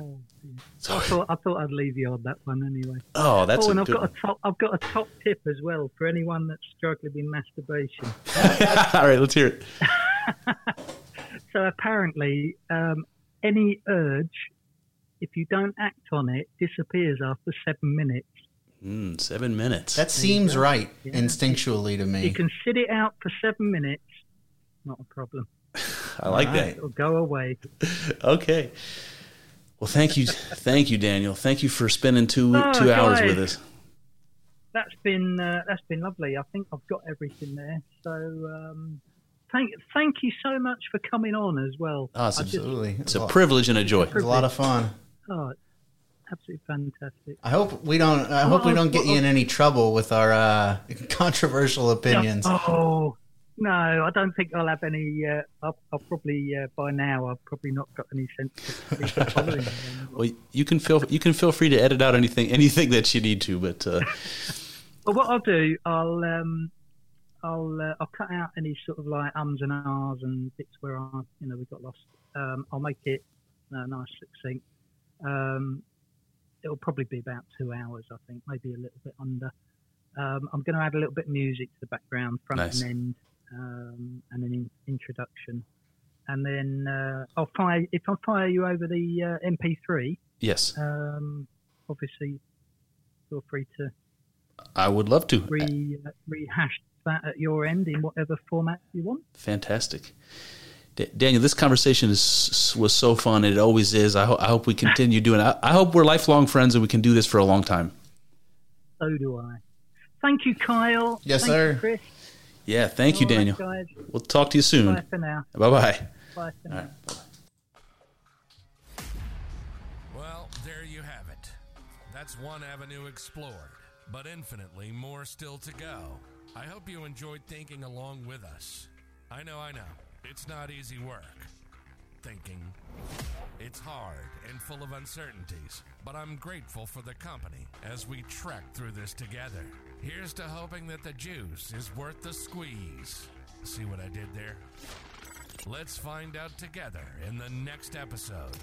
I thought I thought I'd leave you on that one anyway. Oh, that's oh, and I've good got one. a top. I've got a top tip as well for anyone that's struggling with masturbation. All right, let's hear it. So apparently, um, any urge, if you don't act on it, disappears after seven minutes. Mm, seven minutes. That seems go. right Yeah. instinctually to me. You can sit it out for seven minutes, not a problem. I like that. It'll go away. Okay. Well, thank you, thank you, Daniel. Thank you for spending two Oh, two hours guys. with us. That's been uh, that's been lovely. I think I've got everything there. So um, thank thank you so much for coming on as well. Oh, it's I a, just, Absolutely. it's a privilege and a joy. It was a lot of fun. oh, absolutely fantastic. I hope we don't. I hope we don't get you in any trouble with our uh, controversial opinions. Oh no, I don't think I'll have any. Uh, I'll, I'll probably uh, by now I've probably not got any following. Well, you can feel you can feel free to edit out anything anything that you need to, but uh, But what I'll do, I'll um, I'll uh, I'll cut out any sort of like ums and ahs and bits where I you know we got lost. Um, I'll make it uh, nice succinct. Um, it'll probably be about two hours, I think, maybe a little bit under. Um, I'm going to add a little bit of music to the background, front Nice. and end, um, and an in- introduction. And then uh, I'll fire if I fire you over the uh, MP3. yes, Um, obviously, feel free to I would love to. re uh, rehash that at your end in whatever format you want. Fantastic. D- Daniel, this conversation is was so fun. It always is. I, ho- I hope we continue doing. it. I, I hope we're lifelong friends and we can do this for a long time. So do I. Thank you, Kyle. Yes, Thank sir. You, Chris. Yeah, thank you, All right, Daniel. guys. We'll talk to you Bye soon. for now. Bye bye. Bye for now. Well, there you have it. That's one avenue explored. but infinitely more still to go. I hope you enjoyed thinking along with us. I know, I know, it's not easy work. Thinking. It's hard and full of uncertainties, but I'm grateful for the company as we trek through this together. Here's to hoping that the juice is worth the squeeze. See what I did there? Let's find out together in the next episode.